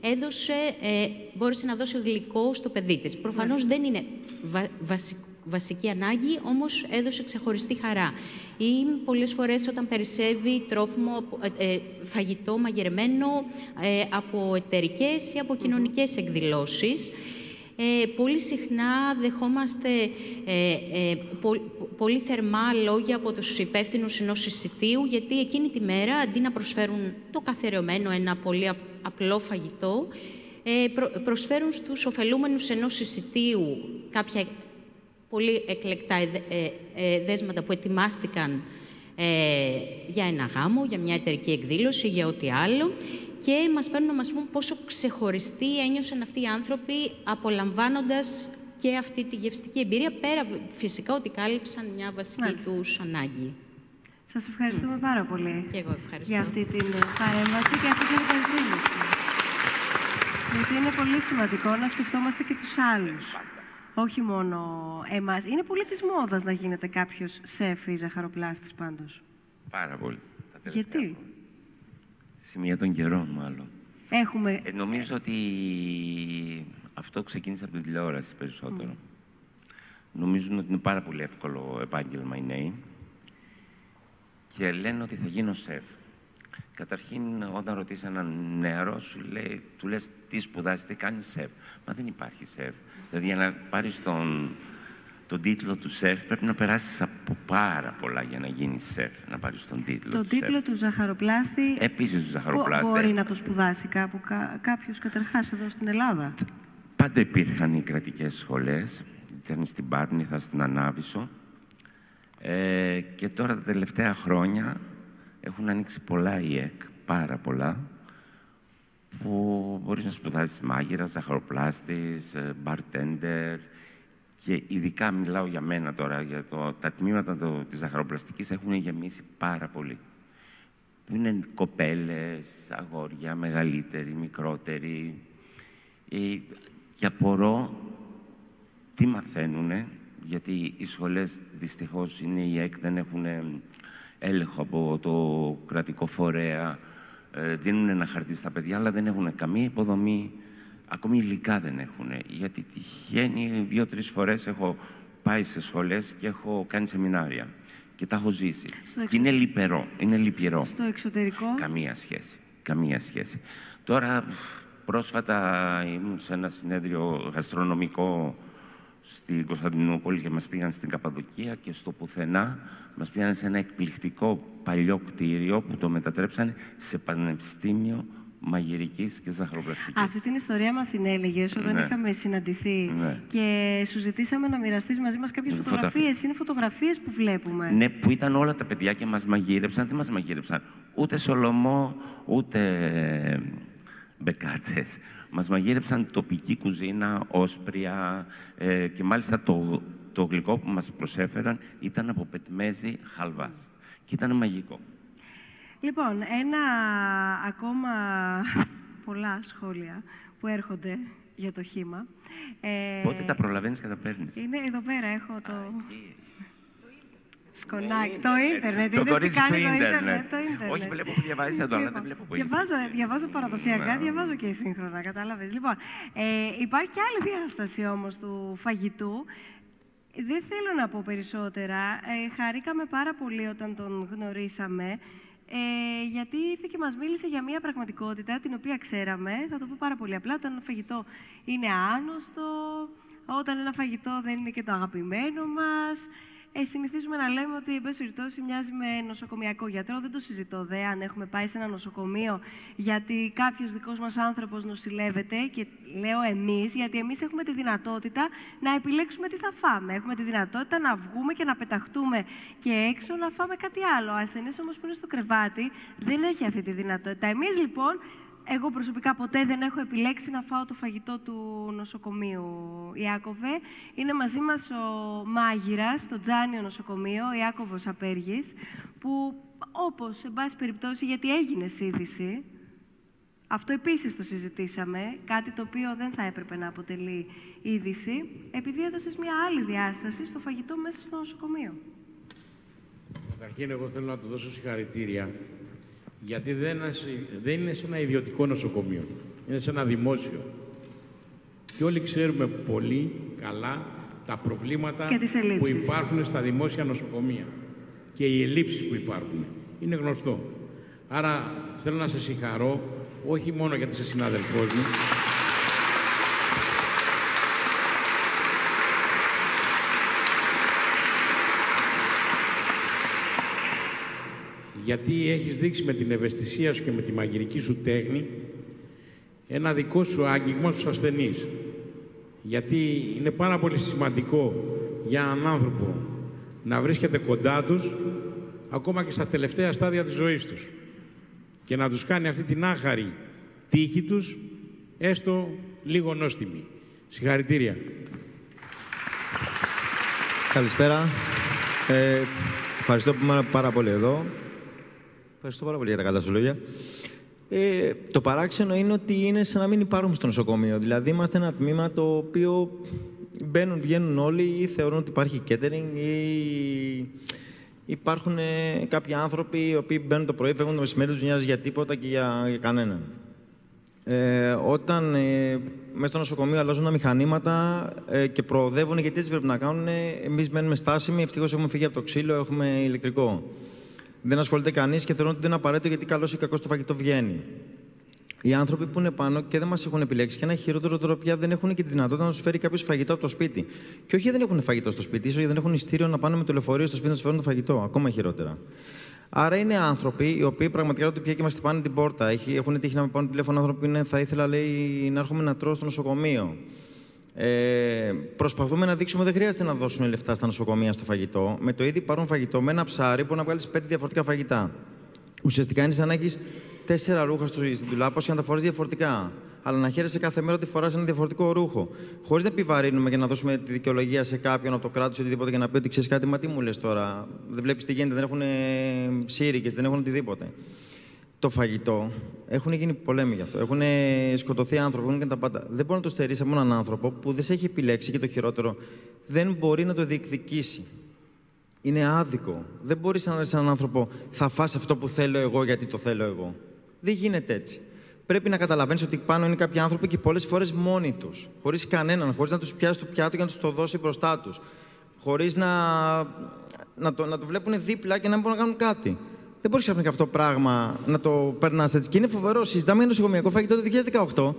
έδωσε, ε, μπόρεσε να δώσει γλυκό στο παιδί της. Προφανώς δεν είναι βασική ανάγκη, όμως έδωσε ξεχωριστή χαρά. Ή πολλές φορές όταν περισσεύει τρόφιμο, ε, ε, φαγητό μαγειρεμένο ε, από εταιρικές ή από κοινωνικές εκδηλώσεις, ε, πολύ συχνά δεχόμαστε ε, ε, πολύ θερμά λόγια από τους υπεύθυνους ενός εισιτίου, γιατί εκείνη τη μέρα, αντί να προσφέρουν το καθερεωμένο ένα πολύ απλό φαγητό, ε, προσφέρουν στους ωφελούμενους ενός εισιτίου κάποια πολύ εκλεκτά δέσματα που ετοιμάστηκαν για ένα γάμο, για μια εταιρική εκδήλωση, για ό,τι άλλο και μας παίρνουν να μας πούν πόσο ξεχωριστοί ένιωσαν αυτοί οι άνθρωποι απολαμβάνοντας και αυτή τη γευστική εμπειρία, πέρα φυσικά ότι κάλυψαν μια βασική Μάλιστα. τους ανάγκη. Σας ευχαριστούμε πάρα πολύ Και εγώ ευχαριστώ. για αυτή την παρέμβαση και αυτή την υπενθύμηση. Γιατί είναι πολύ σημαντικό να σκεφτόμαστε και τους άλλους. Όχι μόνο εμάς. Είναι πολύ της μόδας να γίνεται κάποιος σεφ ή ζαχαροπλάστης πάντως. Πάρα πολύ. τα τελευταία Γιατί; Σημεία των καιρών, μάλλον. έχουμε... Ε, νομίζω ότι αυτό ξεκίνησε από την τηλεόραση περισσότερο. Νομίζουν ότι είναι πάρα πολύ εύκολο επάγγελμα οι νέοι και λένε ότι θα γίνω σεφ. Καταρχήν, όταν ρωτήσει έναν νεαρό, σου λέει, του λες τι σπουδάζεις, τι κάνεις σεφ. Μα δεν υπάρχει σεφ. Δηλαδή, για να πάρεις τον, τον τίτλο του σεφ, πρέπει να περάσεις από πάρα πολλά για να γίνεις σεφ, να πάρεις τον τίτλο Το του τίτλο σεφ. του ζαχαροπλάστη Επίσης του ζαχαροπλάστη. μπο- μπορεί να το σπουδάσει κάπου κα, κάποιος καταρχάς εδώ στην Ελλάδα. Πάντα υπήρχαν οι κρατικές σχολές. Ήταν στην Πάρνηθα, στην Ανάβησο. Ε, και τώρα τα τελευταία χρόνια έχουν ανοίξει πολλά ΙΕΚ, πάρα πολλά, που μπορείς να σπουδάσεις μάγειρα, ζαχαροπλάστης, ε, bartender και ειδικά μιλάω για μένα τώρα, για το, τα τμήματα το, της ζαχαροπλαστικής έχουν γεμίσει πάρα πολύ. Που είναι κοπέλες, αγόρια, μεγαλύτεροι, μικρότεροι, ε, και απορώ τι μαθαίνουνε, γιατί οι σχολές δυστυχώς είναι η ΕΚ, δεν έχουν έλεγχο από το κρατικό φορέα, ε, δίνουν ένα χαρτί στα παιδιά, αλλά δεν έχουν καμία υποδομή, ακόμη υλικά δεν έχουν. Γιατί τυχαίνει δύο-τρεις φορές έχω πάει σε σχολές και έχω κάνει σεμινάρια και τα έχω ζήσει. Στο Και είναι λυπηρό, είναι λυπηρό. Στο εξωτερικό; Καμία σχέση. Καμία σχέση. Τώρα, πρόσφατα ήμουν σε ένα συνέδριο γαστρονομικό στην Κωνσταντινούπολη και μας πήγαν στην Καπαδοκία και στο πουθενά μας πήγαν σε ένα εκπληκτικό παλιό κτίριο που το μετατρέψανε σε πανεπιστήμιο μαγειρικής και ζαχαροπλαστικής. Αυτή την ιστορία μας την έλεγες όταν Ναι. είχαμε συναντηθεί Ναι. και σου ζητήσαμε να μοιραστείς μαζί μας κάποιες Φωτογραφίες. φωτογραφίες. Είναι φωτογραφίες που βλέπουμε. Ναι, που ήταν όλα τα παιδιά και μας μαγείρεψαν. Τι μας μαγείρεψαν; Ούτε σολομό, ούτε ε, μπεκάτσες. Μας μαγείρεψαν τοπική κουζίνα, όσπρια ε, και μάλιστα το, το γλυκό που μας προσέφεραν ήταν από πετμέζι χαλβάς. Και ήταν μαγικό. Λοιπόν, ένα ακόμα πολλά σχόλια που έρχονται για το χήμα. Ε, Πότε τα προλαβαίνεις και τα παίρνεις; Είναι εδώ πέρα, έχω το... Σκονάκι, το ίντερνετ. Το είδες τι κορίτσι κάνει του το ίντερνετ. το ίντερνετ. Όχι, βλέπω που διαβάζεις εδώ, αλλά δεν βλέπω που είσαι. Διαβάζω, διαβάζω παραδοσιακά, Ναι. διαβάζω και σύγχρονα, κατάλαβες. Λοιπόν, ε, υπάρχει και άλλη διάσταση όμως του φαγητού. Δεν θέλω να πω περισσότερα. Ε, χαρήκαμε πάρα πολύ όταν τον γνωρίσαμε. Ε, γιατί ήρθε και μας μίλησε για μια πραγματικότητα την οποία ξέραμε. Θα το πω πάρα πολύ απλά. Όταν ένα φαγητό είναι άνοστο, όταν ένα φαγητό δεν είναι και το αγαπημένο μας. Ε, συνηθίζουμε να λέμε ότι, εν πάση περιπτώσει, μοιάζει με νοσοκομιακό γιατρό. Δεν το συζητώ δε αν έχουμε πάει σε ένα νοσοκομείο γιατί κάποιος δικός μας άνθρωπος νοσηλεύεται. Και λέω εμείς, γιατί εμείς έχουμε τη δυνατότητα να επιλέξουμε τι θα φάμε. Έχουμε τη δυνατότητα να βγούμε και να πεταχτούμε και έξω να φάμε κάτι άλλο. Ο ασθενής όμως που είναι στο κρεβάτι δεν έχει αυτή τη δυνατότητα. Εμείς λοιπόν εγώ προσωπικά ποτέ δεν έχω επιλέξει να φάω το φαγητό του νοσοκομείου. Ιάκωβε, είναι μαζί μας ο μάγειρας στο Τζάνιο νοσοκομείο, ο Ιάκωβος Απέργης, που όπως, σε πάση περιπτώσει, γιατί έγινε είδηση, αυτό επίσης το συζητήσαμε, κάτι το οποίο δεν θα έπρεπε να αποτελεί είδηση, επειδή έδωσες μια άλλη διάσταση στο φαγητό μέσα στο νοσοκομείο. Καταρχήν, εγώ θέλω να του δώσω συγχαρητήρια, γιατί δεν, είναι σε- δεν είναι σε ένα ιδιωτικό νοσοκομείο, είναι σε ένα δημόσιο. Και όλοι ξέρουμε πολύ καλά τα προβλήματα Και τις που ελλείψεις. υπάρχουν στα δημόσια νοσοκομεία και οι ελλείψεις που υπάρχουν. Είναι γνωστό. Άρα θέλω να σε συγχαρώ, όχι μόνο γιατί είσαι συνάδελφός μου, γιατί έχεις δείξει με την ευαισθησία σου και με τη μαγειρική σου τέχνη ένα δικό σου άγγιγμα στους ασθενείς. Γιατί είναι πάρα πολύ σημαντικό για έναν άνθρωπο να βρίσκεται κοντά τους ακόμα και στα τελευταία στάδια της ζωής τους και να τους κάνει αυτή την άχαρη τύχη τους έστω λίγο νόστιμη. Συγχαρητήρια. Καλησπέρα. Ε, Ευχαριστώ που ήμουν πάρα πολύ εδώ. Ευχαριστώ πάρα πολύ για τα καλά σου λόγια. Ε, το παράξενο είναι ότι είναι σαν να μην υπάρχουμε στο νοσοκομείο. Δηλαδή, είμαστε ένα τμήμα το οποίο μπαίνουν, βγαίνουν όλοι ή θεωρούν ότι υπάρχει catering ή υπάρχουν ε, κάποιοι άνθρωποι οι οποίοι μπαίνουν το πρωί, φεύγουν το μεσημέρι, τους νοιάζει για τίποτα και για, για κανέναν. Ε, όταν ε, μέσα στο νοσοκομείο αλλάζουν τα μηχανήματα ε, και προοδεύουν, γιατί έτσι πρέπει να κάνουν, εμείς μένουμε στάσιμοι. Ευτυχώς έχουμε φύγει από το ξύλο, έχουμε ηλεκτρικό. Δεν ασχολείται κανείς και θεωρούν ότι δεν είναι απαραίτητο γιατί καλός ή κακός το φαγητό βγαίνει. Οι άνθρωποι που είναι πάνω και δεν μας έχουν επιλέξει και ένα χειρότερο τώρα πια δεν έχουν και τη δυνατότητα να τους φέρει κάποιος φαγητό από το σπίτι. Και όχι δεν έχουν φαγητό στο σπίτι, ίσως γιατί δεν έχουν ειστήριο να πάνε με το λεωφορείο στο σπίτι να τους φέρουν το φαγητό. Ακόμα χειρότερα. Άρα είναι άνθρωποι οι οποίοι πραγματικά το πια και μας χτυπάνε την πόρτα. Έχουν τύχει να με πάρουν τηλέφωνο άνθρωποι είναι, θα ήθελα λέει, να έρχομαι να τρώω στο νοσοκομείο. Ε, προσπαθούμε να δείξουμε ότι δεν χρειάζεται να δώσουν λεφτά στα νοσοκομεία στο φαγητό. Με το ήδη παρόν φαγητό, με ένα ψάρι που να βγάλεις πέντε διαφορετικά φαγητά. Ουσιαστικά είναι σαν να έχεις τέσσερα ρούχα στην τουλάπα και να τα φορεί διαφορετικά. Αλλά να χαίρεσαι κάθε μέρα ότι φοράς ένα διαφορετικό ρούχο. Χωρίς να επιβαρύνουμε και να δώσουμε τη δικαιολογία σε κάποιον από το κράτος ή οτιδήποτε για να πει ότι ξέρεις κάτι, μα τι μου λες τώρα; Δεν βλέπεις τι γίνεται, δεν έχουν σύρικε, δεν έχουν οτιδήποτε. Το φαγητό έχουν γίνει πολέμοι γι' αυτό. Έχουν σκοτωθεί άνθρωποι, έχουν και τα πάντα. Δεν μπορεί να το στερήσει από έναν άνθρωπο που δεν σε έχει επιλέξει και το χειρότερο δεν μπορεί να το διεκδικήσει. Είναι άδικο. Δεν μπορεί να λε έναν άνθρωπο, θα φας αυτό που θέλω εγώ γιατί το θέλω εγώ. Δεν γίνεται έτσι. Πρέπει να καταλαβαίνεις ότι πάνω είναι κάποιοι άνθρωποι και πολλές φορές μόνοι τους. Χωρίς κανέναν, χωρίς να τους πιάσει το πιάτο και να τους το δώσει μπροστά τους. Χωρίς να, να, το, να το βλέπουν δίπλα και να μην μπορούν να κάνουν κάτι. Δεν μπορείς ξαφνικά αυτό το πράγμα να το περνάς έτσι. Και είναι φοβερό. Συζητάμε για νοσοκομιακό φαγητό το 2018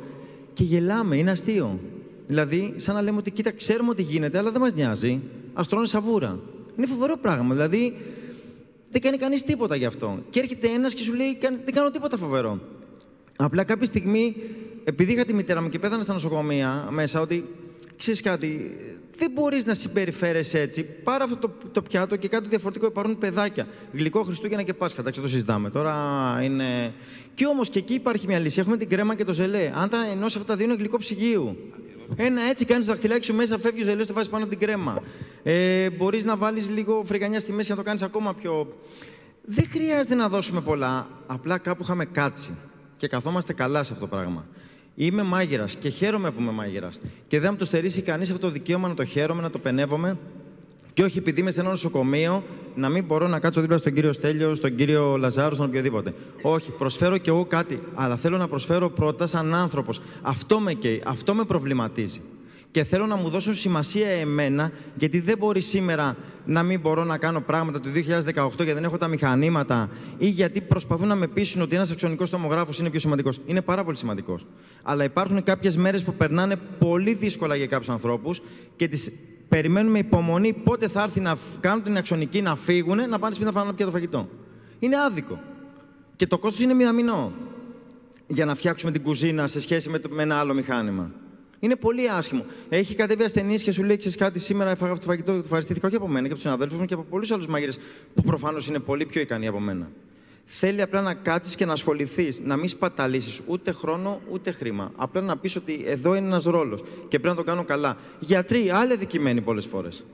και γελάμε. Είναι αστείο. Δηλαδή, σαν να λέμε ότι κοίτα, ξέρουμε ότι γίνεται, αλλά δεν μας νοιάζει. Α τρώνε σαβούρα. Είναι φοβερό πράγμα. Δηλαδή, δεν κάνει κανείς τίποτα γι' αυτό. Και έρχεται ένας και σου λέει: Δεν κάνω τίποτα φοβερό. Απλά κάποια στιγμή, επειδή είχα τη μητέρα μου και πέθανε στα νοσοκομεία μέσα, ότι ξέρεις κάτι, δεν μπορείς να συμπεριφέρεσαι έτσι. Πάρα αυτό το, το πιάτο και κάτι διαφορετικό. Υπάρχουν παιδάκια. Γλυκό Χριστούγεννα και Πάσχα. Εντάξει, το συζητάμε. Τώρα είναι. Και όμως και εκεί υπάρχει μια λύση. Έχουμε την κρέμα και το ζελέ. Αν τα ενώσεις αυτά τα δύο είναι γλυκό ψυγείου. Ένα έτσι κάνεις το δαχτυλάκι σου μέσα, φεύγεις ο ζελές, το βάζεις πάνω από την κρέμα. Ε, μπορείς να βάλεις λίγο φρυγανιά στη μέση να το κάνεις ακόμα πιο. Δεν χρειάζεται να δώσουμε πολλά. Απλά κάπου είχαμε κάτσει και καθόμαστε καλά σε αυτό το πράγμα. Είμαι μάγειρας και χαίρομαι που είμαι μάγειρας. Και δεν μου το στερήσει κανείς αυτό το δικαίωμα να το χαίρομαι, να το πενεύομαι. Και όχι επειδή είμαι σε ένα νοσοκομείο να μην μπορώ να κάτσω δίπλα στον κύριο Στέλιο, στον κύριο Λαζάρο, στον οποιοδήποτε. Όχι, προσφέρω κι εγώ κάτι. Αλλά θέλω να προσφέρω πρώτα σαν άνθρωπος. Αυτό με καίει, αυτό με προβληματίζει και θέλω να μου δώσουν σημασία εμένα, γιατί δεν μπορεί σήμερα να μην μπορώ να κάνω πράγματα το 2018 γιατί δεν έχω τα μηχανήματα ή γιατί προσπαθούν να με πείσουν ότι ένας αξιονικός τομογράφος είναι πιο σημαντικός. Είναι πάρα πολύ σημαντικός. Αλλά υπάρχουν κάποιες μέρες που περνάνε πολύ δύσκολα για κάποιους ανθρώπους και τις περιμένουμε υπομονή πότε θα έρθει να κάνουν την αξιονική να φύγουν, να πάνε σπίτι να φάνε πια το φαγητό. Είναι άδικο. Και το κόστος είναι μηδαμινό για να φτιάξουμε την κουζίνα σε σχέση με, το, με ένα άλλο μηχάνημα. Είναι πολύ άσχημο. Έχει κατέβει ασθενή και σου λέει: Ξέρεις κάτι, σήμερα έφαγα αυτό το φαγητό. Το ευχαριστήθηκα όχι από μένα και από τους συναδέλφους μου και από πολλούς άλλους μάγειρες που προφανώς είναι πολύ πιο ικανοί από μένα. Θέλει απλά να κάτσεις και να ασχοληθείς, να μην σπαταλήσεις ούτε χρόνο ούτε χρήμα. Απλά να πεις ότι εδώ είναι ένας ρόλος και πρέπει να το κάνω καλά. Γιατροί, άλλοι δικημένοι πολλές φορές.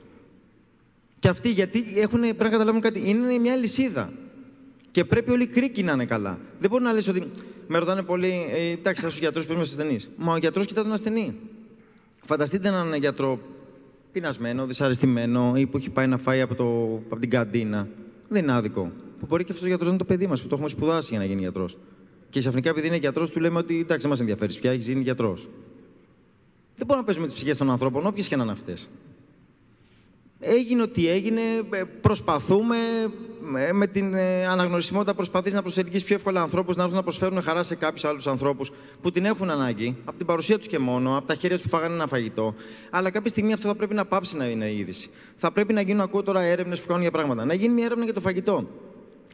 Και αυτοί γιατί έχουν, πρέπει να καταλάβουν κάτι. Είναι μια λυσίδα. Και πρέπει όλοι οι κρίκοι να είναι καλά. Δεν μπορεί να λες ότι με ρωτάνε πολύ, ε, εντάξει, στου γιατρού που είμαστε ασθενείς. Μα ο γιατρός κοιτά τον ασθενή. Φανταστείτε έναν γιατρό πεινασμένο, δυσαρεστημένο ή που έχει πάει να φάει από, το, από την καντίνα. Δεν είναι άδικο. Που μπορεί και αυτός ο γιατρός να είναι το παιδί μας, που το έχουμε σπουδάσει για να γίνει γιατρός. Και ξαφνικά, επειδή είναι γιατρός, του λέμε ότι εντάξει, δεν μας ενδιαφέρει πια, έχεις γίνει γιατρός. Δεν μπορούμε να παίζουμε τις ψυχές των ανθρώπων, όποιες και να είναι αυτές. Έγινε ό,τι έγινε, ε, προσπαθούμε ε, με την ε, αναγνωρισιμότητα προσπαθείς να προσελκύσεις πιο εύκολα ανθρώπους να έρθουν να προσφέρουν χαρά σε κάποιους άλλους ανθρώπους που την έχουν ανάγκη, από την παρουσία τους και μόνο, από τα χέρια τους που φάγανε ένα φαγητό. Αλλά κάποια στιγμή αυτό θα πρέπει να πάψει να είναι είδηση. Θα πρέπει να γίνουν, ακούω τώρα έρευνες που κάνουν για πράγματα. Να γίνει μια έρευνα για το φαγητό.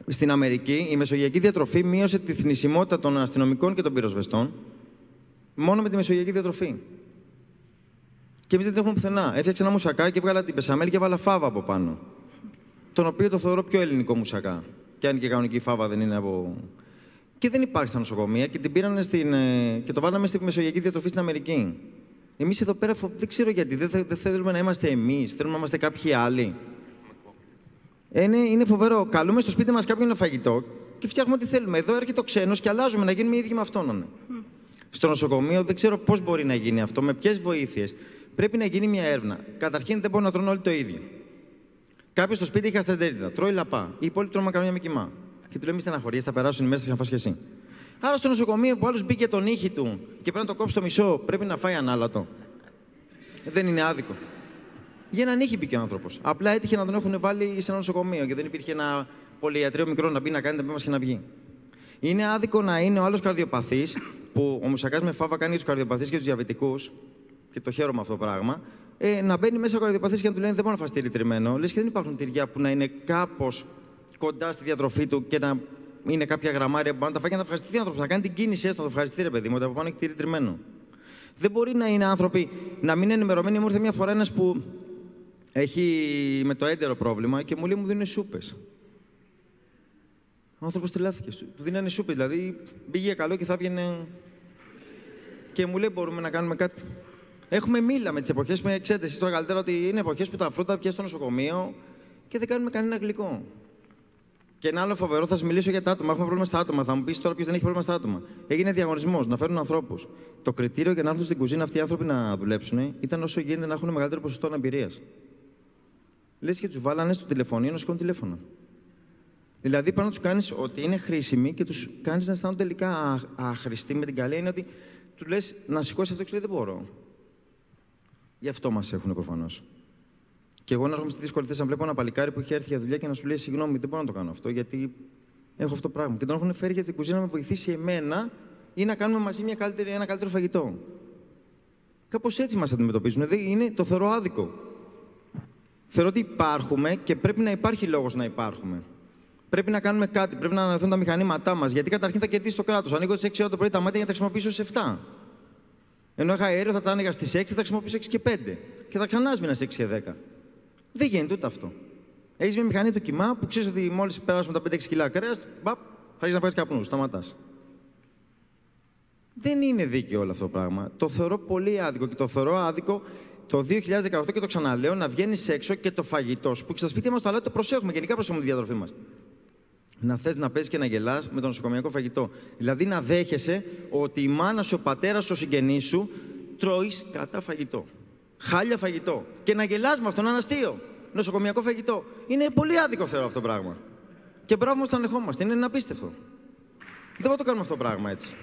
Στην Αμερική η μεσογειακή διατροφή μείωσε τη θνησιμότητα των αστυνομικών και των πυροσβεστών μόνο με τη μεσογειακή διατροφή. Και εμείς δεν την έχουμε πουθενά. Έφτιαξα ένα μουσακά και βγάλα την πεσαμέλη και βάλα φάβα από πάνω. Τον οποίο το θεωρώ πιο ελληνικό μουσακά. Και αν και κανονική φάβα δεν είναι από. Και δεν υπάρχει στα νοσοκομεία και την πήραν στην, ε, και το βάλαμε στη μεσογειακή διατροφή στην Αμερική. Εμείς εδώ πέρα δεν ξέρω γιατί. Δεν, δεν θέλουμε να είμαστε εμείς. Θέλουμε να είμαστε κάποιοι άλλοι. Είναι, είναι φοβερό. Καλούμε στο σπίτι μας κάποιον ένα φαγητό και φτιάχνουμε ό,τι θέλουμε. Εδώ έρχεται ο ξένος και αλλάζουμε να γίνουμε οι ίδιοι με αυτόν. Ναι. Στο νοσοκομείο δεν ξέρω πώς μπορεί να γίνει αυτό, με ποιες βοήθειες. Πρέπει να γίνει μια έρευνα. Καταρχήν δεν μπορούν να τρώνε όλοι το ίδιο. Κάποιο στο σπίτι έχει ασθεντερίτιδα, τρώει λαπά. Οι υπόλοιποι τρώμε μακαρόνια με κοιμά. Και του λέμε στεναχωρίε, θα περάσουν οι μέρες, θα να φας και εσύ. Άρα στο νοσοκομείο που άλλος μπήκε τον ήχη του και πρέπει να το κόψει το μισό, πρέπει να φάει ανάλατο. Δεν είναι άδικο. Για έναν ήχη μπήκε ο άνθρωπος. Απλά έτυχε να τον έχουν βάλει σε ένα νοσοκομείο και δεν υπήρχε ένα πολυιατρείο μικρό να μπει να κάνει τα μα και να βγει. Είναι άδικο να είναι ο άλλος καρδιοπαθής, που ο Μουσακάς με φάβα κάνει τους καρδιοπαθείς και τους διαβητικούς, και το χαίρομαι αυτό το πράγμα, ε, να μπαίνει μέσα ο καρδιοπαθής και να του λένε Δεν μπορεί να φας τυρί τριμμένο. Λες και δεν υπάρχουν τυριά που να είναι κάπως κοντά στη διατροφή του και να είναι κάποια γραμμάρια που μπορεί να τα φάει και να ευχαριστηθεί ο άνθρωπος. Να κάνει την κίνηση έστω να το ευχαριστηθεί, ρε παιδί μου, ότι από πάνω έχει τυρί τριμμένο. Δεν μπορεί να είναι άνθρωποι να μην είναι ενημερωμένοι. Μου ήρθε μια φορά ένας που έχει με το έντερο πρόβλημα και μου λέει μου δίνουν σούπες. Ο άνθρωπος τρελάθηκε. Του δίνανε σούπες. Δηλαδή πήγε καλό και θα έβγαινε. Και μου λέει: Μπορούμε να κάνουμε κάτι. Έχουμε μήλα με τις εποχές που ξέρετε εσεί τώρα καλύτερα ότι είναι εποχές που τα φρούτα πια στο νοσοκομείο και δεν κάνουμε κανένα γλυκό. Και ένα άλλο φοβερό, θα σας μιλήσω για τα άτομα. Έχουμε πρόβλημα στα άτομα. Θα μου πεις τώρα ποιος δεν έχει πρόβλημα στα άτομα. Έγινε διαγωνισμός να φέρουν ανθρώπους. Το κριτήριο για να έρθουν στην κουζίνα αυτοί οι άνθρωποι να δουλέψουν ήταν όσο γίνεται να έχουν μεγαλύτερο ποσοστό αναπηρίας. Λες και τους βάλανε στο τηλεφωνείο να σηκώνουν τηλέφωνο. Δηλαδή, πάνω τους κάνεις ότι είναι χρήσιμοι και τους κάνεις να αισθάνονται τελικά άχρηστοι με την καλή είναι ότι του λες να σηκώσει αυτό και λέει δεν μπορώ. Γι' αυτό μας έχουν προφανώς. Και εγώ να έρχομαι στη δύσκολη θέση να βλέπω ένα παλικάρι που έχει έρθει για δουλειά και να σου λέει: Συγγνώμη, δεν μπορώ να το κάνω αυτό, γιατί έχω αυτό το πράγμα. Και τον έχουν φέρει για την κουζίνα να με βοηθήσει εμένα ή να κάνουμε μαζί μια καλύτερη, ένα καλύτερο φαγητό. Κάπως έτσι μας αντιμετωπίζουν. Δηλαδή είναι το θεωρώ άδικο. Θεωρώ ότι υπάρχουμε και πρέπει να υπάρχει λόγος να υπάρχουμε. Πρέπει να κάνουμε κάτι, πρέπει να αναλυθούν τα μηχανήματά μας. Γιατί καταρχήν θα κερδίσει το κράτος. Ανοίγω τι 6 ώρα το πρωί τα μάτια για να τα χρησιμοποιήσω σε 7. Ενώ είχα αέριο θα τα άνοιγα στις 6, θα τα χρησιμοποιήσω 6 και 5. Και θα ξανά σβήνα σε 6 και 10. Δεν γίνεται ούτε αυτό. Έχεις μια μηχανή του κοιμά που ξέρεις ότι μόλις περάσουμε τα 5-6 κιλά κρέας, θα αρχίσεις να βγάζει καπνού. Σταματάς. Δεν είναι δίκαιο όλο αυτό το πράγμα. Το θεωρώ πολύ άδικο και το θεωρώ άδικο το 2018 και το ξαναλέω να βγαίνεις έξω και το φαγητός σου που και στα σπίτια μας το το προσέχουμε. Γενικά προσέχουμε τη διατροφή μας. Να θες να παίζεις και να γελάς με το νοσοκομιακό φαγητό. Δηλαδή να δέχεσαι ότι η μάνα σου, ο πατέρας σου, ο συγγενής σου τρώεις κατά φαγητό. Χάλια φαγητό. Και να γελάς με αυτό, να είναι αστείο. Νοσοκομιακό φαγητό. Είναι πολύ άδικο θεωρώ αυτό το πράγμα. Και μπράβο μας το ανεχόμαστε. Είναι ένα απίστευτο. Δεν μπορούμε να το κάνουμε αυτό το πράγμα έτσι.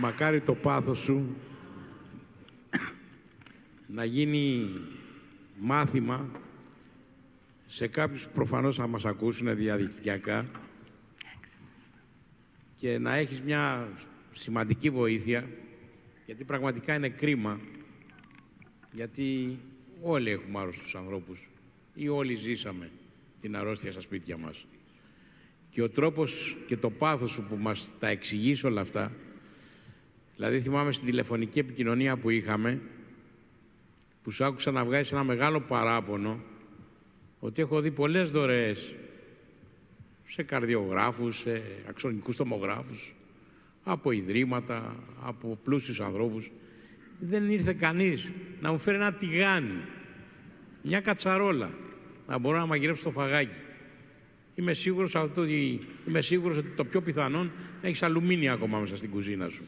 Μακάρι το πάθος σου να γίνει μάθημα σε κάποιους που προφανώς θα μας ακούσουν διαδικτυακά και να έχεις μια σημαντική βοήθεια γιατί πραγματικά είναι κρίμα γιατί όλοι έχουμε άρρωστους ανθρώπους ή όλοι ζήσαμε την αρρώστια στα σπίτια μας. Και ο τρόπος και το πάθος σου που μας τα εξηγείς όλα αυτά Δηλαδή θυμάμαι στην τηλεφωνική επικοινωνία που είχαμε που σου άκουσα να βγάζεις ένα μεγάλο παράπονο ότι έχω δει πολλές δωρεές σε καρδιογράφους, σε αξονικούς τομογράφους, από ιδρύματα, από πλούσιους ανθρώπους. Δεν ήρθε κανείς να μου φέρει ένα τηγάνι, μια κατσαρόλα, να μπορώ να μαγειρέψω το φαγάκι. Είμαι σίγουρος, αυτό, είμαι σίγουρος ότι το πιο πιθανόν έχεις αλουμίνια ακόμα μέσα στην κουζίνα σου.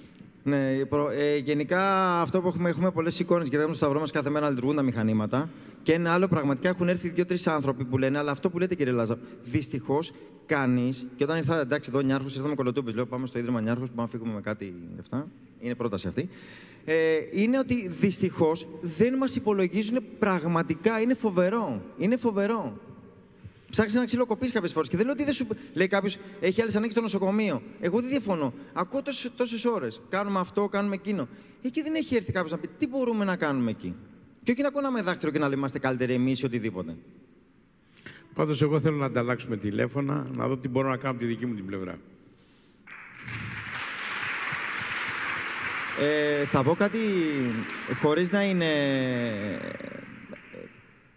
Ναι, προ, ε, γενικά αυτό που έχουμε, έχουμε πολλές εικόνες γιατί έχουμε στο σταυρό μας κάθε μέρα να λειτουργούν τα μηχανήματα. Και ένα άλλο, πραγματικά έχουν έρθει δύο-τρει άνθρωποι που λένε, αλλά αυτό που λέτε κύριε Λάζα, δυστυχώς κανείς, και όταν ήρθα εντάξει εδώ Νιάρχος, ήρθαμε κολοτούπε, λέω πάμε στο ίδρυμα Νιάρχος, πάμε να φύγουμε με κάτι αυτά. Είναι πρόταση αυτή. Ε, είναι ότι δυστυχώς δεν μας υπολογίζουν πραγματικά. Είναι φοβερό. Είναι φοβερό. Ψάχνει να ξυλοκοπήσει κάποιες φορές. Και δεν λέω ότι δεν σου λέει κάποιος έχει άλλες ανάγκες στο νοσοκομείο. Εγώ δεν διαφωνώ. Ακούω τόσες ώρες. Κάνουμε αυτό, κάνουμε εκείνο. Εκεί δεν έχει έρθει κάποιος να πει τι μπορούμε να κάνουμε εκεί; Και όχι να κόναμε δάχτυλο και να λέμε είμαστε καλύτεροι εμείς ή οτιδήποτε. Πάντως, εγώ θέλω να ανταλλάξουμε τηλέφωνα, να δω τι μπορώ να κάνω από τη δική μου την πλευρά. Ε, θα πω κάτι χωρίς να είναι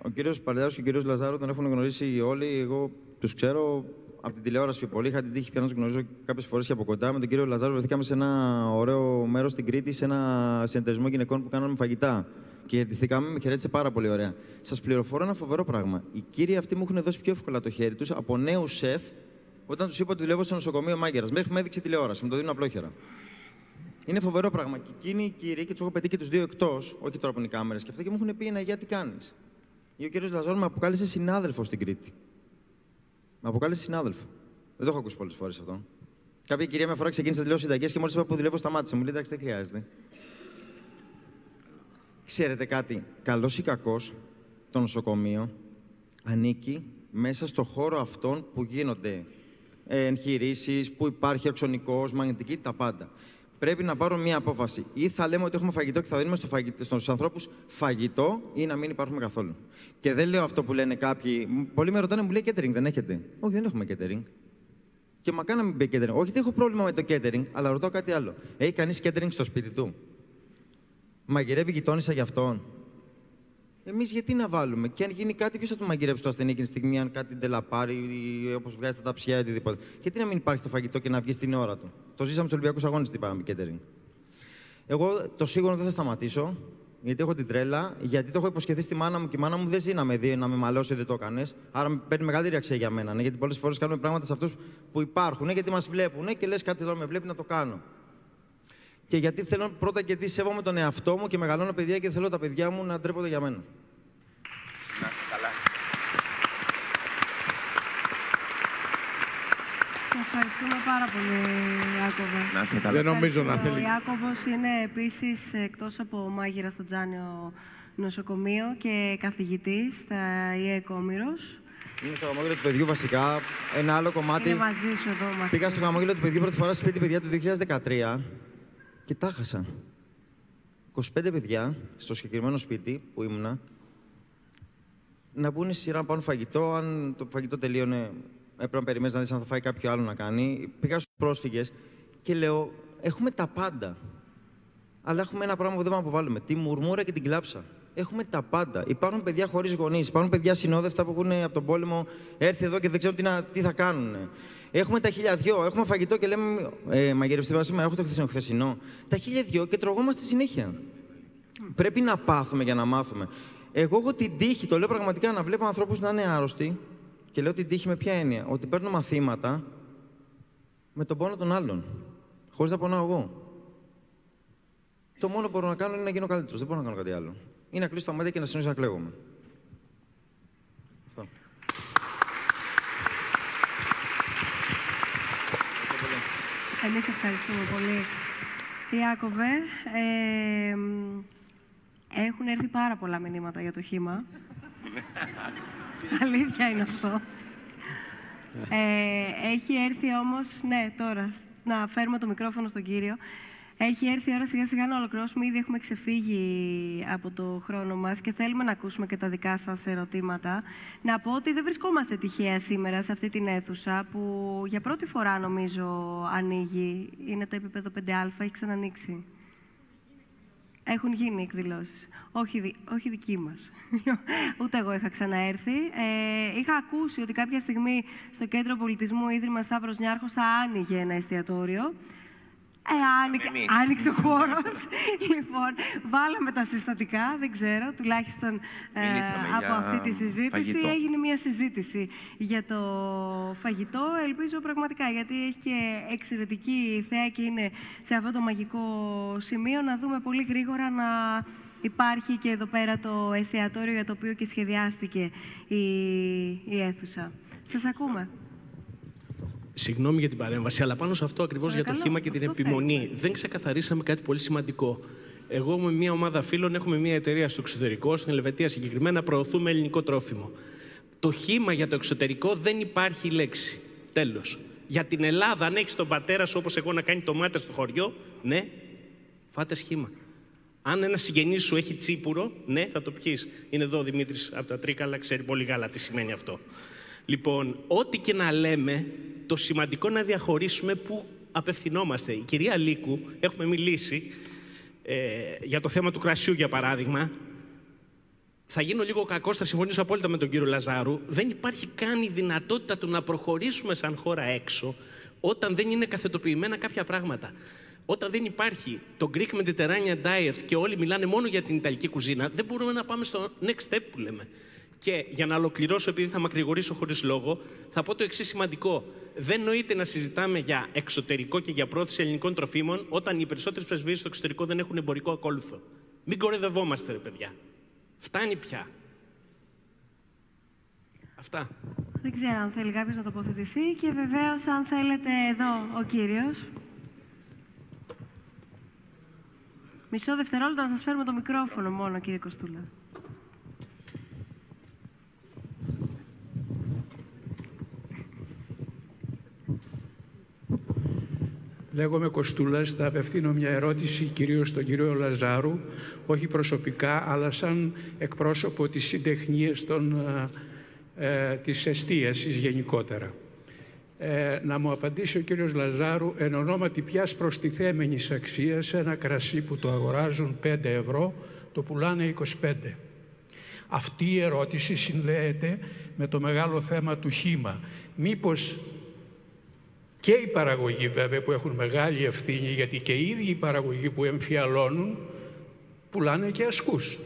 ο κύριος Παλαιάου και ο κύριος Λαζάρο τον έχουν γνωρίσει όλοι. Εγώ τους ξέρω από την τηλεόραση πιο πολύ. Είχα την τύχη πια να τους γνωρίζω κάποιες φορές και από κοντά. Με τον κύριο Λαζάρο βρεθήκαμε σε ένα ωραίο μέρος στην Κρήτη, σε ένα συνεταιρισμό γυναικών που κάναμε φαγητά. Και ειδηθήκαμε, με χαιρέτησε πάρα πολύ ωραία. Σας πληροφορώ ένα φοβερό πράγμα. Οι κύριοι αυτοί μου έχουν δώσει πιο εύκολα το χέρι τους από νέους σεφ όταν τους είπα ότι δουλεύω στο νοσοκομείο Μάγκερας. Μέχρι με έδειξε τηλεόραση, μου το δίνουν απλόχερα. Είναι φοβερό πράγμα. Και εκείνοι οι κύριοι, και τους έχω πετύχει και τους δύο εκτός, όχι τώρα που είναι οι κάμερες και αυτά, και μου έχουν πει: «Ναι, τι κάνεις; Ή ο κύριος Λαζόρ με αποκάλεσε συνάδελφο στην Κρήτη. Με αποκάλεσε συνάδελφο. Δεν το έχω ακούσει πολλές φορές αυτό. Κάποια κυρία μια φορά ξεκίνησε να λέω συνταγές και μόλις είπα που δουλεύω σταμάτησε. Μου λέει: Εντάξει, δεν χρειάζεται. Ξέρετε κάτι, καλός ή κακός, το νοσοκομείο ανήκει μέσα στο χώρο αυτών που γίνονται εγχειρήσεις, που υπάρχει οξονικός, μαγνητική, τα πάντα. Πρέπει να πάρω μία απόφαση. Ή θα λέμε ότι έχουμε φαγητό και θα δίνουμε στο φαγητό, στους ανθρώπους φαγητό ή να μην υπάρχουμε καθόλου. Και δεν λέω αυτό που λένε κάποιοι. Πολλοί με ρωτάνε, μου λέει catering δεν έχετε; Όχι, δεν έχουμε catering. Και μα να μην πει catering. Όχι, δεν έχω πρόβλημα με το catering, αλλά ρωτώ κάτι άλλο. Έχει κανείς catering στο σπίτι του; Μαγειρεύει γειτόνισσα για αυτόν; Εμείς γιατί να βάλουμε; Και αν γίνει κάτι, ποιος θα του μαγειρεύσει το ασθενή εκείνη τη στιγμή, αν κάτι τελαπάρει ή όπως βγάζει τα ταψιά ή οτιδήποτε. Γιατί να μην υπάρχει το φαγητό και να βγει στην ώρα του; Το ζήσαμε στους Ολυμπιακούς Αγώνες τι πάμε catering. Εγώ το σίγουρο δεν θα σταματήσω, γιατί έχω την τρέλα, γιατί το έχω υποσχεθεί στη μάνα μου και η μάνα μου δεν ζει να με δει, να με μαλώσει, δεν το έκανες. Άρα με παίρνει μεγάλη αξία για μένα. Ναι, γιατί πολλές φορές κάνουμε πράγματα σε αυτούς που υπάρχουν, ναι, γιατί μας βλέπουν και λες κάτι εδώ με βλέπει να το κάνω. Και γιατί θέλω πρώτα γιατί σέβομαι τον εαυτό μου και μεγαλώνω παιδιά και θέλω τα παιδιά μου να ντρέπονται για μένα. Να καλά. Σε ευχαριστούμε πάρα πολύ, Ιάκωβε. Να σε καλά. Δεν νομίζω να Ο θέλει. Ιάκωβος είναι επίσης, εκτός από μάγειρα στο Τζάνιο νοσοκομείο και καθηγητής στα ΙΕ Κόμηρος. Είναι στο χαμόγελο του παιδιού βασικά. Ένα άλλο κομμάτι. Είναι μαζί σου εδώ, μαθητής. Πήγα στο χαμόγελο του παιδιού πρώτη φορά σπίτι παιδιά του 2013 και τα χάσα. 25 παιδιά στο συγκεκριμένο σπίτι που ήμουνα να μπουν στη σειρά να πάρουν φαγητό. Αν το φαγητό τελείωνε, έπρεπε να περιμένεις να δεις αν θα φάει κάποιο άλλο να κάνει. Πήγα στους πρόσφυγες και λέω: Έχουμε τα πάντα. Αλλά έχουμε ένα πράγμα που δεν μπορούμε να αποβάλουμε. Τη μουρμούρα και την κλάψα. Έχουμε τα πάντα. Υπάρχουν παιδιά χωρίς γονείς. Υπάρχουν παιδιά συνόδευτα που έχουν από τον πόλεμο έρθει εδώ και δεν ξέρουν τι, να, τι θα κάνουν. Έχουμε τα χιλιαδιό. Έχουμε φαγητό και λέμε: ε, Μαγειρευτή σήμερα, έχω το χθεσινό. χθεσινό. Τα χιλιαδιό και τρογόμαστε συνέχεια. Πρέπει να πάθουμε για να μάθουμε. Εγώ έχω την τύχη, το λέω πραγματικά, να βλέπω ανθρώπους να είναι άρρωστοι και λέω την τύχη με ποια έννοια. Ότι παίρνω μαθήματα με τον πόνο των άλλων. Χωρίς να πονάω εγώ. Το μόνο που μπορώ να κάνω είναι να γίνω καλύτερος. Δεν μπορώ να κάνω κάτι άλλο. Ή να κλείσω τα μάτια και να συνεχίσω να κλαίγομαι. Αυτό. Εμείς ευχαριστούμε πολύ. Ιάκωβε, ε, μ, έχουν έρθει πάρα πολλά μηνύματα για το χήμα. Αλήθεια είναι αυτό. Ε, έχει έρθει όμως, ναι, τώρα, να φέρουμε το μικρόφωνο στον κύριο. Έχει έρθει η ώρα σιγά σιγά να ολοκληρώσουμε. Ήδη έχουμε ξεφύγει από το χρόνο μας και θέλουμε να ακούσουμε και τα δικά σας ερωτήματα. Να πω ότι δεν βρισκόμαστε τυχαία σήμερα σε αυτή την αίθουσα που για πρώτη φορά νομίζω ανοίγει. Είναι το επίπεδο 5α, έχει ξανανοίξει; Έχουν γίνει εκδηλώσεις. Όχι, δι- όχι δική μας. Ούτε εγώ είχα ξαναέρθει. Ε, είχα ακούσει ότι κάποια στιγμή στο Κέντρο Πολιτισμού Ίδρυμα Σταύρος Νιάρχος θα άνοιγε ένα εστιατόριο. Ε, άνοιξε, Εμείς. άνοιξε ο χώρος. λοιπόν, βάλαμε τα συστατικά, δεν ξέρω, τουλάχιστον ε, Μιλήσαμε από για αυτή τη συζήτηση. φαγητό. Έγινε μια συζήτηση για το φαγητό. Ελπίζω πραγματικά, γιατί έχει και εξαιρετική θέα και είναι σε αυτό το μαγικό σημείο, να δούμε πολύ γρήγορα να υπάρχει και εδώ πέρα το εστιατόριο για το οποίο και σχεδιάστηκε η, η αίθουσα. Σας ακούμε. Συγγνώμη για την παρέμβαση, αλλά πάνω σε αυτό ακριβώς για το Παρακαλώ, χήμα και την αυτό επιμονή δεν ξεκαθαρίσαμε κάτι πολύ σημαντικό. Εγώ με μια ομάδα φίλων έχουμε μια εταιρεία στο εξωτερικό, στην Ελβετία συγκεκριμένα, προωθούμε ελληνικό τρόφιμο. Το χήμα για το εξωτερικό δεν υπάρχει λέξη. Τέλος. Για την Ελλάδα, αν έχεις τον πατέρα σου όπως εγώ να κάνει τομάτε στο χωριό, ναι, φάτες σχήμα. Αν ένας συγγενής σου έχει τσίπουρο, ναι, θα το πιει. Είναι εδώ ο Δημήτρης από τα Τρίκαλα, ξέρει πολύ καλά τι σημαίνει αυτό. Λοιπόν, ό,τι και να λέμε, το σημαντικό είναι να διαχωρίσουμε πού απευθυνόμαστε. Η κυρία Λίκου, έχουμε μιλήσει ε, για το θέμα του κρασιού, για παράδειγμα. θα γίνω λίγο κακός, θα συμφωνήσω απόλυτα με τον κύριο Λαζάρου. Δεν υπάρχει καν η δυνατότητα του να προχωρήσουμε σαν χώρα έξω όταν δεν είναι καθετοποιημένα κάποια πράγματα. Όταν δεν υπάρχει το Greek Mediterranean Diet και όλοι μιλάνε μόνο για την Ιταλική κουζίνα, δεν μπορούμε να πάμε στο next step που λέμε. Και για να ολοκληρώσω, επειδή θα μακρηγορήσω χωρίς λόγο, θα πω το εξής σημαντικό. Δεν νοείται να συζητάμε για εξωτερικό και για πρόθεση ελληνικών τροφίμων όταν οι περισσότερες πρεσβείες στο εξωτερικό δεν έχουν εμπορικό ακόλουθο. Μην κορεδευόμαστε, ρε παιδιά. Φτάνει πια. Αυτά. Δεν ξέρω αν θέλει κάποιος να τοποθετηθεί και βεβαίως αν θέλετε εδώ ο κύριος. Μισό δευτερόλεπτο να σας φέρουμε το μικρόφωνο μόνο, κύριε Κοστούλα. Λέγομαι Κοστούλας, θα απευθύνω μια ερώτηση κυρίως στον κύριο Λαζάρου, όχι προσωπικά, αλλά σαν εκπρόσωπο της συντεχνίας των, ε, ε, της εστίασης γενικότερα. Ε, να μου απαντήσει ο κύριος Λαζάρου εν ονόματι ποιας προστιθέμενης αξίας ένα κρασί που το αγοράζουν 5 ευρώ το πουλάνε 25. Αυτή η ερώτηση συνδέεται με το μεγάλο θέμα του χήμα. Μήπως και οι παραγωγοί βέβαια που έχουν μεγάλη ευθύνη γιατί και οι ίδιοι οι παραγωγοί που εμφιαλώνουν πουλάνε και ασκούς.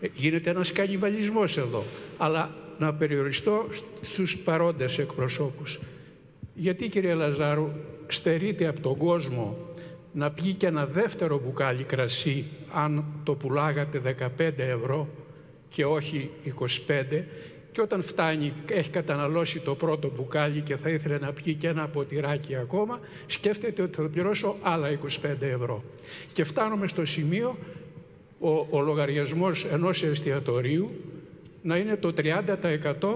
Ε, γίνεται ένας κανιβαλισμός εδώ. Αλλά να περιοριστώ στους παρόντες εκπροσώπους. Γιατί κύριε Λαζάρου στερείτε από τον κόσμο να πιει και ένα δεύτερο μπουκάλι κρασί αν το πουλάγατε 15 ευρώ και όχι 25 και όταν φτάνει, έχει καταναλώσει το πρώτο μπουκάλι και θα ήθελε να πιει και ένα ποτηράκι ακόμα, σκέφτεται ότι θα πληρώσω άλλα 25 ευρώ. Και φτάνουμε στο σημείο ο, ο λογαριασμός ενός εστιατορίου να είναι το 30%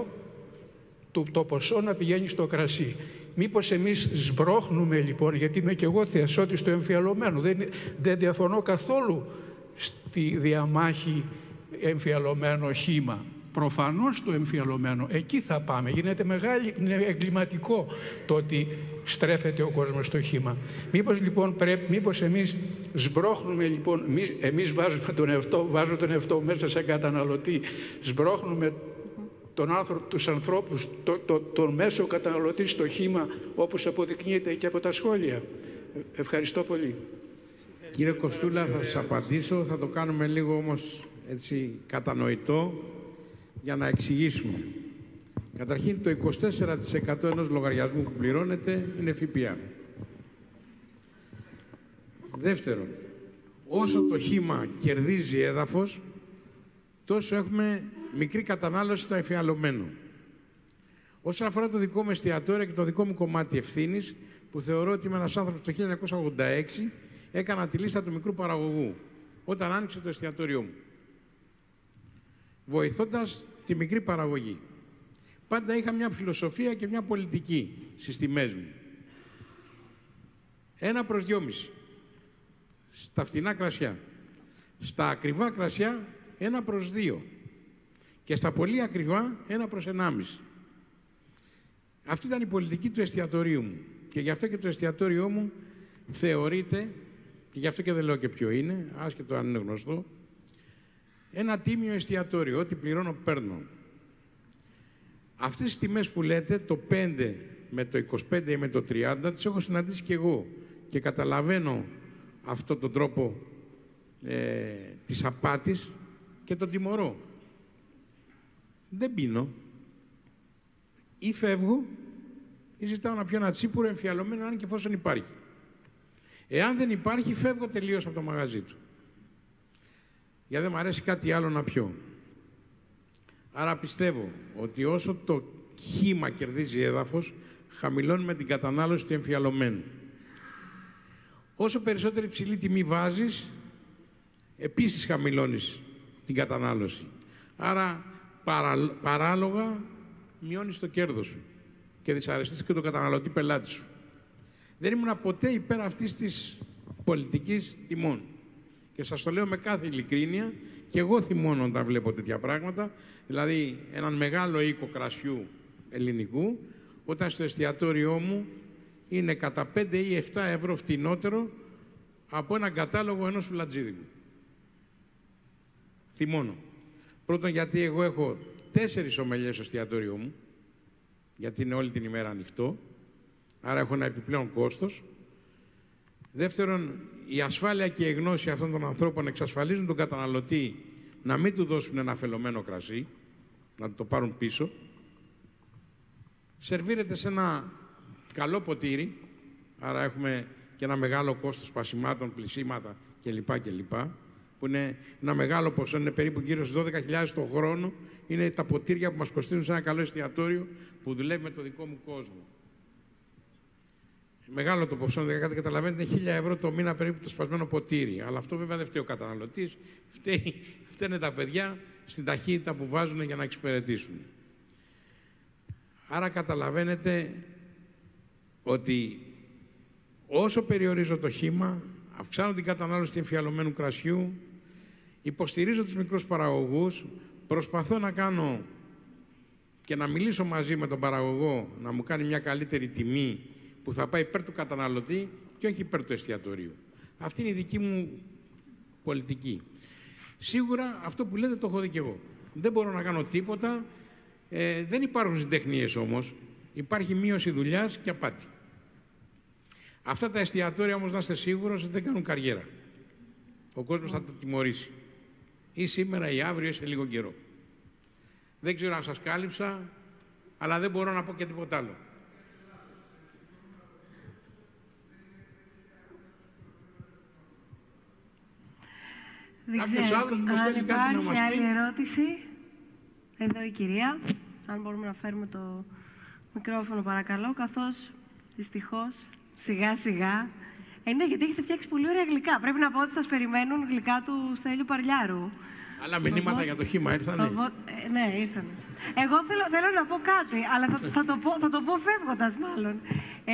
του το ποσό να πηγαίνει στο κρασί. Μήπως εμείς σμπρώχνουμε λοιπόν, γιατί είμαι και εγώ θεασότης στο εμφιαλωμένο, δεν, δεν διαφωνώ καθόλου στη διαμάχη εμφιαλωμένο χήμα. Προφανώς το εμφιαλωμένο, εκεί θα πάμε. Γίνεται μεγάλη, είναι εγκληματικό το ότι στρέφεται ο κόσμος στο χήμα. Μήπως λοιπόν πρέπει, μήπως εμείς σμπρώχνουμε λοιπόν, εμείς, εμείς βάζουμε τον εαυτό, βάζω τον εαυτό μέσα σε καταναλωτή, σμπρώχνουμε τον άνθρω, τους ανθρώπους, το, το, τον μέσο καταναλωτή στο χήμα όπως αποδεικνύεται και από τα σχόλια. Ευχαριστώ πολύ. Κύριε Κοστούλα, θα σας απαντήσω, θα το κάνουμε λίγο όμως έτσι κατανοητό για να εξηγήσουμε. Καταρχήν το 24% ενός λογαριασμού που πληρώνεται είναι ΦΠΑ. Δεύτερον, όσο το χήμα κερδίζει έδαφος, τόσο έχουμε μικρή κατανάλωση στο εφιαλωμένο. Όσον αφορά το δικό μου εστιατόριο και το δικό μου κομμάτι ευθύνης, που θεωρώ ότι είμαι ένας άνθρωπος το 1986 έκανα τη λίστα του μικρού παραγωγού όταν άνοιξε το εστιατόριό μου. Βοηθώντας τη μικρή παραγωγή. Πάντα είχα μια φιλοσοφία και μια πολιτική στις τιμές μου. Ένα προς δυόμιση. Στα φτηνά κρασιά. Στα ακριβά κρασιά ένα προς δύο. Και στα πολύ ακριβά ένα προς ενάμιση. Αυτή ήταν η πολιτική του εστιατορίου μου. Και γι' αυτό και το εστιατόριό μου θεωρείται, και γι' αυτό και δεν λέω και ποιο είναι, άσχετο αν είναι γνωστό, ένα τίμιο εστιατόριο, ό,τι πληρώνω παίρνω. Αυτές τις τιμές που λέτε, το 5 με το 25 ή με το 30, τις έχω συναντήσει και εγώ και καταλαβαίνω αυτόν τον τρόπο ε, της απάτης και τον τιμωρώ. Δεν πίνω. Ή φεύγω ή ζητάω να πιω ένα τσίπουρο εμφιαλωμένο αν και εφόσον υπάρχει. Εάν δεν υπάρχει, φεύγω τελείως από το μαγαζί του γιατί δεν μου αρέσει κάτι άλλο να πιω. Άρα πιστεύω ότι όσο το χήμα κερδίζει έδαφος, χαμηλώνουμε την κατανάλωση του εμφιαλωμένου. Όσο περισσότερη ψηλή τιμή βάζεις, επίσης χαμηλώνεις την κατανάλωση. Άρα παρα, παράλογα μειώνεις το κέρδος σου και δυσαρεστείς και τον καταναλωτή πελάτη σου. Δεν ήμουν ποτέ υπέρ αυτής της πολιτικής τιμών. Και σας το λέω με κάθε ειλικρίνεια και εγώ θυμώνω όταν βλέπω τέτοια πράγματα. Δηλαδή έναν μεγάλο οίκο κρασιού ελληνικού όταν στο εστιατόριό μου είναι κατά 5 ή 7 ευρώ φτηνότερο από έναν κατάλογο ενός φουλατζίδικου. Θυμώνω. Πρώτον γιατί εγώ έχω τέσσερις ομελιές στο εστιατόριό μου, γιατί είναι όλη την ημέρα ανοιχτό, άρα έχω ένα επιπλέον κόστος. Δεύτερον, η ασφάλεια και η γνώση αυτών των ανθρώπων εξασφαλίζουν τον καταναλωτή να μην του δώσουν ένα φελωμένο κρασί, να το πάρουν πίσω. Σερβίρεται σε ένα καλό ποτήρι, άρα έχουμε και ένα μεγάλο κόστος σπασιμάτων, πλησίματα κλπ. κλπ που είναι ένα μεγάλο ποσό, είναι περίπου γύρω στους 12.000 το χρόνο, είναι τα ποτήρια που μας κοστίζουν σε ένα καλό εστιατόριο που δουλεύει με το δικό μου κόσμο. Μεγάλο το ποσό, δεν καταλαβαίνετε, είναι 1.000 ευρώ το μήνα περίπου το σπασμένο ποτήρι. Αλλά αυτό βέβαια δεν φταίει ο καταναλωτής, φταίνε τα παιδιά στην ταχύτητα που βάζουν για να εξυπηρετήσουν. Άρα καταλαβαίνετε ότι όσο περιορίζω το χήμα, αυξάνω την κατανάλωση εμφιαλωμένου κρασιού, υποστηρίζω τους μικρούς παραγωγούς, προσπαθώ να κάνω και να μιλήσω μαζί με τον παραγωγό να μου κάνει μια καλύτερη τιμή που θα πάει υπέρ του καταναλωτή και όχι υπέρ του εστιατορίου. Αυτή είναι η δική μου πολιτική. Σίγουρα αυτό που λέτε το έχω δει και εγώ. Δεν μπορώ να κάνω τίποτα. Ε, δεν υπάρχουν συντεχνίες όμως. Υπάρχει μείωση δουλειάς και απάτη. Αυτά τα εστιατόρια όμως να είστε σίγουρος ότι δεν κάνουν καριέρα. Ο κόσμος θα το τιμωρήσει. Ή σήμερα ή αύριο ή σε λίγο καιρό. Δεν ξέρω αν σας κάλυψα, αλλά δεν μπορώ να πω και τίποτα άλλο. Δεν Κάποιος ξέρω άλλος πώς αν θέλει κάτι να υπάρχει μας άλλη πει. ερώτηση. Εδώ η κυρία. Αν μπορούμε να φέρουμε το μικρόφωνο παρακαλώ, καθώς δυστυχώς σιγά σιγά. Ε, ναι, γιατί έχετε φτιάξει πολύ ωραία γλυκά. Πρέπει να πω ότι σας περιμένουν γλυκά του Στέλιου Παρλιάρου. Άλλα μηνύματα Οπότε- για το χήμα ήρθανε. Οπότε- ε, ναι, ήρθαν. Εγώ θέλω, θέλω να πω κάτι, αλλά θα, θα, το, πω, θα το πω φεύγοντας μάλλον. Ε,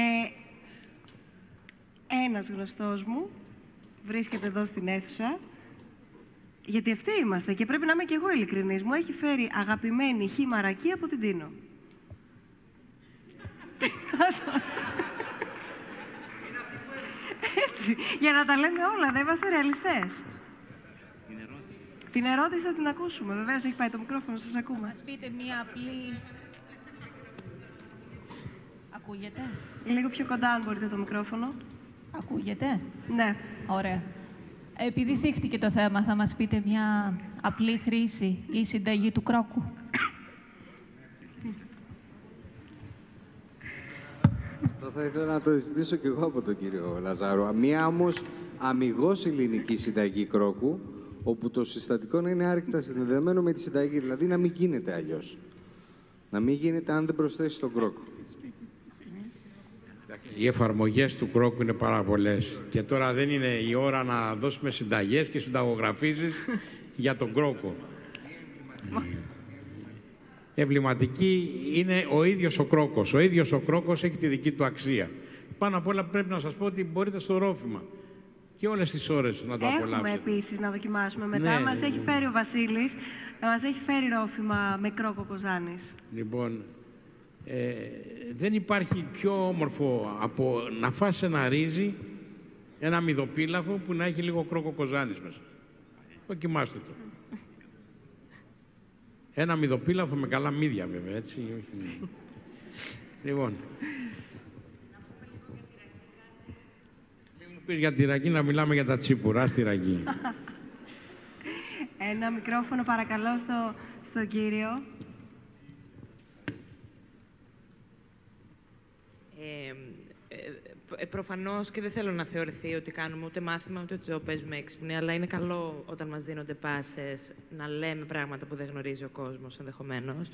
ένας γνωστός μου βρίσκεται εδώ στην αίθουσα, γιατί αυτοί είμαστε και πρέπει να είμαι και εγώ ειλικρινής. Μου έχει φέρει αγαπημένη χυμαρακή από την Τίνο. Τι να δώσω. Έτσι, για να τα λέμε όλα, να είμαστε ρεαλιστές. Την ερώτηση θα την ακούσουμε. Βεβαίως έχει πάει το μικρόφωνο, σας ακούμε. Μας πείτε μία απλή... Ακούγεται; Λίγο πιο κοντά, αν μπορείτε, το μικρόφωνο. Ακούγεται; Ναι. Ωραία. Επειδή θίχτηκε το θέμα, θα μας πείτε μια απλή χρήση ή συνταγή του κρόκου. Το θα ήθελα να το ζητήσω και εγώ από τον κύριο Λαζάρο. Μία όμως αμυγός ελληνική συνταγή κρόκου, όπου το συστατικό να είναι άρρηκτα συνδεδεμένο με τη συνταγή. Δηλαδή να μην γίνεται αλλιώς. Να μην γίνεται αν δεν προσθέσει τον κρόκο. Οι εφαρμογές του κρόκου είναι πάρα πολλές. Και τώρα δεν είναι η ώρα να δώσουμε συνταγές και συνταγογραφήσεις για τον κρόκο. Εμβληματική είναι ο ίδιος ο κρόκος. Ο ίδιος ο κρόκος έχει τη δική του αξία. Πάνω απ' όλα πρέπει να σας πω ότι μπορείτε στο ρόφημα και όλες τις ώρες να το Έχουμε απολαύσετε. επίσης να δοκιμάσουμε μετά. Ναι, μας ναι, έχει ναι. φέρει ο Βασίλης, ε, μας έχει φέρει ρόφημα με κρόκο κοζάνης. Λοιπόν, ε, δεν υπάρχει πιο όμορφο από να φας ένα ρύζι, ένα μυδοπίλαφο που να έχει λίγο κρόκο κοζάνης μέσα. Δοκιμάστε το. Ένα μυδοπίλαφο με καλά μύδια βέβαια, έτσι. όχι- λοιπόν. Μην μου πεις για τη ραγή να μιλάμε για τα τσίπουρα στη ραγή. Ένα μικρόφωνο παρακαλώ στο, στον κύριο. Ε, ε, ε, προφανώς και δεν θέλω να θεωρηθεί ότι κάνουμε ούτε μάθημα ούτε ότι το παίζουμε έξυπνοι, αλλά είναι καλό όταν μας δίνονται πάσες να λέμε πράγματα που δεν γνωρίζει ο κόσμος ενδεχομένως.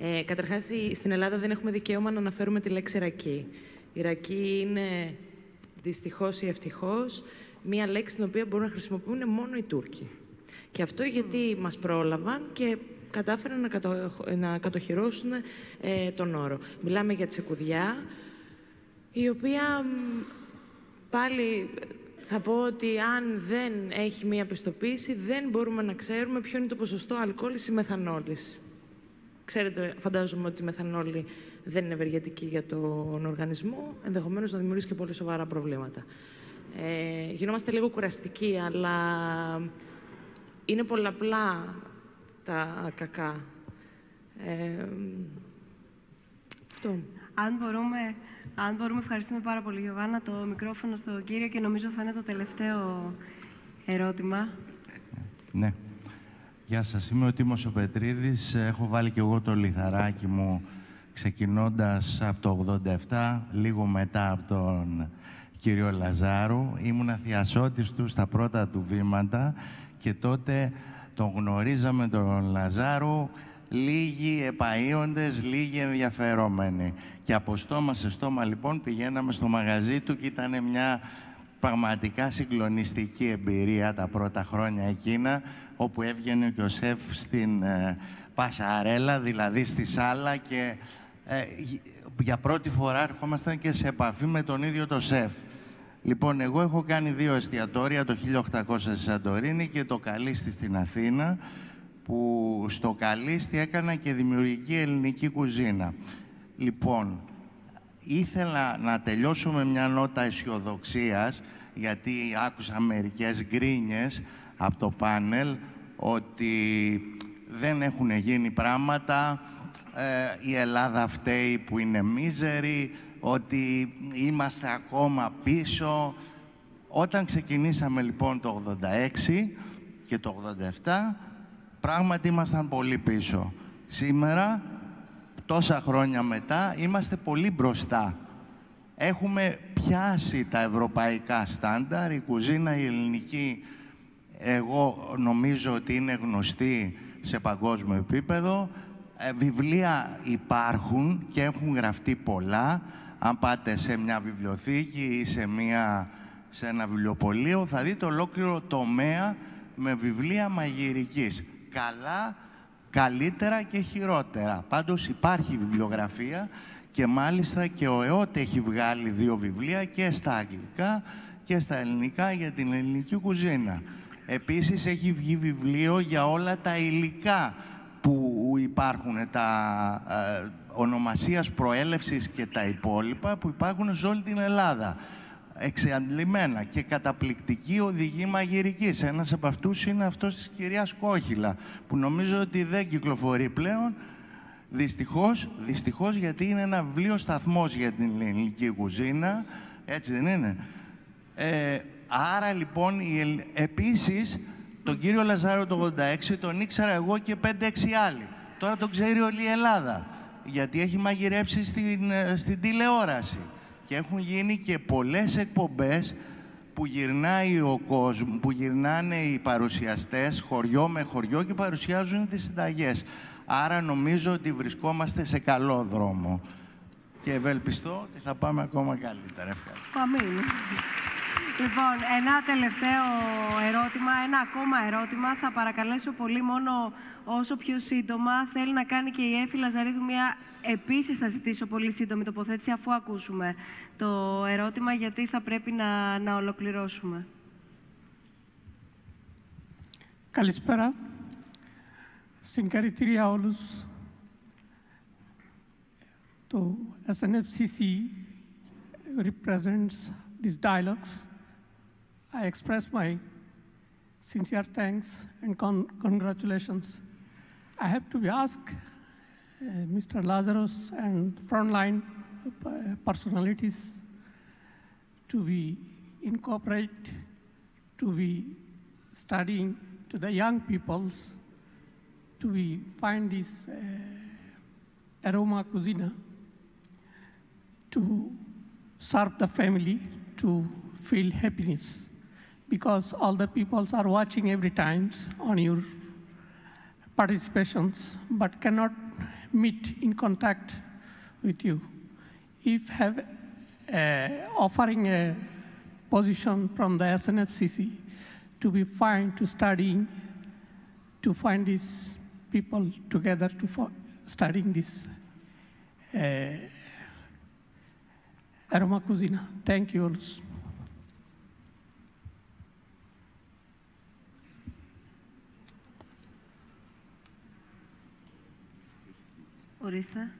Ε, καταρχάς, η- στην Ελλάδα δεν έχουμε δικαίωμα να αναφέρουμε τη λέξη ρακή. Η ρακή είναι δυστυχώς ή ευτυχώς μία λέξη την οποία μπορούν να χρησιμοποιούν μόνο οι Τούρκοι. Και αυτό γιατί μας πρόλαβαν και κατάφεραν να, κατο... να κατοχυρώσουν ε, τον όρο. Μιλάμε για τσεκουδιά, η οποία μ, πάλι θα πω ότι αν δεν έχει μία πιστοποίηση δεν μπορούμε να ξέρουμε ποιο είναι το ποσοστό αλκοόλης ή μεθανόλης. Ξέρετε, φαντάζομαι ότι η μεθανόλη δεν είναι ευεργετική για τον οργανισμό, ενδεχομένως να δημιουργήσει και πολύ σοβαρά προβλήματα. Ε, γινόμαστε λίγο κουραστικοί, αλλά είναι πολλαπλά τα κακά. Ε, αυτό. Αν μπορούμε, αν μπορούμε, ευχαριστούμε πάρα πολύ, Γιωβάνα, το μικρόφωνο στον κύριο και νομίζω θα είναι το τελευταίο ερώτημα. Ναι. Γεια σας, είμαι ο Τίμος ο Πετρίδης. Έχω βάλει και εγώ το λιθαράκι μου ξεκινώντας από το 87, λίγο μετά από τον κύριο Λαζάρου. Ήμουν θειασότης του στα πρώτα του βήματα και τότε τον γνωρίζαμε τον Λαζάρου λίγοι επαΐοντες, λίγοι ενδιαφερόμενοι. Και από στόμα σε στόμα λοιπόν πηγαίναμε στο μαγαζί του και ήταν μια πραγματικά συγκλονιστική εμπειρία τα πρώτα χρόνια εκείνα, όπου έβγαινε και ο Σεφ στην ε, Πασαρέλα, δηλαδή στη σάλα και ε, για πρώτη φορά ερχόμασταν και σε επαφή με τον ίδιο το Σεφ. Λοιπόν, εγώ έχω κάνει δύο εστιατόρια, το 1800 στη Σαντορίνη και το Καλίστη στην Αθήνα, που στο Καλίστη έκανα και δημιουργική ελληνική κουζίνα. Λοιπόν, ήθελα να τελειώσω με μια νότα αισιοδοξίας, γιατί άκουσα μερικές γκρίνιες από το πάνελ ότι δεν έχουν γίνει πράγματα, ε, η Ελλάδα φταίει που είναι μίζερη, ότι είμαστε ακόμα πίσω. Όταν ξεκινήσαμε λοιπόν το 86 και το 87, πράγματι ήμασταν πολύ πίσω. Σήμερα, τόσα χρόνια μετά, είμαστε πολύ μπροστά. Έχουμε πιάσει τα ευρωπαϊκά στάνταρ, η κουζίνα η ελληνική εγώ νομίζω ότι είναι γνωστή σε παγκόσμιο επίπεδο. Ε, βιβλία υπάρχουν και έχουν γραφτεί πολλά. Αν πάτε σε μια βιβλιοθήκη ή σε, μια, σε ένα βιβλιοπωλείο θα δείτε ολόκληρο τομέα με βιβλία μαγειρικής. Καλά, καλύτερα και χειρότερα. Πάντως υπάρχει βιβλιογραφία και μάλιστα και ο ΕΟΤ έχει βγάλει δύο βιβλία και στα αγγλικά και στα ελληνικά για την ελληνική κουζίνα. Επίσης έχει βγει βιβλίο για όλα τα υλικά που υπάρχουν, τα ε, ονομασίας προέλευσης και τα υπόλοιπα που υπάρχουν σε όλη την Ελλάδα. Εξαντλημένα και καταπληκτική οδηγή μαγειρικής. Ένας από αυτούς είναι αυτός της κυρίας Κόχυλα, που νομίζω ότι δεν κυκλοφορεί πλέον, δυστυχώς, δυστυχώς γιατί είναι ένα βιβλίο σταθμός για την ελληνική κουζίνα, έτσι δεν είναι. Ε, άρα λοιπόν, η, επίσης, τον κύριο Λαζάρο το 86 τον ήξερα εγώ και 5-6 άλλοι. Τώρα τον ξέρει όλη η Ελλάδα, γιατί έχει μαγειρέψει στην, ε, στην τηλεόραση. Και έχουν γίνει και πολλές εκπομπές που γυρνάει ο κόσμος, που γυρνάνε οι παρουσιαστές χωριό με χωριό και παρουσιάζουν τις συνταγές. Άρα νομίζω ότι βρισκόμαστε σε καλό δρόμο. Και ευελπιστώ ότι θα πάμε ακόμα καλύτερα. Ευχαριστώ. Αμήν. Λοιπόν, ένα τελευταίο ερώτημα, ένα ακόμα ερώτημα. Θα παρακαλέσω πολύ μόνο όσο πιο σύντομα. Θέλει να κάνει και η Έφη Λαζαρίδου μια... Επίσης θα ζητήσω πολύ σύντομη τοποθέτηση αφού ακούσουμε το ερώτημα γιατί θα πρέπει να, να ολοκληρώσουμε. Καλησπέρα. Συγχαρητήρια όλους. Το SNFCC represents these dialogues. I express my sincere thanks and con congratulations. I have to ask uh, Mr. Lazarus and frontline uh, personalities to be incorporate, to be studying to the young peoples, to be find this uh, aroma cuisine, to serve the family, to feel happiness because all the peoples are watching every time on your participations but cannot meet in contact with you. If have uh, offering a position from the SNFCC to be fine to studying, to find these people together to studying this uh, aroma cuisine. Thank you all. Ορίστε.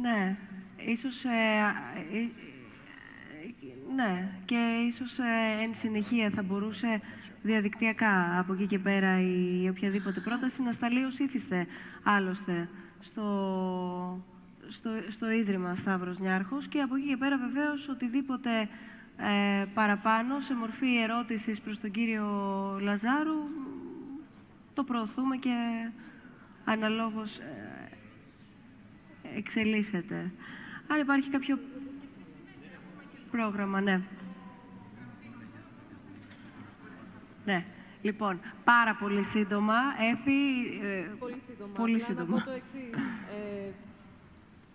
Ναι, ίσως... Ε, ε, ε, ναι, και ίσως εν συνεχεία θα μπορούσε διαδικτυακά από εκεί και πέρα η οποιαδήποτε πρόταση να σταλεί ως ήθιστε άλλωστε στο, στο, στο Ίδρυμα Σταύρος Νιάρχος και από εκεί και πέρα βεβαίως οτιδήποτε ε, παραπάνω σε μορφή ερώτησης προς τον κύριο Λαζάρου το προωθούμε και αναλόγως ε, εξελίσσεται. Αν υπάρχει κάποιο πρόγραμμα, ναι. Ναι. Λοιπόν, πάρα πολύ σύντομα. Έφη, ε, Πολύ σύντομα. Πολύ Απλά σύντομα. Να πω το εξής. Ε,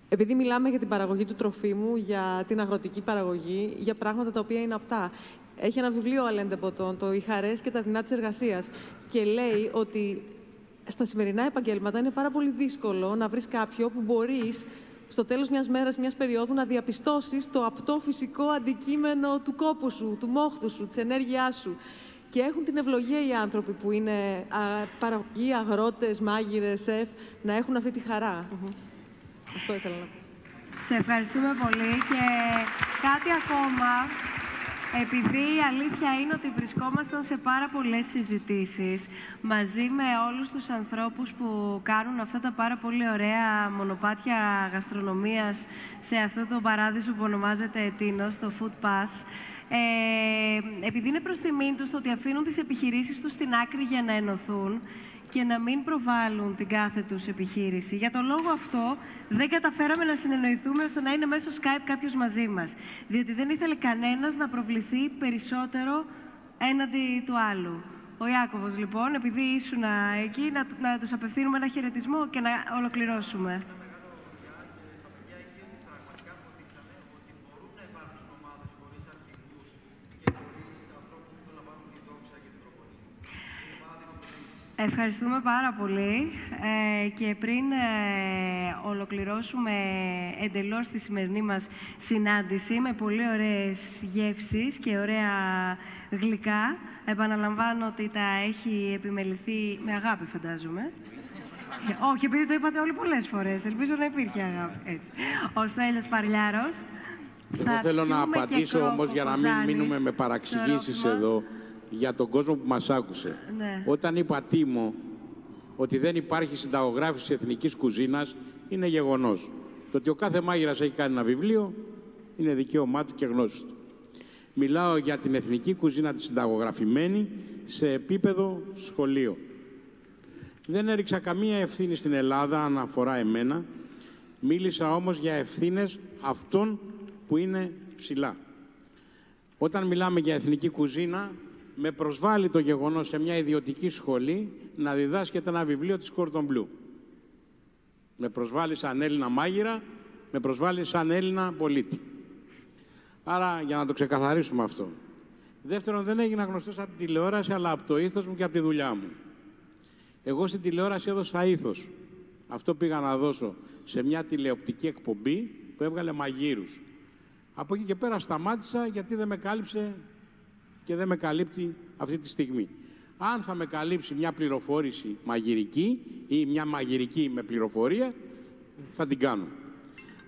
επειδή μιλάμε για την παραγωγή του τροφίμου, για την αγροτική παραγωγή, για πράγματα τα οποία είναι απτά. Έχει ένα βιβλίο ο Αλέντε Ποτών, το «Οι χαρές και τα δεινά της εργασίας» και λέει ότι στα σημερινά επαγγέλματα είναι πάρα πολύ δύσκολο να βρεις κάποιο που μπορείς στο τέλος μιας μέρας, μιας περίοδου, να διαπιστώσεις το απτό φυσικό αντικείμενο του κόπου σου, του μόχθου σου, της ενέργειάς σου. Και έχουν την ευλογία οι άνθρωποι που είναι α, παραγωγοί, αγρότες, μάγειρες, σεφ, να έχουν αυτή τη χαρά. Αυτό ήθελα να πω. Σε ευχαριστούμε πολύ και κάτι ακόμα. Επειδή η αλήθεια είναι ότι βρισκόμασταν σε πάρα πολλές συζητήσεις μαζί με όλους τους ανθρώπους που κάνουν αυτά τα πάρα πολύ ωραία μονοπάτια γαστρονομίας σε αυτό το παράδεισο που ονομάζεται Ετίνος, το Food Paths, ε, επειδή είναι προς τιμήν τους το ότι αφήνουν τις επιχειρήσεις τους στην άκρη για να ενωθούν και να μην προβάλλουν την κάθε τους επιχείρηση. Για τον λόγο αυτό δεν καταφέραμε να συνεννοηθούμε ώστε να είναι μέσω Skype κάποιος μαζί μας. Διότι δεν ήθελε κανένας να προβληθεί περισσότερο έναντι του άλλου. Ο Ιάκωβος λοιπόν, επειδή ήσουν εκεί, να, να τους απευθύνουμε ένα χαιρετισμό και να ολοκληρώσουμε. Ευχαριστούμε πάρα πολύ ε, και πριν ε, ολοκληρώσουμε εντελώς τη σημερινή μας συνάντηση με πολύ ωραίες γεύσεις και ωραία γλυκά. Επαναλαμβάνω ότι τα έχει επιμεληθεί με αγάπη φαντάζομαι. Ε, Όχι, επειδή το είπατε όλοι πολλές φορές. Ελπίζω να υπήρχε αγάπη. Έτσι. Ο Στέλιος Παρλιάρος. Εγώ θέλω να απαντήσω όμως για να μην μείνουμε με παραξηγήσεις εδώ για τον κόσμο που μας άκουσε. Ναι. Όταν είπα Τίμο ότι δεν υπάρχει συνταγογράφηση εθνικής κουζίνας είναι γεγονός. Το ότι ο κάθε μάγειρας έχει κάνει ένα βιβλίο είναι δικαίωμά του και γνώσης του. Μιλάω για την εθνική κουζίνα τη συνταγογραφημένη σε επίπεδο σχολείο. Δεν έριξα καμία ευθύνη στην Ελλάδα αν αφορά εμένα. Μίλησα όμως για ευθύνες αυτών που είναι ψηλά. Όταν μιλάμε για εθνική κουζίνα, με προσβάλλει το γεγονός σε μια ιδιωτική σχολή να διδάσκεται ένα βιβλίο της Cordon Bleu. Με προσβάλλει σαν Έλληνα μάγειρα, με προσβάλλει σαν Έλληνα πολίτη. Άρα, για να το ξεκαθαρίσουμε αυτό. Δεύτερον, δεν έγινα γνωστός από την τηλεόραση, αλλά από το ήθος μου και από τη δουλειά μου. Εγώ στην τηλεόραση έδωσα ήθος. Αυτό πήγα να δώσω σε μια τηλεοπτική εκπομπή που έβγαλε μαγείρους. Από εκεί και πέρα σταμάτησα γιατί δεν με κάλυψε και δεν με καλύπτει αυτή τη στιγμή. Αν θα με καλύψει μια πληροφόρηση μαγειρική ή μια μαγειρική με πληροφορία, θα την κάνω.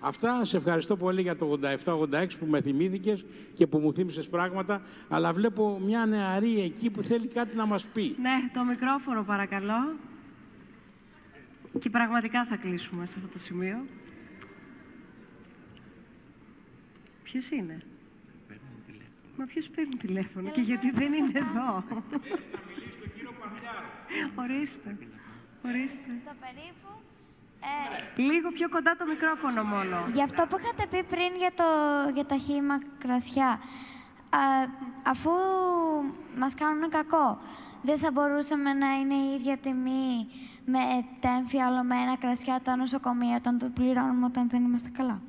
Αυτά, σε ευχαριστώ πολύ για το 87-86 που με θυμήθηκες και που μου θύμισες πράγματα, αλλά βλέπω μια νεαρή εκεί που θέλει κάτι να μας πει. Ναι, το μικρόφωνο παρακαλώ. Και πραγματικά θα κλείσουμε σε αυτό το σημείο. Ποιος είναι; Μα ποιος παίρνει τηλέφωνο και γιατί δεν είναι εδώ; Ορίστε. Ορίστε. Στο περίπου. Λίγο πιο κοντά το μικρόφωνο μόνο. Γι' αυτό που είχατε πει πριν για, το, για τα χύμα κρασιά, α, αφού μας κάνουν κακό, δεν θα μπορούσαμε να είναι η ίδια τιμή με τα εμφιαλωμένα κρασιά τα νοσοκομεία όταν το πληρώνουμε όταν δεν είμαστε καλά;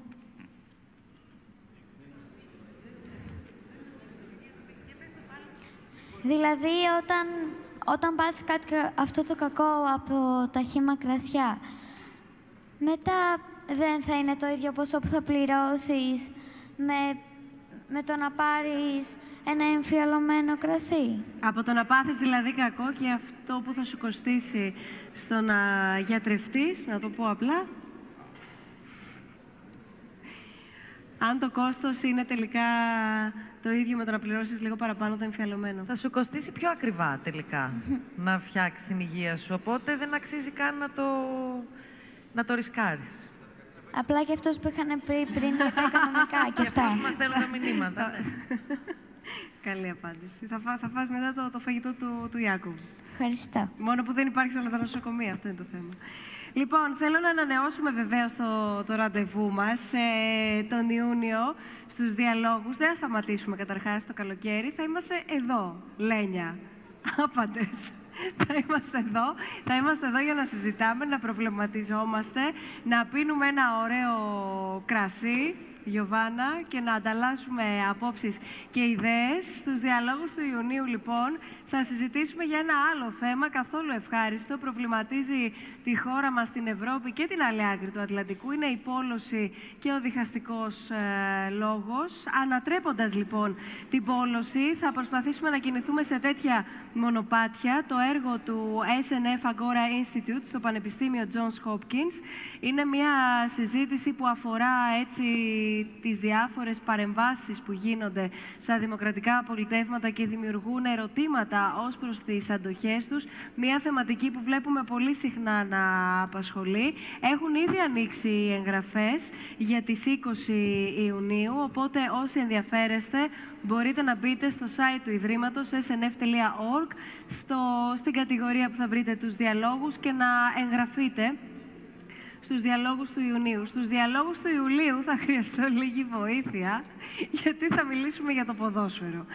Δηλαδή, όταν, όταν πάθεις κάτι, κα- αυτό το κακό από τα χύμα κρασιά, μετά δεν θα είναι το ίδιο ποσό που θα πληρώσεις με, με το να πάρεις ένα εμφιαλωμένο κρασί. Από το να πάθεις δηλαδή κακό και αυτό που θα σου κοστίσει στο να γιατρευτείς, να το πω απλά. αν το κόστος είναι τελικά το ίδιο με το να πληρώσεις λίγο παραπάνω το εμφιαλωμένο. Θα σου κοστίσει πιο ακριβά τελικά να φτιάξεις την υγεία σου, οπότε δεν αξίζει καν να το, να το ρισκάρεις. Απλά και αυτός που είχαν πει πριν για τα οικονομικά και Και αυτά. αυτούς μας στέλνουν τα μηνύματα. Καλή απάντηση. Θα, φά, θα φας μετά το, το φαγητό του, του Ιάκου. Ευχαριστώ. Μόνο που δεν υπάρχει σε όλα τα νοσοκομεία, αυτό είναι το θέμα. Λοιπόν, θέλω να ανανεώσουμε βεβαίως το, το ραντεβού μας ε, τον Ιούνιο στους διαλόγους. Δεν θα σταματήσουμε καταρχάς το καλοκαίρι. Θα είμαστε εδώ, Λένια. Άπαντες. Θα είμαστε εδώ, θα είμαστε εδώ για να συζητάμε, να προβληματιζόμαστε, να πίνουμε ένα ωραίο κρασί, Γιωβάνα, και να ανταλλάσσουμε απόψεις και ιδέες. Στους διαλόγους του Ιουνίου, λοιπόν, θα συζητήσουμε για ένα άλλο θέμα καθόλου ευχάριστο. Προβληματίζει τη χώρα μας, την Ευρώπη και την άλλη άκρη του Ατλαντικού. Είναι η πόλωση και ο διχαστικός ε, λόγος. Ανατρέποντας, λοιπόν, την πόλωση, θα προσπαθήσουμε να κινηθούμε σε τέτοια μονοπάτια. Το έργο του SNF Agora Institute στο Πανεπιστήμιο Johns Hopkins είναι μια συζήτηση που αφορά έτσι τις διάφορες παρεμβάσεις που γίνονται στα δημοκρατικά απολυτεύματα και δημιουργούν ερωτήματα ως προς τις αντοχές τους. Μια θεματική που βλέπουμε πολύ συχνά να απασχολεί. Έχουν ήδη ανοίξει οι εγγραφές για τις 20 Ιουνίου, οπότε όσοι ενδιαφέρεστε μπορείτε να μπείτε στο site του Ιδρύματος snf.org στο, στην κατηγορία που θα βρείτε τους διαλόγους και να εγγραφείτε στους διαλόγους του Ιουνίου. Στους διαλόγους του Ιουλίου θα χρειαστώ λίγη βοήθεια, γιατί θα μιλήσουμε για το ποδόσφαιρο.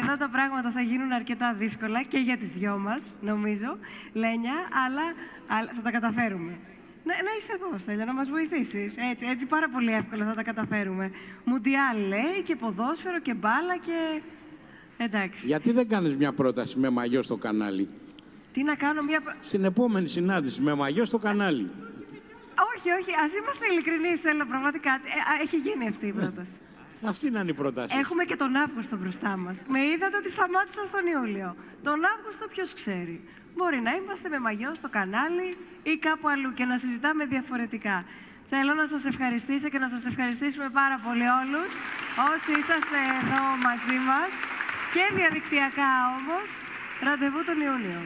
Εδώ τα πράγματα θα γίνουν αρκετά δύσκολα και για τις δυο μας, νομίζω, Λένια, αλλά, αλλά θα τα καταφέρουμε. Να, να είσαι εδώ, Στέλια, να μας βοηθήσεις. Έτσι, έτσι πάρα πολύ εύκολα θα τα καταφέρουμε. Μουντιάλ λέει και ποδόσφαιρο και μπάλα και... Εντάξει. Γιατί δεν κάνεις μια πρόταση με μαγιό στο κανάλι; Τι να κάνω μια... Στην επόμενη συνάντηση με μαγιό στο κανάλι. Όχι, όχι, ας είμαστε ειλικρινείς, θέλω πραγματικά. Ε, α, έχει γίνει αυτή η πρόταση. Αυτή είναι η πρόταση. Έχουμε και τον Αύγουστο μπροστά μας. Με είδατε ότι σταμάτησα στον Ιούλιο. Τον Αύγουστο ποιος ξέρει. Μπορεί να είμαστε με μαγιό στο κανάλι ή κάπου αλλού και να συζητάμε διαφορετικά. Θέλω να σας ευχαριστήσω και να σας ευχαριστήσουμε πάρα πολύ όλους όσοι είσαστε εδώ μαζί μας και διαδικτυακά όμως. Ραντεβού τον Ιούνιο.